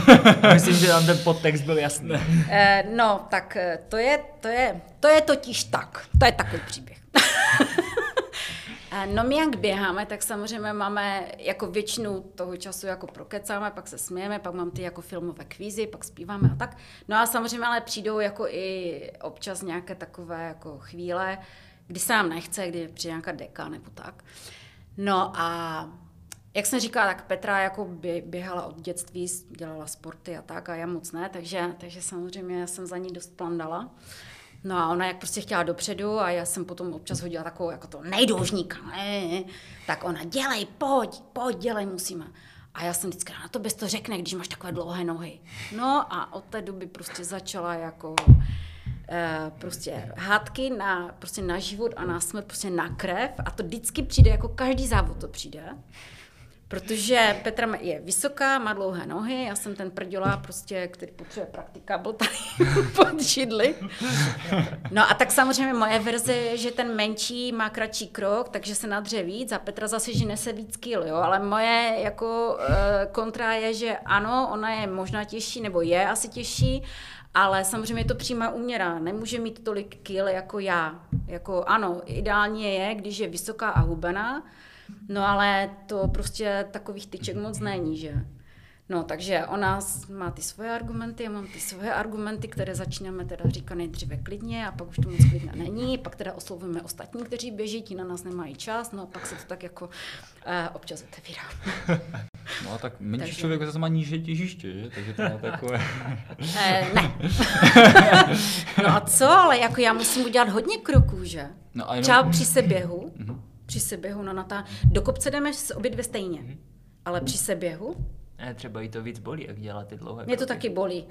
Myslím, že tam ten podtext byl jasný. Eh, no, tak eh, to je, to, je, to je totiž tak. To je takový příběh. No my jak běháme, tak samozřejmě máme jako většinu toho času jako prokecáme, pak se smějeme, pak mám ty jako filmové kvízy, pak zpíváme a tak. No a samozřejmě ale přijdou jako i občas nějaké takové jako chvíle, kdy se nám nechce, kdy přijde nějaká deka nebo tak. No a jak jsem říkala, tak Petra jako bě- běhala od dětství, dělala sporty a tak a já moc ne, takže, takže samozřejmě jsem za ní dost plandala. No a ona jak prostě chtěla dopředu a já jsem potom občas hodila takovou jako to nejdůžníka, ne, tak ona dělej, pojď, pojď, dělej, musíme. A já jsem vždycky, na to bez to řekne, když máš takové dlouhé nohy. No a od té doby prostě začala jako eh, prostě hádky na, prostě na život a na smrt, prostě na krev a to vždycky přijde, jako každý závod to přijde. Protože Petra je vysoká, má dlouhé nohy, já jsem ten prdělá prostě, který potřebuje praktika, byl tady pod židli. No a tak samozřejmě moje verze je, že ten menší má kratší krok, takže se nadře víc a Petra zase, že nese víc kil, jo, ale moje jako uh, kontra je, že ano, ona je možná těžší, nebo je asi těžší, ale samozřejmě je to přímá úměra. Nemůže mít tolik kil jako já. Jako ano, ideálně je, když je vysoká a hubená, no ale to prostě takových tyček moc není, že? No, takže ona má ty svoje argumenty, já mám ty svoje argumenty, které začínáme teda říkat nejdříve klidně a pak už to moc klidně není, pak teda oslovujeme ostatní, kteří běží, ti na nás nemají čas, no a pak se to tak jako uh, občas otevírá. No a tak menší Takže- člověk zase má níže těžiště, že? Takže to má takové... Eh, ne. no a co, ale jako já musím udělat hodně kroků, že? No a jenom- Třeba při seběhu, při seběhu na natá... Do kopce jdeme s- obě dvě stejně, ale při seběhu Ne, třeba jí to víc bolí, jak dělá ty dlouhé mě to kroky. taky bolí.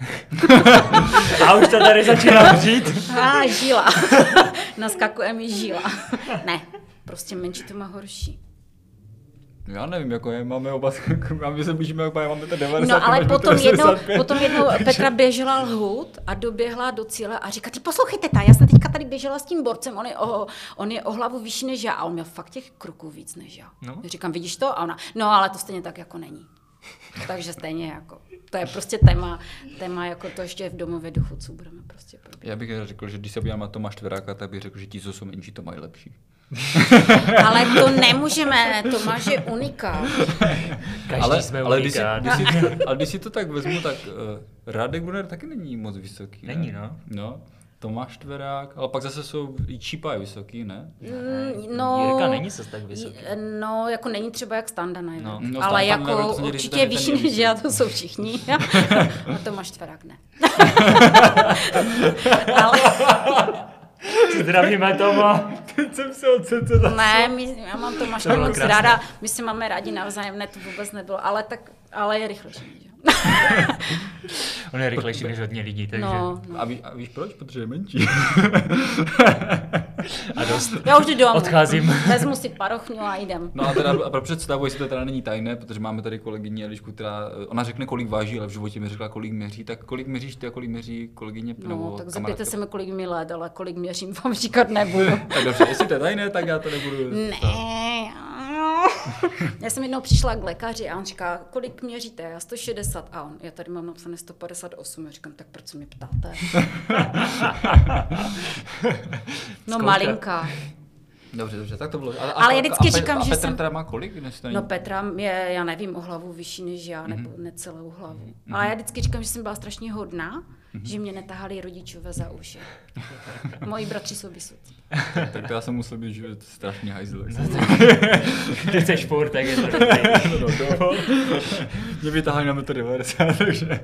A už to tady začíná vřít. A žila. Naskakuje mi žila. ne, prostě menší to má horší. Já nevím, jako je, máme oba, a my se blížíme, jako máme to 90. No ale potom to jednou, 85. potom jednou Petra běžela lhůt a doběhla do cíle a říká, ty poslouchejte, ta, já jsem teďka tady běžela s tím borcem, on je o, on je o hlavu vyšší než já a on měl fakt těch kroků víc než já. No. Já Říkám, vidíš to? A ona, no ale to stejně tak jako není. Takže stejně jako, to je prostě téma, téma jako to ještě v domově důchodců budeme prostě probírat. Já bych řekl, že když se podívám na Tomáš Tveráka, tak bych řekl, že ti, co jsou menší, to mají lepší. Ale to nemůžeme, Tomáš je unikát. Každý ale, jsme ale, když si, když si, ale když si to tak vezmu, tak uh, Radek Brunner taky není moc vysoký. Ne? Není, no. No, Tomáš Tverák, ale pak zase jsou, i Čípa je vysoký, ne? Mm, No, Jirka není zas tak vysoký. No, jako není třeba jak Standa No, no, ale jako to říct, že určitě vyšší je než já, to jsou všichni. A to máš tverák, ne. ale Zdravíme Toma. Teď jsem se ocetl. ne, my, já mám Tomáše To bylo moc krásné. ráda, my si máme rádi navzájem, ne, to vůbec nebylo, ale tak, ale je rychlejší. On je rychlejší než hodně lidí, takže... No, no. A, ví, a víš proč? Protože je menší. A dost. Já už jdu domů. Odcházím. Vezmu si parochňu a jdem. No a teda a pro představu, jestli to teda není tajné, protože máme tady kolegyni Elišku, která, ona řekne, kolik váží, ale v životě mi řekla, kolik měří, tak kolik měříš ty a kolik měří kolegyně No, nebo tak zeptejte se mi, kolik mi let, ale kolik měřím, vám říkat nebudu. Tak dobře, jestli to je tajné, tak já to nebudu. Ne, já jsem jednou přišla k lékaři a on říká, kolik měříte? Já 160 a on, já tady mám napsané 158. Já říkám, tak proč se mě ptáte? No Zkouška. malinká. Dobře, dobře, tak to bylo. A, Ale já vždycky a, říkám, a že Petr jsem- teda má kolik? Než to není- No Petra je, já nevím, o hlavu vyšší než já, nebo necelou hlavu. Ale já vždycky říkám, že jsem byla strašně hodná, že mě netahali rodičové za uši. Moji bratři jsou vysocí. Tak to já jsem musel být že strašně hajzl. Ty jsi furt, tak je to dobrý. no, no, Mě vytáhali na 1,90 takže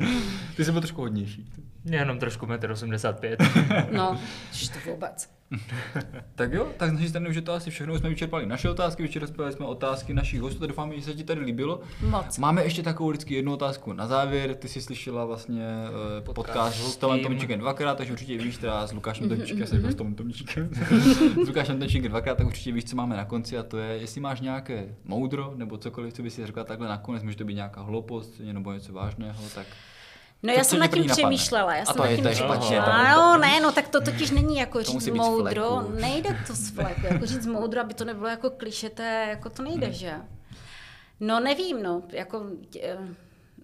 ty jsi byl trošku hodnější. Jenom trošku 1,85 m. No, že to vůbec. Tak jo, tak z naší strany už je to asi všechno. Už jsme vyčerpali naše otázky, vyčerpali jsme otázky našich hostů, tak doufám, že se ti tady líbilo. Moc. Máme ještě takovou vždycky jednu otázku na závěr. Ty jsi slyšela vlastně uh, podcast s Tomem. Tomčíkem dvakrát, takže určitě víš, teda s Mhm, Lukášem Tomčíkem, já jsem řekl s Tomem Tomčíkem, s Lukášem Tomčíkem dvakrát, tak určitě víš, co máme na konci a to je, jestli máš nějaké moudro nebo cokoliv, co by si řekla takhle nakonec, může to být nějaká hloupost nebo něco vážného, tak No já jsem nad tím napadne. přemýšlela. Já A jsem to nad tím to je špatně, přemýšlela. to- No, ne, no tak to totiž není jako říct moudro. fleku. Nejde to z fleku. Jako říct moudro, aby to nebylo jako klišeté, jako to nejde, že? No nevím, no. Jako, eh,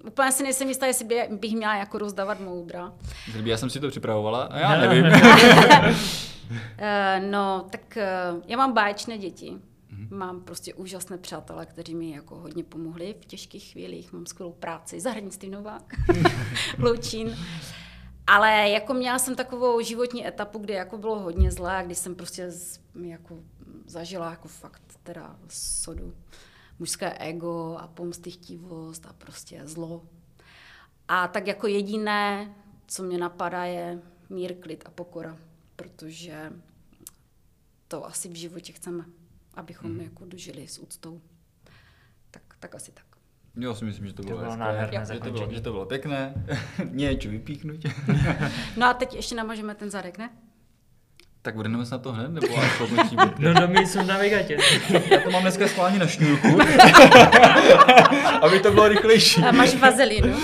úplně si nejsem jistá, jestli by, bych měla jako rozdávat moudra. Zlíbí, já jsem si to připravovala a já nevím. Eh, no, tak eh, já mám báječné děti. Mhm. Mám prostě úžasné přátelé, kteří mi jako hodně pomohli v těžkých chvílích. Mám skvělou práci, zahradnictví Novák, Loučín. Ale jako měla jsem takovou životní etapu, kdy jako bylo hodně zlé, kdy jsem prostě z, jako zažila jako fakt teda sodu. Mužské ego a pomstychtivost a prostě zlo. A tak jako jediné, co mě napadá, je mír, klid a pokora, protože to asi v životě chceme, abychom Mhm. jako dožili s úctou. Tak, tak asi tak. Jo, si myslím, že to bylo, bylo hezké, nádherné že to bylo, že to bylo pěkné, něco vypíchnout. No a teď ještě namažeme ten zadek, ne? Tak budeme se na to hned, nebo až po končíme? No do mě jsem na vegatě. Já to mám dneska schválně na šňůrku, aby to bylo rychlejší. A máš vazelinu.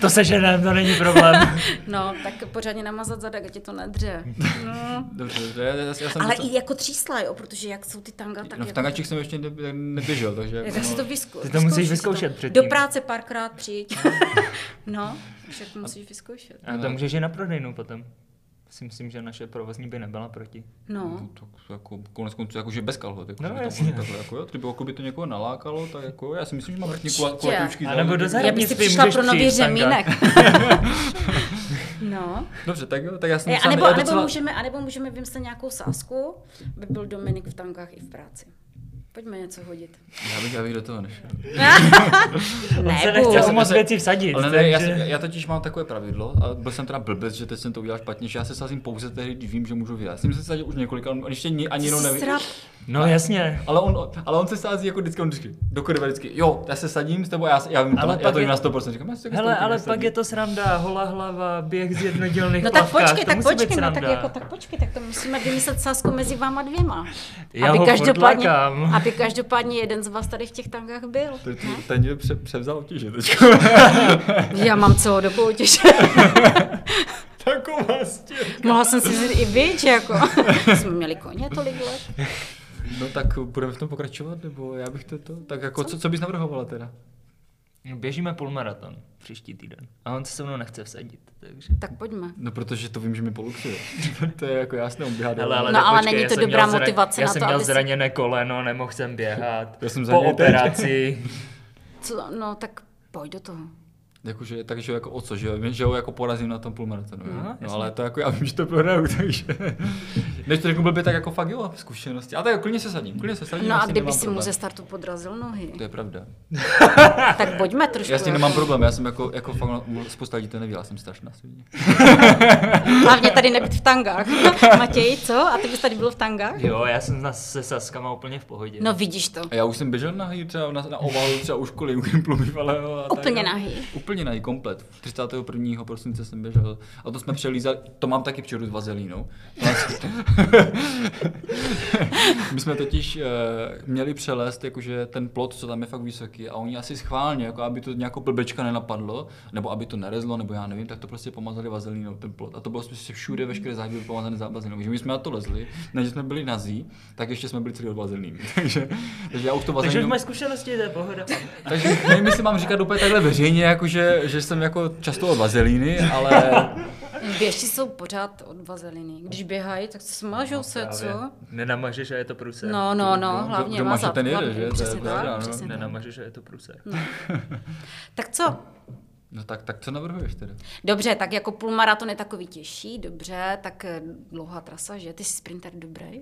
To se ženem, to není problém. No, tak pořádně namazat zadek, ať ti to nedře. No. Dobře, dobře, já, já, jsem Ale docela- i jako třísla, jo, protože jak jsou ty tanga, tak No v jako... tangačích jsem ještě ne, neběžel, takže... Tak jako si no, to vysku, Ty to musíš vyzkoušet to. předtím. Do práce párkrát přijď. no, však to musíš vyzkoušet. A to můžeš i na prodejnu potom. Si myslím, že naše provozní by nebyla proti. No. No, tak jako, konec konců, jakože bez kalhot, jako, No, že to jasně. takhle, jako, jo, kdyby, jako by to někoho nalákalo, tak jako, jo, já si myslím, že mám pěkně Určitě. kulatoučky. A nebo do Já bych si přišla pro nový řemínek. no. Dobře, tak jo, tak já jsem E, anebo, já anebo, docela- můžeme, anebo můžeme vymyslet nějakou sásku, by byl Dominik v tankách i v práci. Pojďme něco hodit. Já bych, já bych do toho nešel. On se nechce jsem- moc já věcí vsadit. Ale ne, já, takže- jsem, já totiž mám takové pravidlo a byl jsem teda blbec, že teď jsem to udělal špatně, že já se sázím pouze tehdy, když vím, že můžu vyhrát. S tím jsem se sázil už několika, on ještě ni, ani jenom nevím. No jasně. Ale on, ale on se sází jako vždycky, on vždycky, do kurva vždycky, jo, já se sadím s tebou, já, já, vím to, Ale já pak to vím je- na 100%, říkám, já se Hele, ale pak je to sranda, holá hlava, běh z jednodělných No tak plavkách, počkej, to tak počkej, no tak jako, tak počkej, tak to musíme vymyslet sásku mezi váma dvěma. Já aby ho každopádně, lákám. aby každopádně jeden z vás tady v těch tankách byl. To, to, ne? ten mě pře, převzal otěže teďko. Já mám celou dobu otěž. Taková stěna. Mohla jsem si vzít i víc, jako. Jsme měli koně tolik let. No tak budeme v tom pokračovat, nebo já bych to, to tak jako, co, co bys navrhovala teda? Běžíme půlmaraton příští týden. A on se se mnou nechce vsadit, takže... Tak pojďme. No protože to vím, že mi poluxuje. to je jako jasné, on běhá dál. ale No, ale počkej, není já to jsem dobrá zra- motivace Já na jsem to, měl aby si- zraněné koleno, nemohl jsem běhat. Já jsem za po operaci. Co, no tak pojď do toho. Jakože, takže jako o co, že, jo? Vím, že ho jako porazím na tom půlmaratonu. No, No, ale to jako já vím, že to prohraju, takže... Než to řeknu blbě, tak jako fakt jo, zkušenosti. A tak jako klidně se sadím, klidně se sadím. No a kdyby si mu ze startu podrazil nohy, To je pravda. tak pojďme trošku. Já s tím nemám problém, já jsem jako, jako fakt, spousta lidí to neví, já jsem strašná svině. Hlavně tady nebyt v tangách. Matěj, co? A ty bys tady byl v tangách? Jo, já jsem na, se Saskama úplně v pohodě. No vidíš to. A já už jsem běžel nahý třeba na, na ovalu, třeba u školy, u Gimplu bývalého. A Úplně nahý. Vyplněný komplet. 31. prosince jsem běžel. A to jsme přelízali, to mám taky přírodu s vazelínou. My jsme totiž uh, měli přelést jakože ten plot, co tam je fakt vysoký a oni asi schválně, jako aby to nějakou blbečka nenapadlo, nebo aby to nerezlo, nebo já nevím, tak to prostě pomazali vazelínou ten plot. A to bylo prostě všude veškeré záhy byly pomazané za vazelínou. Takže my jsme na to lezli, ne, že jsme byli nazí, tak ještě jsme byli celý od vazelíny. takže, takže já už to Takže vazelínou... už máš zkušenosti, to je pohoda. Takže nevím, jestli mám říkat úplně takhle veřejně, jakože, že jsem jako často od vazelíny, ale Běžci jsou pořád od vazeliny. Když běhají, tak se smažou se, co? Nenamažeš a je to průser. No, no, no, kdo- hlavně kdo maže, mazat. ten jede, že? To je Přesně pravda, tak, no. přesně. Nenamažeš a je to průser. Tak co? no tak, tak co navrhuješ tedy? Dobře, tak jako půlmaraton je takový těžší, dobře, tak dlouhá trasa, že? Ty jsi sprinter dobrý?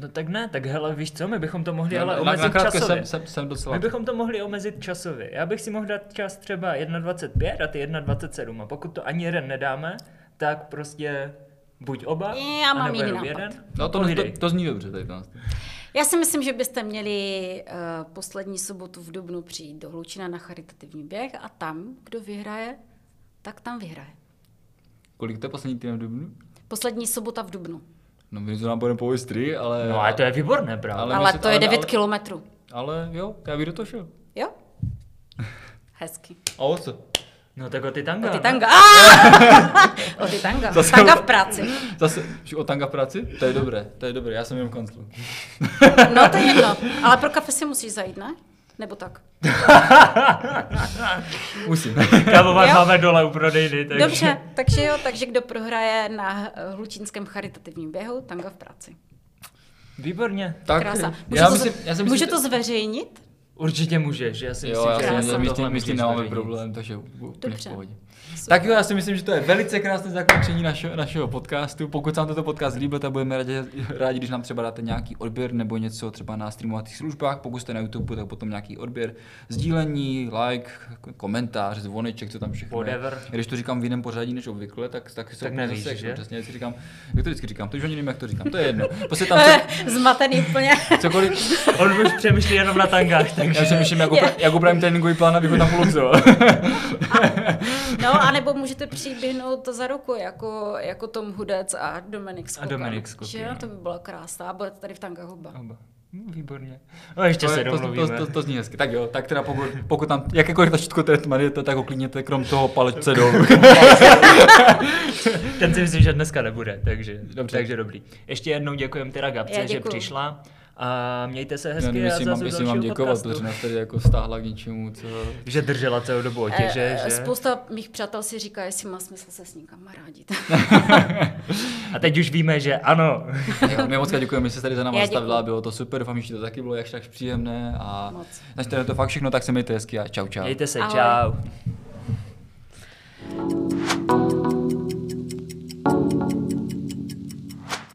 No tak ne, tak hele, víš co, my bychom to mohli ale na, omezit na krátké časově. jsem, jsem, jsem docela... My bychom to mohli omezit časově. Já bych si mohl dát čas třeba 1.25 a ty 1.27 a pokud to ani jeden nedáme, tak prostě buď oba, Já mám jiný nápad. jeden. No to, to, to zní dobře tady to. Já si myslím, že byste měli uh, poslední sobotu v Dubnu přijít do Hlučina na charitativní běh a tam, kdo vyhraje, tak tam vyhraje. Kolik to je poslední týden v Dubnu? Poslední sobota v Dubnu. No my to nám budeme po Istrii, ale... No ale to je výborné, právě. Ale Ale, to je ale- 9 ale- kilometrů. Ale jo, já bych do toho šel. Jo? Hezky. A o co? No tak o ty tanga. O ty tanga. Ah! o ty tanga. Zase- Tanga v práci. Zase, že o tanga v práci? To je dobré, to je dobré, já jsem jenom kanclu. No to je jedno. Ale pro kafe si musíš zajít, ne? Nebo tak? Musím. Kávovár Jo? máme dole u prodejny, takže... Dobře, takže jo, takže kdo prohraje na Hlučínském charitativním běhu, tanga v práci. Výborně. tak, Krása. Může, já to, myslím, já myslím, může že- to zveřejnit? Určitě můžeš, já si Jo, myslím, já že si Krása. myslím, my s tím, tohle my s tím můžeš nemáme problém, takže úplně v Dobře. pohodě. Tak jo, já si myslím, že to je velice krásné zakončení našeho, našeho podcastu. Pokud se vám tento podcast líbil, tak budeme rádi, rádi, když nám třeba dáte nějaký odběr nebo něco třeba na streamovacích službách. Pokud jste na YouTube, tak potom nějaký odběr, sdílení, like, komentář, zvoneček, co tam všechno Whatever. je. Když to říkám v jiném pořadí než obvykle, tak, tak, se Tak nevíš, zaseknu. že? Přesně, si říkám, jak to vždycky říkám, to už ani nevím, jak to říkám, to je jedno. Prostě tam co, Zmatený úplně. cokoliv, On už přemýšlí jenom na tangách, takže... já si myslím, jak, upra- jak upravím tréninkový plán, abych ho tam položil. No, anebo můžete přiběhnout to za ruku, jako, jako Tom Hudec a Dominik Skokan. Dominik Skokan, Že? no. To by byla krásná. A budete tady v tangách oba. Oba. Hm, Výborně. No ještě To, se je- to, to, domluvíme. to, to, zní hezky. Tak jo, tak teda pokud, pokud tam jakékoliv tačítko tretmanujete, tak ho klidněte krom toho palečce dolů. Ten si myslím, že dneska nebude, takže, Dobře. takže dobrý. Ještě jednou děkujeme teda Gabce, že přišla. A mějte se hezky. Já nevím, jestli mám, jestli mám děkovat, protože nás tady jako stáhla k něčemu, co... Že držela celou dobu o těže, e, eh, že? Spousta mých přátel si říká, jestli má smysl se s někam kamarádit. a teď už víme, že ano. jo, my moc děkujeme, že jste tady za náma stavila, bylo to super, doufám, že to taky bylo jak tak příjemné a moc. začnete to fakt všechno, tak se mějte hezky a čau čau. Mějte se, Ahoj. čau.